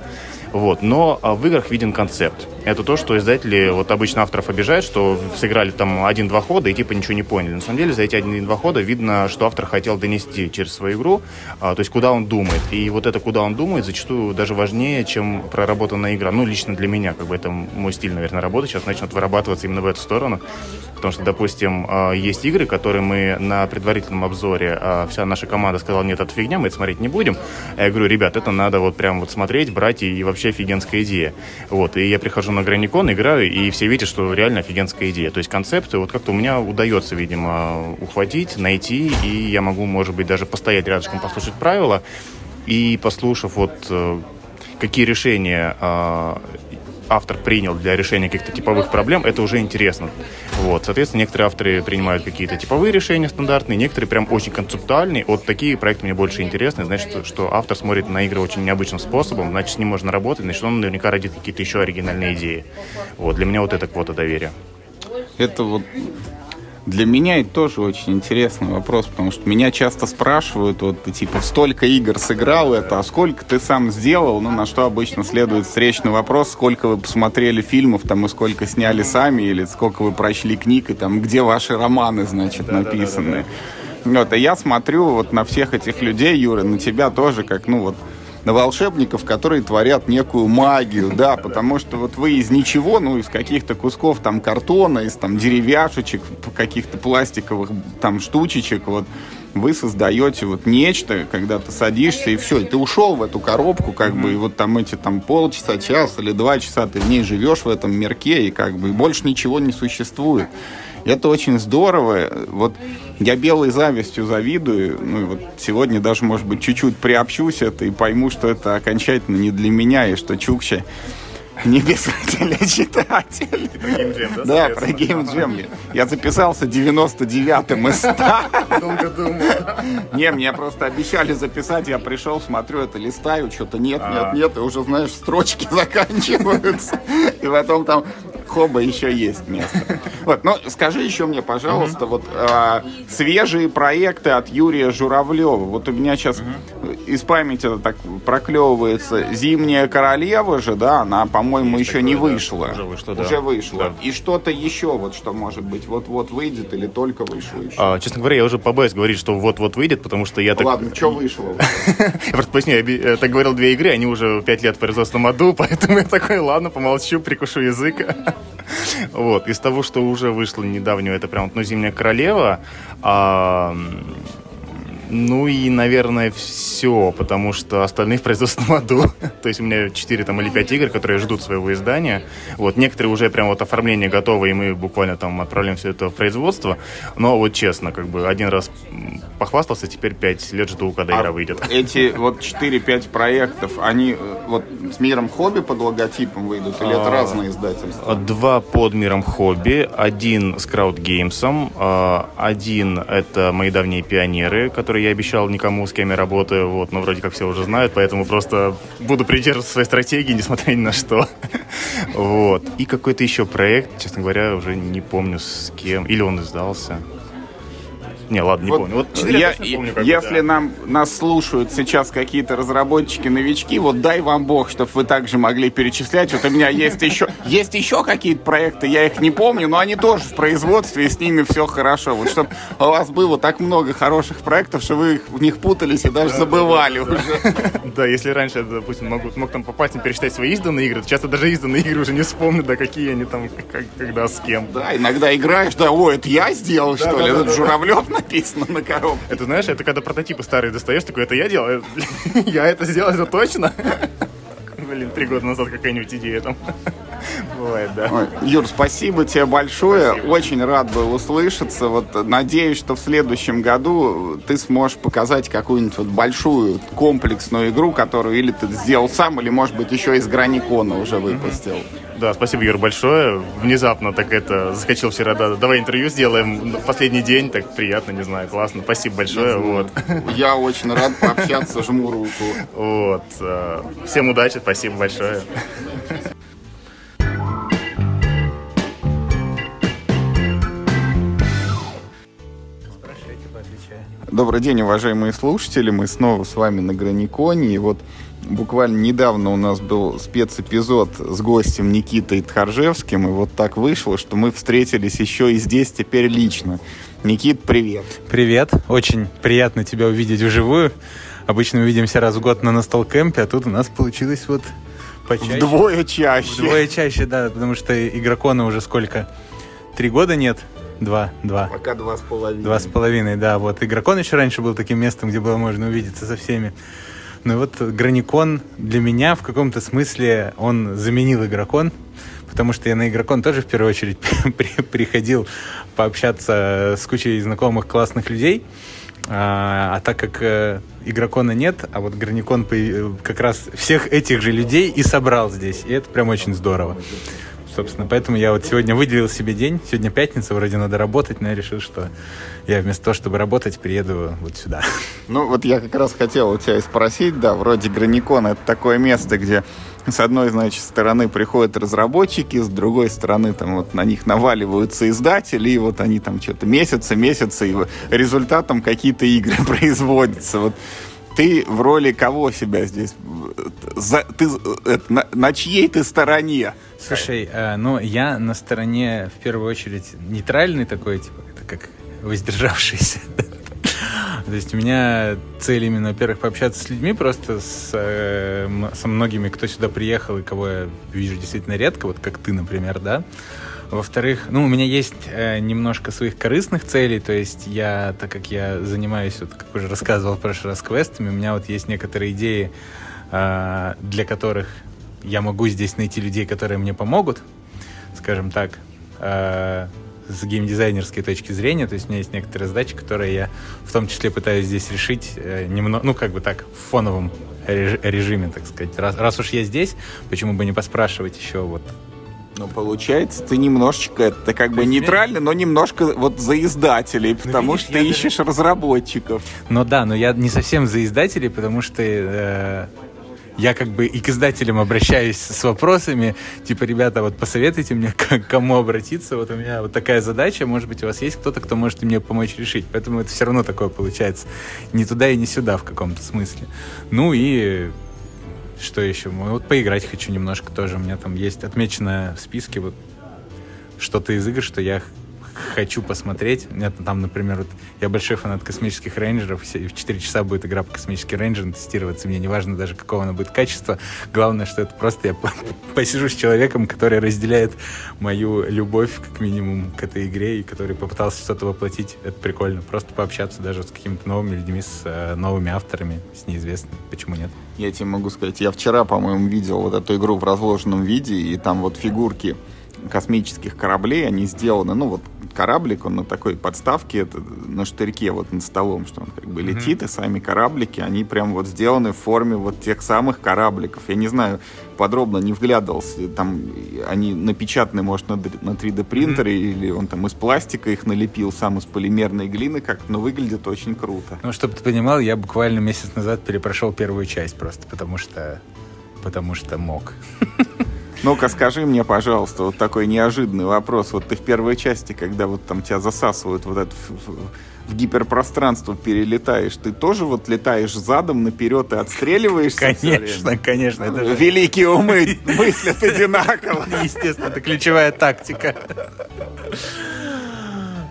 [SPEAKER 10] Вот. Но а, в играх виден концепт. Это то, что издатели, вот обычно авторов обижают, что сыграли там один-два хода и типа ничего не поняли. На самом деле за эти один-два хода видно, что автор хотел донести через свою игру, а, то есть куда он думает. И вот это, куда он думает, зачастую даже важнее, чем проработанная игра. Ну, лично для меня, как бы это мой стиль, наверное, работы сейчас начнет вырабатываться именно в эту сторону. Потому что, допустим, а, есть игры, которые мы на предварительном обзоре, вся наша команда сказала, нет, это фигня, мы это смотреть не будем. Я говорю, ребят, это надо вот прям вот смотреть, брать и вообще вообще офигенская идея. Вот, и я прихожу на Граникон, играю, и все видят, что реально офигенская идея. То есть концепты вот как-то у меня удается, видимо, ухватить, найти, и я могу, может быть, даже постоять рядышком, послушать правила, и послушав вот э, какие решения а, автор принял для решения каких-то типовых проблем, это уже интересно. Вот, соответственно, некоторые авторы принимают какие-то типовые решения стандартные, некоторые прям очень концептуальные. Вот такие проекты мне больше интересны. Значит, что, автор смотрит на игры очень необычным способом, значит, с ним можно работать, значит, он наверняка родит какие-то еще оригинальные идеи. Вот, для меня вот это квота доверия.
[SPEAKER 1] Это вот для меня это тоже очень интересный вопрос, потому что меня часто спрашивают, вот ты типа столько игр сыграл это, а сколько ты сам сделал? Ну, на что обычно следует встречный вопрос, сколько вы посмотрели фильмов, там, и сколько сняли сами, или сколько вы прочли книг, и там, где ваши романы, значит, написаны. Вот, а я смотрю вот на всех этих людей, Юра, на тебя тоже, как, ну, вот, на волшебников, которые творят некую магию, да, потому что вот вы из ничего, ну, из каких-то кусков там картона, из там деревяшечек, каких-то пластиковых там штучечек, вот, вы создаете вот нечто, когда ты садишься и все, и ты ушел в эту коробку, как mm-hmm. бы, и вот там эти там полчаса, час или два часа ты в ней живешь в этом мирке, и как бы и больше ничего не существует. Это очень здорово. Вот я белой завистью завидую. Ну, и вот сегодня даже, может быть, чуть-чуть приобщусь это и пойму, что это окончательно не для меня, и что Чукча не писатель-читатель. Про да? Да, про геймджем. Я записался 99-м из 100. Долго думал. Не, мне просто обещали записать, я пришел, смотрю, это листаю, что-то нет, нет, а. нет, и уже, знаешь, строчки заканчиваются. И потом там хоба еще есть место. Вот, ну, скажи еще мне, пожалуйста, вот а, свежие проекты от Юрия Журавлева. Вот у меня сейчас из памяти так проклевывается «Зимняя королева» же, да, она, по-моему, еще такое, не вышла.
[SPEAKER 10] Да, уже вышла, да.
[SPEAKER 1] Уже вышла. Да. И что-то еще, вот что, может быть, вот-вот выйдет или только вышло еще?
[SPEAKER 10] А, честно говоря, я уже побоюсь говорить, что вот-вот выйдет, потому что я так...
[SPEAKER 1] Ладно, что вышло?
[SPEAKER 10] Я просто поясню, я так говорил две игры, они уже пять лет в производственном аду, поэтому я такой, ладно, помолчу, прикушу язык. Вот, из того, что уже вышло недавнего, это прям, ну, «Зимняя королева», а, Ну и, наверное, все, потому что остальные в производственном аду. То есть у меня 4 там, или 5 игр, которые ждут своего издания. Вот некоторые уже прям вот оформление готово, и мы буквально там отправляем все это в производство. Но вот честно, как бы один раз похвастался, теперь 5 лет жду, когда
[SPEAKER 1] А
[SPEAKER 10] игра выйдет.
[SPEAKER 1] Эти вот 4-5 проектов, они э, вот с миром хобби под логотипом выйдут, или это
[SPEAKER 10] А,
[SPEAKER 1] разные издательства?
[SPEAKER 10] Два под миром хобби, один с краудгеймсом, один это мои давние пионеры, которые я обещал никому, с кем я работаю, вот, но вроде как все уже знают, поэтому просто буду придерживаться своей стратегии, несмотря ни на что. Вот. И какой-то еще проект, честно говоря, уже не помню с кем, или он издался. Не, ладно, не
[SPEAKER 1] Вот
[SPEAKER 10] помню. Вот
[SPEAKER 1] я-
[SPEAKER 10] помню, как
[SPEAKER 1] если
[SPEAKER 10] да.
[SPEAKER 1] нам нас слушают сейчас какие-то разработчики-новички, вот дай вам бог, чтобы вы также могли перечислять. Вот у меня есть еще, есть еще какие-то проекты, я их не помню, но они тоже в производстве, и с ними все хорошо. Вот чтобы у вас было так много хороших проектов, что вы их- в них путались и даже забывали уже.
[SPEAKER 10] Да, если раньше, допустим, могу, мог там по пальцам пересчитать свои изданные игры, то часто даже изданные игры уже не вспомню, да, какие они там, когда, с кем.
[SPEAKER 1] Да, иногда играешь, да, ой, это я сделал, что ли? Это Журавлев написано на коробке.
[SPEAKER 10] Это, знаешь, это когда прототипы старые достаешь, такой, это я делал? Я это сделал, это точно? Блин, три года назад какая-нибудь идея там. Бывает, да.
[SPEAKER 1] Ой, Юр, спасибо тебе большое. Очень рад был услышаться. Вот надеюсь, что в следующем году ты сможешь показать какую-нибудь вот большую комплексную игру, которую или ты сделал сам, или, может быть, еще из Граникона уже выпустил.
[SPEAKER 10] Да, спасибо, Юр, большое. Внезапно так это заскочил вчера, да, давай интервью сделаем в последний день, так приятно, не знаю, классно. Спасибо большое, вот.
[SPEAKER 1] Я очень рад пообщаться, жму руку.
[SPEAKER 10] Вот. э, Всем удачи, спасибо большое.
[SPEAKER 1] Добрый день, уважаемые слушатели. Мы снова с вами на Граниконе. И вот буквально недавно у нас был спецэпизод с гостем Никитой Тхаржевским. И вот так вышло, что мы встретились еще и здесь теперь лично. Никит, привет.
[SPEAKER 12] Привет, очень приятно тебя увидеть вживую. Обычно мы видимся раз в год на Настолкэмпе, а тут у нас получилось вот почаще.
[SPEAKER 1] Вдвое чаще.
[SPEAKER 12] Вдвое чаще, да, потому что игрокона уже сколько? Три года нет? Два, два.
[SPEAKER 1] Пока два с половиной.
[SPEAKER 12] Два с половиной, да. Вот игрокон еще раньше был таким местом, где было можно увидеться со всеми. Ну и вот Граникон для меня в каком-то смысле он заменил игрокон, потому что я на игрокон тоже в первую очередь при- приходил пообщаться с кучей знакомых классных людей. А, а так как э, игрокона нет, а вот Граникон как раз всех этих же людей и собрал здесь. И это прям очень здорово. Собственно, поэтому я вот сегодня выделил себе день. Сегодня пятница, вроде надо работать, но я решил, что я вместо того, чтобы работать, приеду вот сюда.
[SPEAKER 1] Ну, вот я как раз хотел у тебя и спросить, да, вроде Граникон это такое место, где с одной, значит, стороны приходят разработчики, с другой стороны там вот на них наваливаются издатели, и вот они там что-то месяцы, месяцы, и результатом какие-то игры производятся. Вот ты в роли кого себя здесь? За, ты э, на, на чьей ты стороне?
[SPEAKER 12] Слушай, э, ну я на стороне в первую очередь нейтральный такой, типа, это как воздержавшийся. То есть у меня цель именно, во-первых, пообщаться с людьми, просто с, э, со многими, кто сюда приехал и кого я вижу действительно редко, вот как ты, например, да. Во-вторых, ну, у меня есть э, немножко своих корыстных целей, то есть я, так как я занимаюсь, вот, как уже рассказывал в прошлый раз, квестами, у меня вот есть некоторые идеи, э, для которых я могу здесь найти людей, которые мне помогут, скажем так, э, с геймдизайнерской точки зрения. То есть у меня есть некоторые задачи, которые я в том числе пытаюсь здесь решить э, немного, ну, как бы так, в фоновом реж- режиме, так сказать. Раз, раз уж я здесь, почему бы не поспрашивать еще вот
[SPEAKER 1] Ну, получается, ты немножечко, это как бы нейтральный, но немножко вот за издателей, потому
[SPEAKER 12] видишь,
[SPEAKER 1] что ты ищешь разработчиков.
[SPEAKER 12] Но да, но я не совсем за издателей, потому что э, я как бы и к издателям обращаюсь с вопросами, типа, ребята, вот посоветуйте мне, к кому обратиться, вот у меня вот такая задача, может быть, у вас есть кто-то, кто может мне помочь решить, поэтому это все равно такое получается, не туда и не сюда в каком-то смысле. Ну и что еще? Ну, Вот поиграть хочу немножко тоже, у меня там есть отмечено в списке вот что-то из игр, что я хочу посмотреть. Нет, там, например, вот я большой фанат космических рейнджеров, и в 4 часа будет игра по космическим рейнджерам тестироваться. Мне не важно даже, какого она будет качества. Главное, что это просто я посижу с человеком, который разделяет мою любовь, как минимум, к этой игре, и который попытался что-то воплотить. Это прикольно. Просто пообщаться даже с какими-то новыми людьми, с э, новыми авторами, с неизвестными. Почему нет?
[SPEAKER 1] Я тебе могу сказать, я вчера, по-моему, видел вот эту игру в разложенном виде, и там вот фигурки космических кораблей, они сделаны, ну вот кораблик, он на такой подставке, это на штырьке вот над столом, что он как бы летит, mm-hmm. и сами кораблики, они прям вот сделаны в форме вот тех самых корабликов. Я не знаю, подробно не вглядывался, там они напечатаны, может, на, на 3D принтере, mm-hmm. или он там из пластика их налепил, сам из полимерной глины как но выглядит очень круто.
[SPEAKER 12] Ну, чтобы ты понимал, я буквально месяц назад перепрошел первую часть просто, потому что потому что мог.
[SPEAKER 1] Ну-ка, скажи мне, пожалуйста, вот такой неожиданный вопрос. Вот ты в первой части, когда вот там тебя засасывают вот это в, в гиперпространство перелетаешь, ты тоже вот летаешь задом наперед и отстреливаешься?
[SPEAKER 12] Конечно, конечно. Это
[SPEAKER 1] же... Великие умы мыслят одинаково.
[SPEAKER 12] Естественно, это ключевая тактика.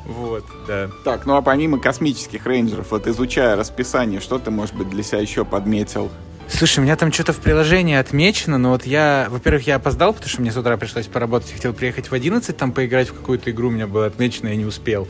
[SPEAKER 1] Вот, да. Так, ну а помимо космических рейнджеров, вот изучая расписание, что ты, может быть, для себя еще подметил?
[SPEAKER 12] Слушай, у меня там что-то в приложении отмечено, но вот я, во-первых, я опоздал, потому что мне с утра пришлось поработать, хотел приехать в 11, там поиграть в какую-то игру, у меня было отмечено, я не успел.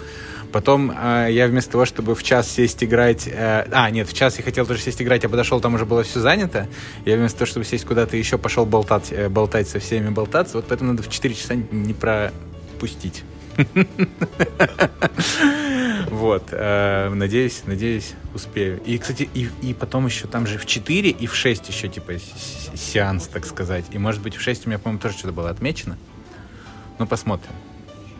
[SPEAKER 12] Потом э, я вместо того, чтобы в час сесть играть... Э, а, нет, в час я хотел тоже сесть играть, я подошел, там уже было все занято. Я вместо того, чтобы сесть куда-то еще, пошел болтать, э, болтать со всеми, болтаться. Вот поэтому надо в 4 часа не пропустить. Вот. Э, надеюсь, надеюсь, успею. И, кстати, и, и потом еще там же в 4 и в 6 еще, типа, сеанс, так сказать. И, может быть, в 6 у меня, по-моему, тоже что-то было отмечено. Ну, посмотрим.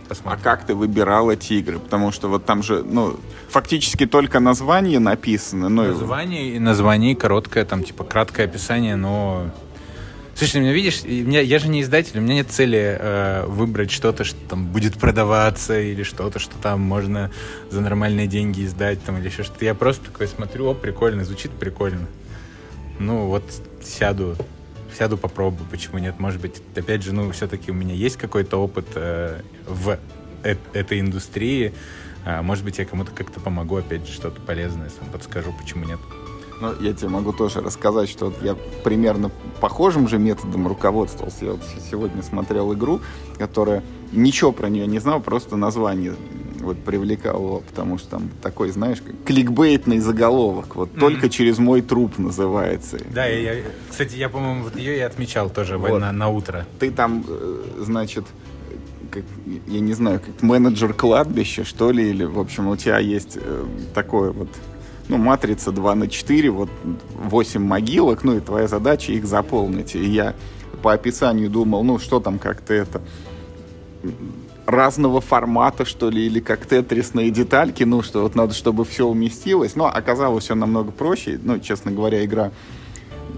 [SPEAKER 1] посмотрим. А как ты выбирал эти игры? Потому что вот там же, ну, фактически только название написано. Ну,
[SPEAKER 12] название и название короткое, там, типа, краткое описание, но Слушай, меня видишь, меня, я же не издатель, у меня нет цели э, выбрать что-то, что там будет продаваться, или что-то, что там можно за нормальные деньги издать, там, или еще что-то. Я просто такой смотрю, о, прикольно, звучит прикольно. Ну, вот сяду, сяду попробую, почему нет. Может быть, опять же, ну, все-таки у меня есть какой-то опыт э, в э этой индустрии. Э, может быть, я кому-то как-то помогу, опять же, что-то полезное, сам подскажу, почему нет.
[SPEAKER 1] Ну, я тебе могу тоже рассказать, что вот я примерно похожим же методом руководствовался. Я вот сегодня смотрел игру, которая ничего про нее не знал, просто название вот привлекало, потому что там такой, знаешь, кликбейтный заголовок. Вот mm-hmm. только через мой труп называется.
[SPEAKER 12] Да, я, я, кстати, я, по-моему, вот ее и отмечал тоже вот. на, на утро.
[SPEAKER 1] Ты там, э, значит, как, я не знаю, как менеджер кладбища, что ли, или, в общем, у тебя есть э, такое вот ну, матрица 2 на 4, вот 8 могилок, ну, и твоя задача их заполнить. И я по описанию думал, ну, что там как-то это разного формата, что ли, или как тетрисные детальки, ну, что вот надо, чтобы все уместилось. Но оказалось все намного проще. Ну, честно говоря, игра,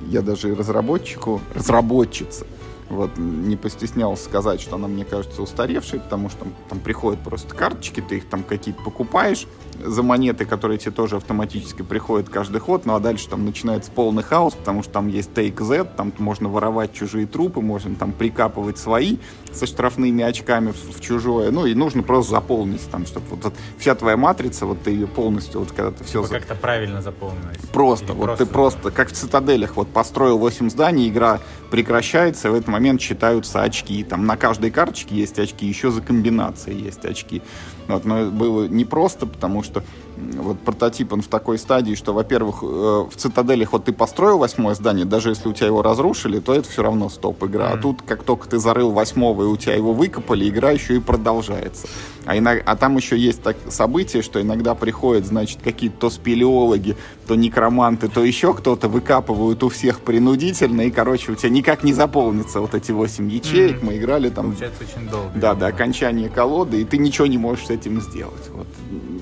[SPEAKER 1] я даже разработчику, разработчица, вот, не постеснялся сказать, что она, мне кажется, устаревшей, потому что там, там приходят просто карточки, ты их там какие-то покупаешь, за монеты, которые тебе тоже автоматически приходят каждый ход, ну а дальше там начинается полный хаос, потому что там есть Take Z, там можно воровать чужие трупы, можно там прикапывать свои со штрафными очками в, в чужое, ну и нужно просто заполнить там, чтобы вот, вот вся твоя матрица, вот ты ее полностью, вот когда ты все...
[SPEAKER 12] Типа как-то правильно заполнена.
[SPEAKER 1] Просто, Или вот просто... ты просто, как в цитаделях, вот построил 8 зданий, игра прекращается, в этот момент считаются очки. Там на каждой карточке есть очки, еще за комбинацией есть очки. Вот, но было непросто, потому что вот прототип он в такой стадии, что, во-первых, э, в цитаделях вот ты построил восьмое здание, даже если у тебя его разрушили, то это все равно стоп игра. Mm-hmm. А тут, как только ты зарыл восьмого и у тебя его выкопали, игра еще и продолжается. А, иногда, а там еще есть так, событие, что иногда приходят, значит, какие-то то спелеологи, то некроманты, то еще кто-то выкапывают у всех принудительно, и, короче, у тебя никак не заполнится вот эти восемь ячеек. Mm-hmm. Мы играли там...
[SPEAKER 12] Получается очень долго.
[SPEAKER 1] Да, до окончания колоды, и ты ничего не можешь с этим сделать. Вот.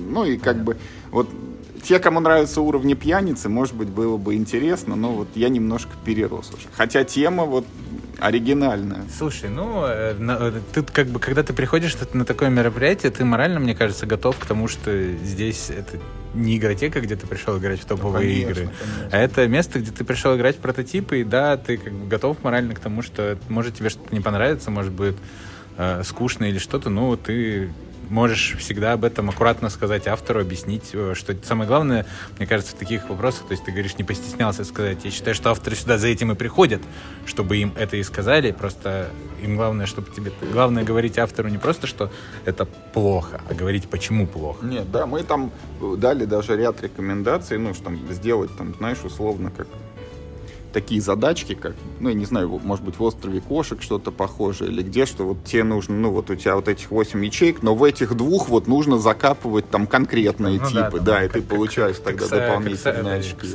[SPEAKER 1] Ну и как бы вот те, кому нравятся уровни пьяницы, может быть, было бы интересно, но вот я немножко перерос уже. Хотя тема вот оригинальная.
[SPEAKER 12] Слушай, ну, э, э, ты как бы, когда ты приходишь на такое мероприятие, ты морально, мне кажется, готов к тому, что здесь это не игротека, где ты пришел играть в топовые ну, конечно, игры, конечно. а это место, где ты пришел играть в прототипы, и да, ты как бы готов морально к тому, что может тебе что-то не понравится, может быть э, скучно или что-то, но ты можешь всегда об этом аккуратно сказать автору, объяснить, э, что самое главное, мне кажется, в таких вопросах, то есть ты говоришь, не постеснялся сказать. Я считаю, что авторы сюда за этим и приходят, чтобы им это и сказали, просто им главное, чтобы тебе... Главное говорить автору не просто, что это плохо, а говорить, почему плохо.
[SPEAKER 1] Нет, да, мы там дали даже ряд рекомендаций, ну, что там сделать, там, знаешь, условно, как такие задачки, как, ну, я не знаю, может быть, в острове кошек что-то похожее, или где, что вот тебе нужно, ну, вот у тебя вот этих 8 ячеек, но в этих двух вот нужно закапывать там конкретные ну, типы, да, да и как, ты получаешь как, тогда как, дополнительные
[SPEAKER 12] как,
[SPEAKER 1] очки.
[SPEAKER 12] С,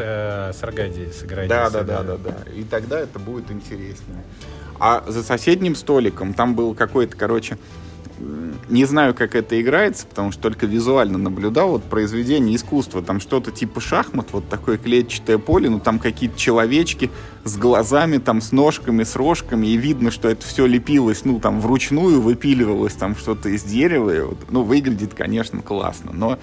[SPEAKER 12] с Аркадией сыграть.
[SPEAKER 1] Да, да, да, да, да. И тогда это будет интереснее. А за соседним столиком там был какой-то, короче, не знаю, как это играется, потому что только визуально наблюдал вот произведение искусства. Там что-то типа шахмат, вот такое клетчатое поле, ну там какие-то человечки с глазами, там с ножками, с рожками, и видно, что это все лепилось, ну там вручную выпиливалось там что-то из дерева. И вот, ну, выглядит, конечно, классно, но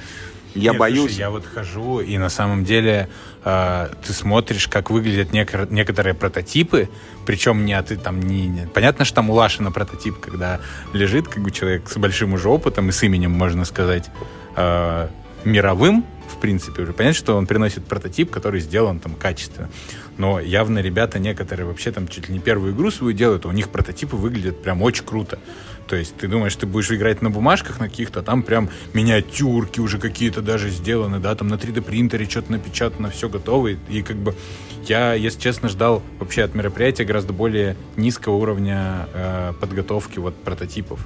[SPEAKER 1] я
[SPEAKER 12] Нет,
[SPEAKER 1] боюсь.
[SPEAKER 12] Слушай, я вот хожу, и на самом деле э, ты смотришь, как выглядят нек- некоторые прототипы, причем не а ты там не, не. Понятно, что там у Лашина прототип, когда лежит как бы человек с большим уже опытом и с именем, можно сказать, э, мировым, в принципе, уже понятно, что он приносит прототип, который сделан там качественно. Но явно ребята некоторые вообще там чуть ли не первую игру свою делают, а у них прототипы выглядят прям очень круто. То есть ты думаешь, ты будешь играть на бумажках на каких-то, там прям миниатюрки уже какие-то даже сделаны, да, там на 3D принтере что-то напечатано, все готово. И, и как бы я, если честно, ждал вообще от мероприятия гораздо более низкого уровня э, подготовки вот прототипов.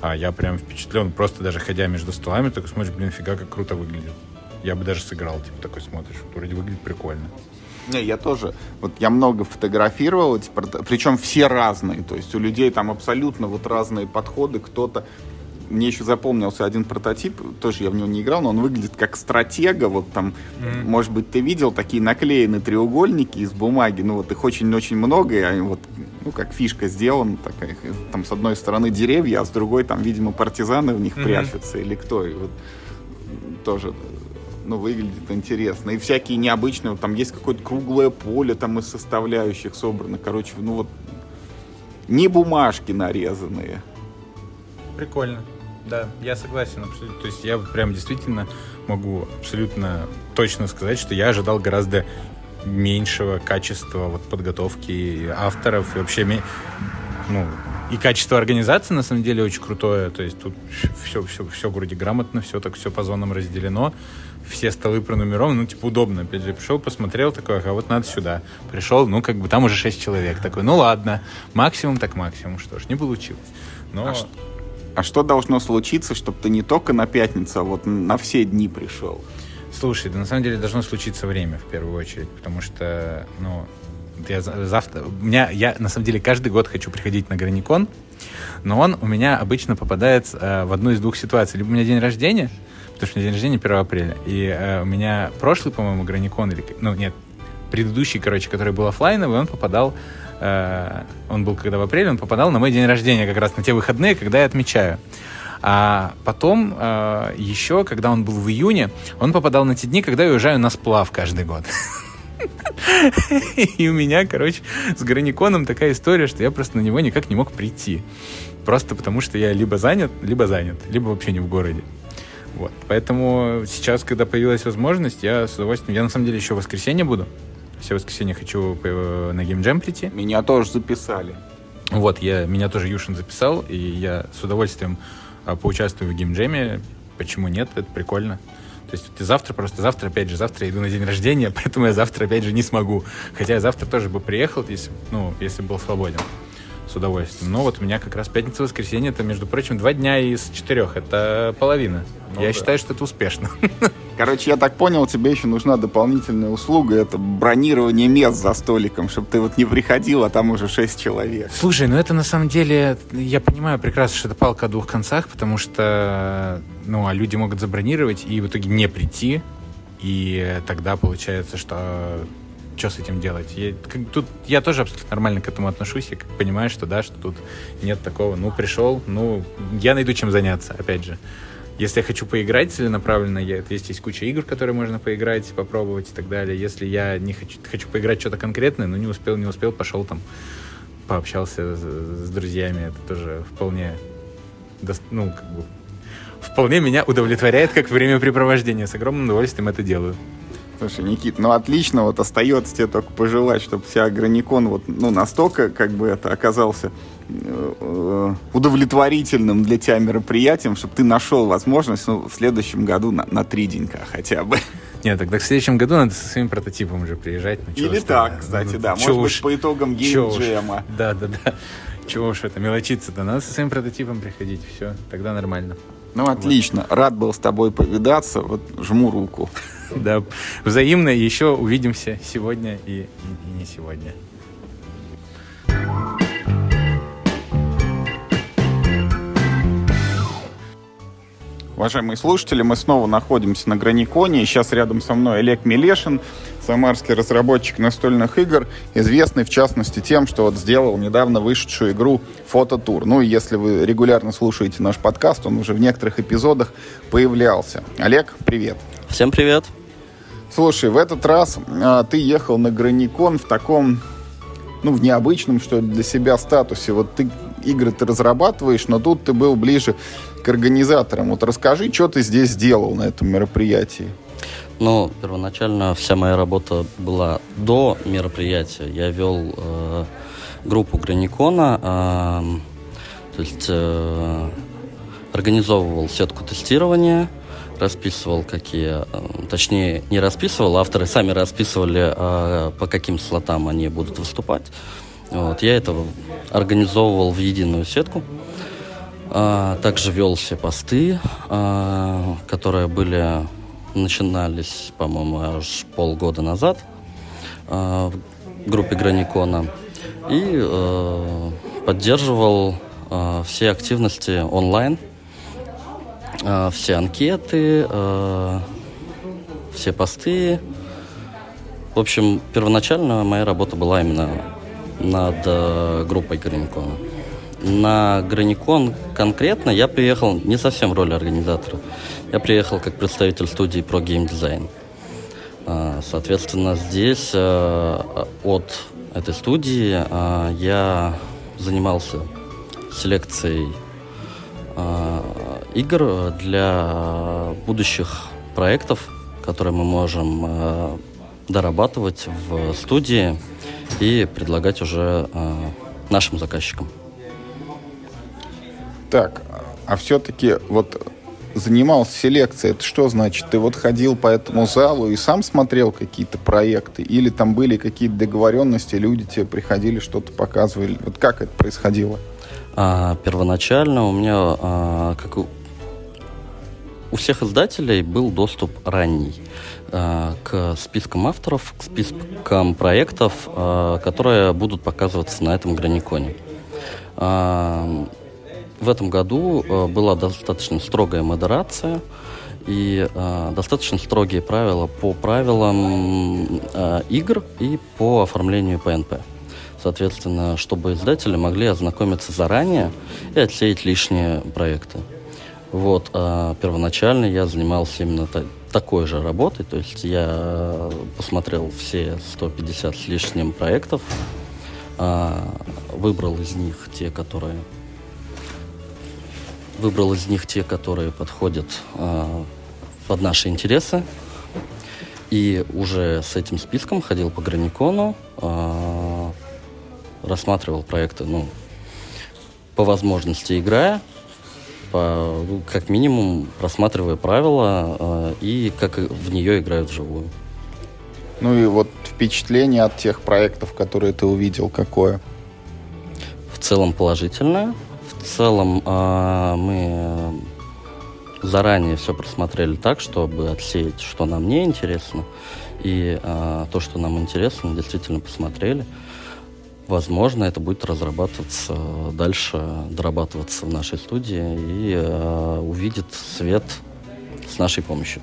[SPEAKER 12] А я прям впечатлен, просто даже ходя между столами, такой смотришь, блин, фига, как круто выглядит. Я бы даже сыграл, типа, такой смотришь, вроде выглядит прикольно.
[SPEAKER 1] Не, я тоже. Вот я много фотографировал, причем все разные. То есть у людей там абсолютно вот разные подходы. Кто-то мне еще запомнился один прототип, тоже я в него не играл, но он выглядит как стратега, вот там, mm-hmm. может быть, ты видел такие наклеенные треугольники из бумаги, ну вот их очень-очень много, и они вот, ну как фишка сделана такая, там с одной стороны деревья, а с другой там, видимо, партизаны в них mm-hmm. прячутся или кто, и вот тоже ну, выглядит интересно. И всякие необычные, вот, там есть какое-то круглое поле там из составляющих собрано. Короче, ну вот не бумажки нарезанные.
[SPEAKER 12] Прикольно. Да, я согласен абсолютно. То есть я прям действительно могу абсолютно точно сказать, что я ожидал гораздо меньшего качества вот подготовки авторов и вообще ну, и качество организации на самом деле очень крутое. То есть тут все, все, все вроде грамотно, все так все по зонам разделено все столы пронумерованы, ну, типа, удобно. Опять же, пришел, посмотрел, такой, ага, вот надо сюда. Пришел, ну, как бы там уже шесть человек. Такой, ну, ладно, максимум так максимум. Что ж, не получилось. Но...
[SPEAKER 1] А, что, а что должно случиться, чтобы ты не только на пятницу, а вот на все дни пришел?
[SPEAKER 12] Слушай, да на самом деле должно случиться время в первую очередь, потому что, ну, я завтра... У меня, я, на самом деле, каждый год хочу приходить на Граникон, но он у меня обычно попадает э, в одну из двух ситуаций. Либо у меня день рождения, потому что у меня день рождения 1 апреля. И э, у меня прошлый, по-моему, Граникон, или, ну, нет, предыдущий, короче, который был офлайновый, он попадал, э, он был когда в апреле, он попадал на мой день рождения, как раз на те выходные, когда я отмечаю. А потом э, еще, когда он был в июне, он попадал на те дни, когда я уезжаю на сплав каждый год. И у меня, короче, с Граниконом такая история, что я просто на него никак не мог прийти. Просто потому, что я либо занят, либо занят, либо вообще не в городе. Вот. Поэтому сейчас, когда появилась возможность, я с удовольствием... Я на самом деле еще в воскресенье буду. Все воскресенье хочу на геймджем прийти.
[SPEAKER 1] Меня тоже записали.
[SPEAKER 12] Вот, я, меня тоже Юшин записал, и я с удовольствием а, поучаствую в геймджеме. Почему нет? Это прикольно. То есть ты завтра, просто завтра, опять же, завтра я иду на день рождения, поэтому я завтра, опять же, не смогу. Хотя я завтра тоже бы приехал, если, ну, если был свободен с удовольствием. Но вот у меня как раз пятница-воскресенье, это, между прочим, два дня из четырех. Это половина. Ну, я да. считаю, что это успешно.
[SPEAKER 1] Короче, я так понял, тебе еще нужна дополнительная услуга. Это бронирование мест за столиком, чтобы ты вот не приходил, а там уже шесть человек.
[SPEAKER 12] Слушай, ну это на самом деле, я понимаю прекрасно, что это палка о двух концах, потому что, ну, а люди могут забронировать и в итоге не прийти. И тогда получается, что что с этим делать? Я, как, тут я тоже абсолютно нормально к этому отношусь. Как понимаю, что да, что тут нет такого. Ну, пришел, ну, я найду чем заняться, опять же. Если я хочу поиграть целенаправленно, я, есть, есть куча игр, которые можно поиграть, попробовать и так далее. Если я не хочу, хочу поиграть что-то конкретное, ну, не успел, не успел, пошел там, пообщался с, с друзьями. Это тоже вполне, ну, как бы вполне меня удовлетворяет как времяпрепровождение. С огромным удовольствием это делаю.
[SPEAKER 1] Слушай, Никит, ну отлично, вот остается тебе только пожелать, чтобы вся Агроникон вот, ну, настолько как бы это оказался э, удовлетворительным для тебя мероприятием, чтобы ты нашел возможность ну, в следующем году на, на три денька хотя бы.
[SPEAKER 12] Нет, тогда в следующем году надо со своим прототипом уже приезжать. Ну,
[SPEAKER 1] Или так, кстати, да. Может быть, по итогам геймджема.
[SPEAKER 12] Да, да, да. Чего уж это, мелочиться-то. Надо со своим прототипом приходить. Все, тогда нормально.
[SPEAKER 1] Ну, отлично. Вот. Рад был с тобой повидаться. Вот жму руку.
[SPEAKER 12] Да, взаимно. Еще увидимся сегодня и, и, и не сегодня.
[SPEAKER 1] Уважаемые слушатели, мы снова находимся на Граниконе. И сейчас рядом со мной Олег Милешин, самарский разработчик настольных игр, известный в частности тем, что вот сделал недавно вышедшую игру «Фототур». Ну и если вы регулярно слушаете наш подкаст, он уже в некоторых эпизодах появлялся. Олег, привет.
[SPEAKER 13] Всем привет.
[SPEAKER 1] Слушай, в этот раз а, ты ехал на Граникон в таком, ну, в необычном, что ли, для себя статусе. Вот ты игры ты разрабатываешь, но тут ты был ближе к организаторам. Вот расскажи, что ты здесь сделал на этом мероприятии?
[SPEAKER 13] Ну, первоначально вся моя работа была до мероприятия. Я вел э, группу Граникона, э, то есть э, организовывал сетку тестирования, расписывал какие, э, точнее не расписывал, авторы сами расписывали, э, по каким слотам они будут выступать. Вот, я это организовывал в единую сетку. А, также вел все посты, а, которые были начинались, по-моему, аж полгода назад а, в группе Граникона. И а, поддерживал а, все активности онлайн, а, все анкеты, а, все посты. В общем, первоначально моя работа была именно над э, группой Граникона. На Граникон конкретно я приехал не совсем в роли организатора. Я приехал как представитель студии про геймдизайн. Э, соответственно, здесь э, от этой студии э, я занимался селекцией игр для будущих проектов, которые мы можем дорабатывать в студии и предлагать уже э, нашим заказчикам.
[SPEAKER 1] Так, а все-таки вот занимался селекцией, это что значит? Ты вот ходил по этому залу и сам смотрел какие-то проекты? Или там были какие-то договоренности, люди тебе приходили, что-то показывали? Вот как это происходило?
[SPEAKER 13] А, первоначально у меня, а, как у, у всех издателей, был доступ ранний. Э, к спискам авторов, к спискам проектов, э, которые будут показываться на этом граниконе. Э, в этом году была достаточно строгая модерация и достаточно строгие правила по правилам игр и по оформлению ПНП. Соответственно, чтобы издатели могли ознакомиться заранее и отсеять лишние проекты. Вот, первоначально я занимался именно такой же работой. То есть я посмотрел все 150 с лишним проектов, а, выбрал из них те, которые выбрал из них те, которые подходят а, под наши интересы. И уже с этим списком ходил по Граникону, а, рассматривал проекты, ну, по возможности играя, по, как минимум просматривая правила э, и как в нее играют вживую.
[SPEAKER 1] Ну и вот впечатление от тех проектов, которые ты увидел, какое?
[SPEAKER 13] В целом положительное. В целом э, мы заранее все просмотрели так, чтобы отсеять, что нам не интересно. И э, то, что нам интересно, действительно посмотрели. Возможно, это будет разрабатываться дальше, дорабатываться в нашей студии и э, увидит свет с нашей помощью.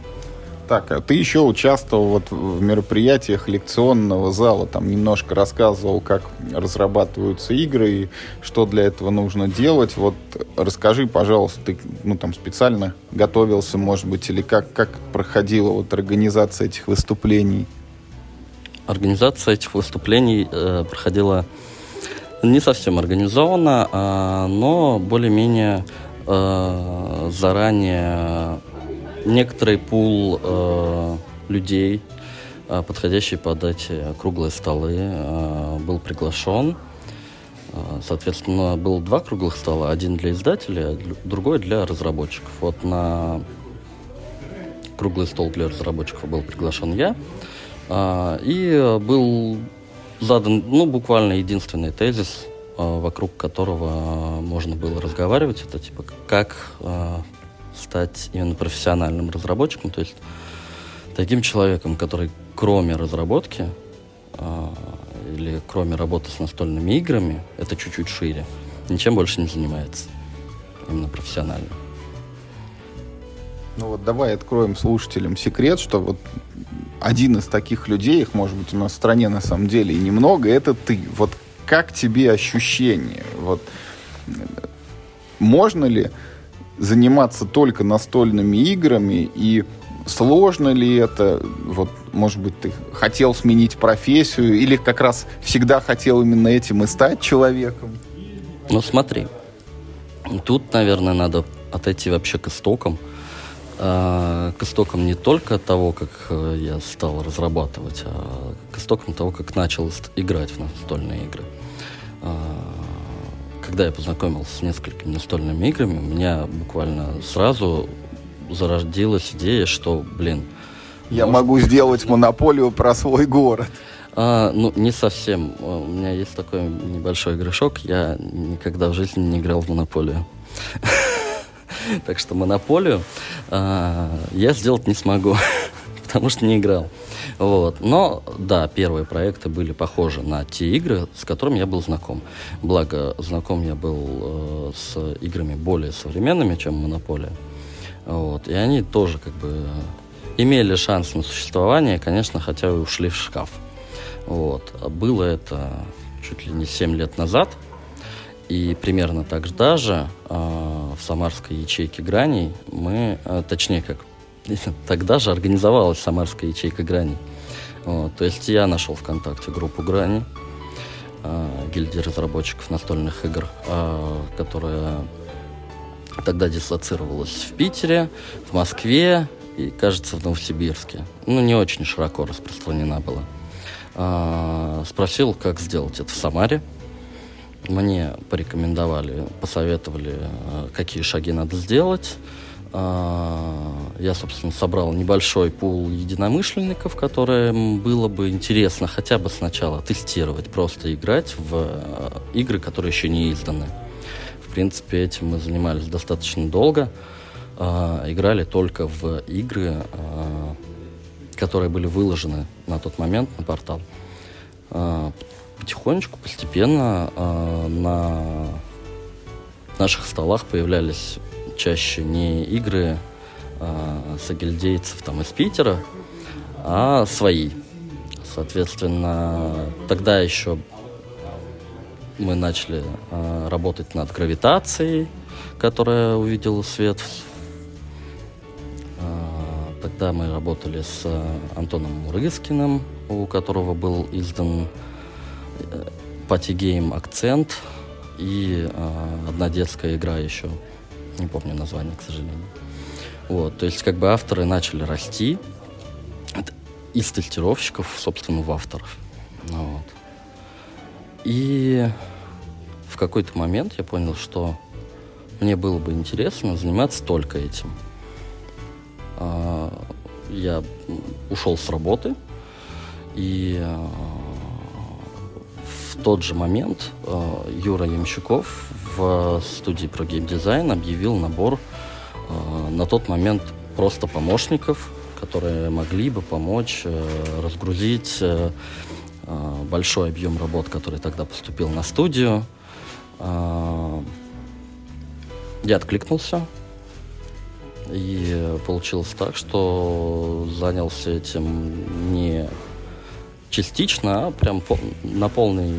[SPEAKER 1] Так, а ты еще участвовал вот в мероприятиях лекционного зала, там немножко рассказывал, как разрабатываются игры и что для этого нужно делать. Вот расскажи, пожалуйста, ты ну, там специально готовился, может быть, или как, как проходила вот организация этих выступлений?
[SPEAKER 13] Организация этих выступлений э, проходила не совсем организованно, э, но более-менее э, заранее некоторый пул э, людей, э, подходящий под эти круглые столы, э, был приглашен. Э, Соответственно, было два круглых стола, один для издателя, другой для разработчиков. Вот на круглый стол для разработчиков был приглашен я, а, и э, был задан, ну, буквально единственный тезис, э, вокруг которого э, можно было разговаривать, это типа как стать именно профессиональным разработчиком, то есть таким человеком, который кроме разработки или кроме работы с настольными играми, это чуть-чуть шире, ничем больше не занимается, именно профессионально.
[SPEAKER 1] Ну вот давай откроем слушателям секрет, что вот один из таких людей, их может быть у нас в стране на самом деле и немного, это ты. Вот как тебе ощущение? Вот э, можно ли заниматься только настольными играми и сложно ли это? Вот, может быть, ты хотел сменить профессию или как раз всегда хотел именно этим и стать человеком?
[SPEAKER 13] Ну смотри, тут, наверное, надо отойти вообще к истокам. А, К истокам не только того, как э, я стал разрабатывать, а к истокам того, как начал играть в настольные игры. А, Когда я познакомился с несколькими настольными играми, у меня буквально сразу зародилась идея, что, блин,
[SPEAKER 1] Я могу сделать монополию про свой город.
[SPEAKER 13] а, ну, не совсем. У меня есть такой небольшой грешок. Я никогда в жизни не играл в монополию. Так что монополию а, я сделать не смогу, потому что не играл. Вот. Но, да, первые проекты были похожи на те игры, с которыми я был знаком. Благо, знаком я был э, с играми более современными, чем Монополия. Вот. И они тоже как бы имели шанс на существование, конечно, хотя и ушли в шкаф. Вот. Было это чуть ли не 7 лет назад. И примерно так же даже а, в самарской ячейке граней мы, а, точнее как, тогда же организовалась самарская ячейка граней. Вот, то есть я нашел ВКонтакте группу грани, а, гильдии разработчиков настольных игр, а, которая тогда дислоцировалась в Питере, в Москве и, кажется, в Новосибирске. Ну, не очень широко распространена была. А, спросил, как сделать это в Самаре. Мне порекомендовали, посоветовали, э, какие шаги надо сделать. А, Я, собственно, собрал небольшой пул единомышленников, которым было бы интересно хотя бы сначала тестировать, просто играть в э, игры, которые еще не изданы. В принципе, этим мы занимались достаточно долго. Играли только в игры, которые были выложены на тот момент на портал. Потихонечку, постепенно а, на наших столах появлялись чаще не игры а, сагильдейцев там из Питера, а свои. Соответственно, тогда еще мы начали а, работать над гравитацией, которая увидела свет. А, тогда мы работали с Антоном Мурыскиным, у которого был издан party game «Акцент» и а, одна детская игра еще. Не помню название, к сожалению. Вот, то есть как бы авторы начали расти из тестировщиков, собственно, в авторов. Ну вот. И в какой-то момент я понял, что мне было бы интересно заниматься только этим. А, Я ушел с работы, и в тот же момент а, Юра Ямщиков в студии про геймдизайн объявил набор а, на тот момент просто помощников, которые могли бы помочь э, разгрузить э, большой объем работ, который тогда поступил на студию. Я откликнулся. И получилось так, что занялся этим не частично, а прям по- на, полный,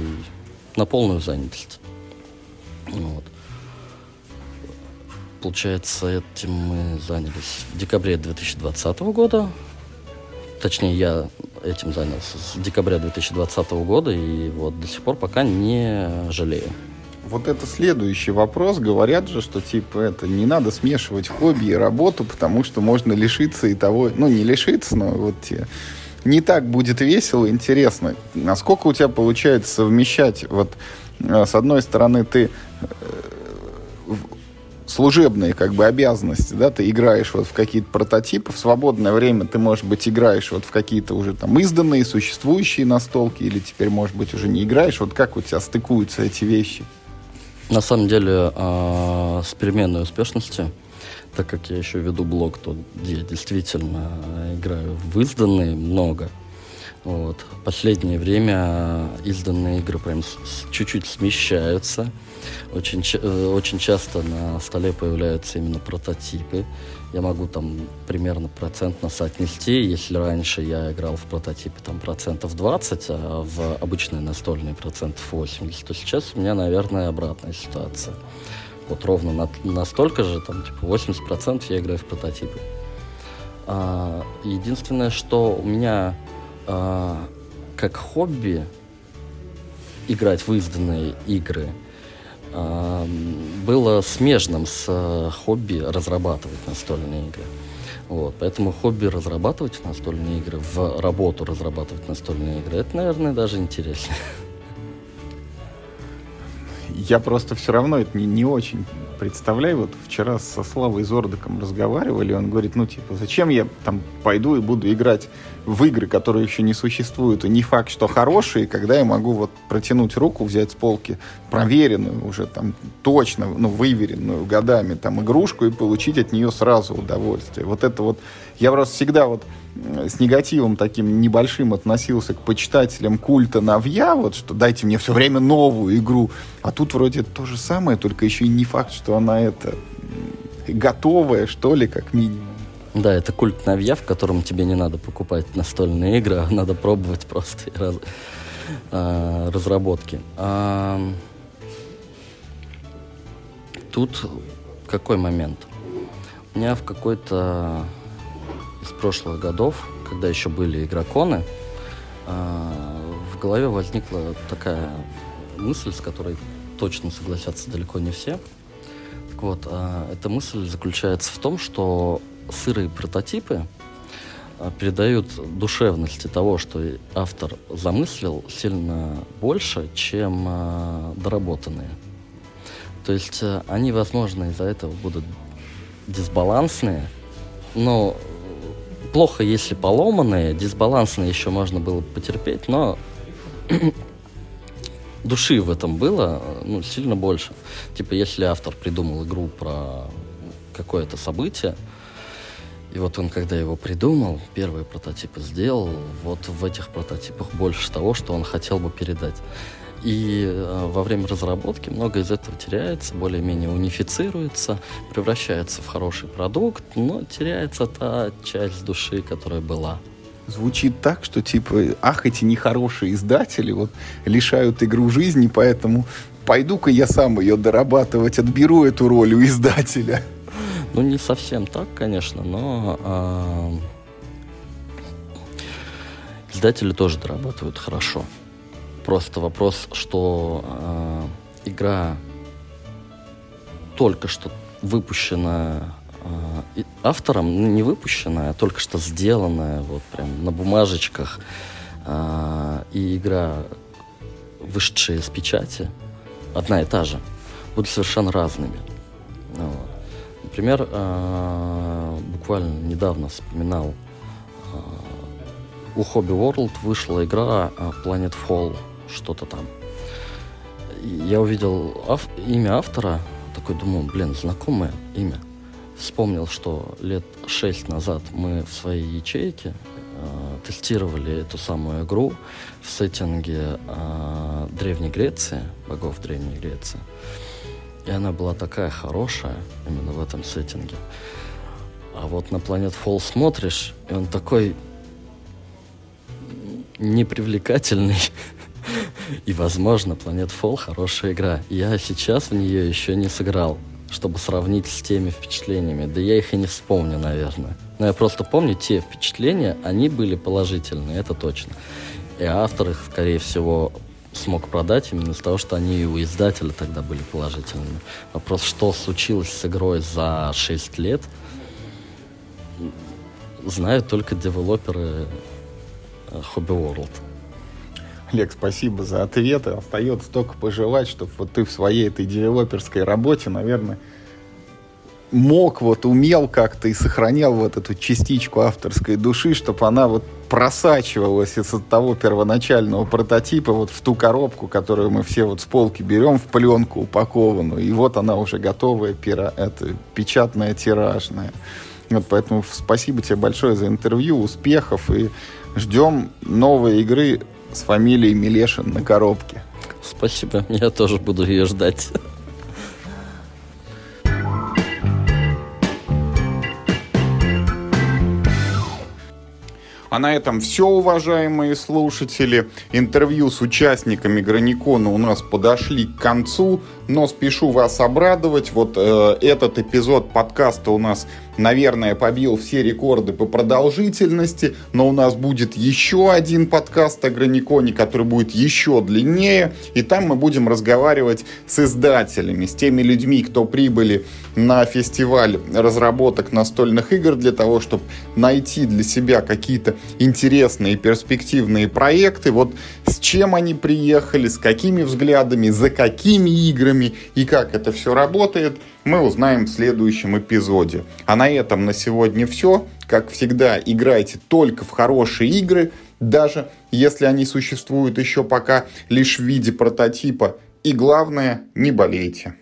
[SPEAKER 13] на полную занятость. Вот. Получается, этим мы занялись в декабре 2020 года. Точнее, я этим занялся с декабря 2020 года, и вот до сих пор пока не жалею.
[SPEAKER 1] вот это следующий вопрос. Говорят же, что типа это не надо смешивать хобби и работу, потому что можно лишиться и того, ну не лишиться, но вот те не так будет весело, интересно. Насколько у тебя получается совмещать вот э, с одной стороны ты э, служебные как бы обязанности, да, ты играешь вот в какие-то прототипы, в свободное время ты, может быть, играешь вот в какие-то уже там изданные, существующие настолки, или теперь, может быть, уже не играешь, вот как у тебя стыкуются эти вещи?
[SPEAKER 13] На самом деле, э, с переменной успешностью, так как я еще веду блог, то я действительно играю в изданные много. Вот. Последнее время изданные игры прям чуть-чуть смещаются. Очень, э, очень часто на столе появляются именно прототипы. Я могу там примерно процентно соотнести. Если раньше я играл в прототипы там процентов 20, а в обычные настольные процентов 80, то сейчас у меня, наверное, обратная ситуация. Вот ровно на, настолько же, там, типа 80% я играю в прототипы. А, единственное, что у меня а, как хобби играть в изданные игры – было смежным с э, хобби разрабатывать настольные игры. Вот, поэтому хобби разрабатывать настольные игры, в работу разрабатывать настольные игры, это, наверное, даже интереснее.
[SPEAKER 1] Я просто все равно это не, не очень представляю. Вот вчера со Славой Зордаком разговаривали, он говорит, ну, типа, зачем я там пойду и буду играть в игры, которые еще не существуют, и не факт, что хорошие, когда я могу вот протянуть руку, взять с полки проверенную уже там точно, ну, выверенную годами там игрушку и получить от нее сразу удовольствие. Вот это вот, я просто всегда вот с негативом таким небольшим относился к почитателям культа Навья, вот что дайте мне все время новую игру, а тут вроде то же самое, только еще и не факт, что она это готовая, что ли, как минимум.
[SPEAKER 13] Да, это культ Навья, в котором тебе не надо покупать настольные игры, а надо пробовать просто раз, а, разработки. А, тут какой момент? У меня в какой-то из прошлых годов, когда еще были игроконы, а, в голове возникла такая мысль, с которой точно согласятся далеко не все. Вот, а, эта мысль заключается в том, что сырые прототипы а, передают душевности того, что автор замыслил, сильно больше, чем а, доработанные. То есть а, они, возможно, из-за этого будут дисбалансные, но плохо, если поломанные, дисбалансные еще можно было потерпеть, но души в этом было ну, сильно больше. Типа, если автор придумал игру про какое-то событие, и вот он, когда его придумал, первые прототипы сделал, вот в этих прототипах больше того, что он хотел бы передать. И э, во время разработки много из этого теряется, более-менее унифицируется, превращается в хороший продукт, но теряется та часть души, которая была.
[SPEAKER 1] Звучит так, что типа, ах, эти нехорошие издатели вот лишают игру жизни, поэтому пойду-ка я сам ее дорабатывать, отберу эту роль у издателя.
[SPEAKER 13] Ну, не совсем так, конечно, но э, издатели тоже дорабатывают хорошо. Просто вопрос, что э, игра только что выпущена автором, ну, не выпущенная, а только что сделанная, вот прям на бумажечках, э, и игра, вышедшая из печати, одна и та же, будут совершенно разными. Например, э, буквально недавно вспоминал, у Hobby World вышла игра Planet Fall, что-то там. Я увидел ав- имя автора, такой думаю, блин, знакомое имя. Вспомнил, что лет шесть назад мы в своей ячейке э, тестировали эту самую игру в сеттинге э, Древней Греции, богов Древней Греции. И она была такая хорошая именно в этом сеттинге. А вот на Planet Fall смотришь, и он такой непривлекательный. И, возможно, Planet Fall хорошая игра. Я сейчас в нее еще не сыграл, чтобы сравнить с теми впечатлениями. Да я их и не вспомню, наверное. Но я просто помню те впечатления, они были положительные, это точно. И автор их, скорее всего, смог продать именно из-за того, что они у издателя тогда были положительными. Вопрос, что случилось с игрой за 6 лет, знают только девелоперы э, Hobby World.
[SPEAKER 1] Олег, спасибо за ответы. Остается только пожелать, чтобы вот ты в своей этой девелоперской работе, наверное, мог, вот умел как-то и сохранял вот эту частичку авторской души, чтобы она вот просачивалась из того первоначального прототипа вот в ту коробку, которую мы все вот с полки берем в пленку упакованную, и вот она уже готовая, пира, это печатная, тиражная. Вот поэтому спасибо тебе большое за интервью, успехов и ждем новой игры с фамилией Милешин на коробке.
[SPEAKER 13] Спасибо, я тоже буду ее ждать.
[SPEAKER 1] А на этом все, уважаемые слушатели. Интервью с участниками Граникона у нас подошли к концу, но спешу вас обрадовать. Вот э, этот эпизод подкаста у нас наверное, побил все рекорды по продолжительности, но у нас будет еще один подкаст о Граниконе, который будет еще длиннее, и там мы будем разговаривать с издателями, с теми людьми, кто прибыли на фестиваль разработок настольных игр для того, чтобы найти для себя какие-то интересные перспективные проекты, вот с чем они приехали, с какими взглядами, за какими играми и как это все работает – мы узнаем в следующем эпизоде. А на этом на сегодня все. Как всегда, играйте только в хорошие игры, даже если они существуют еще пока лишь в виде прототипа. И главное, не болейте.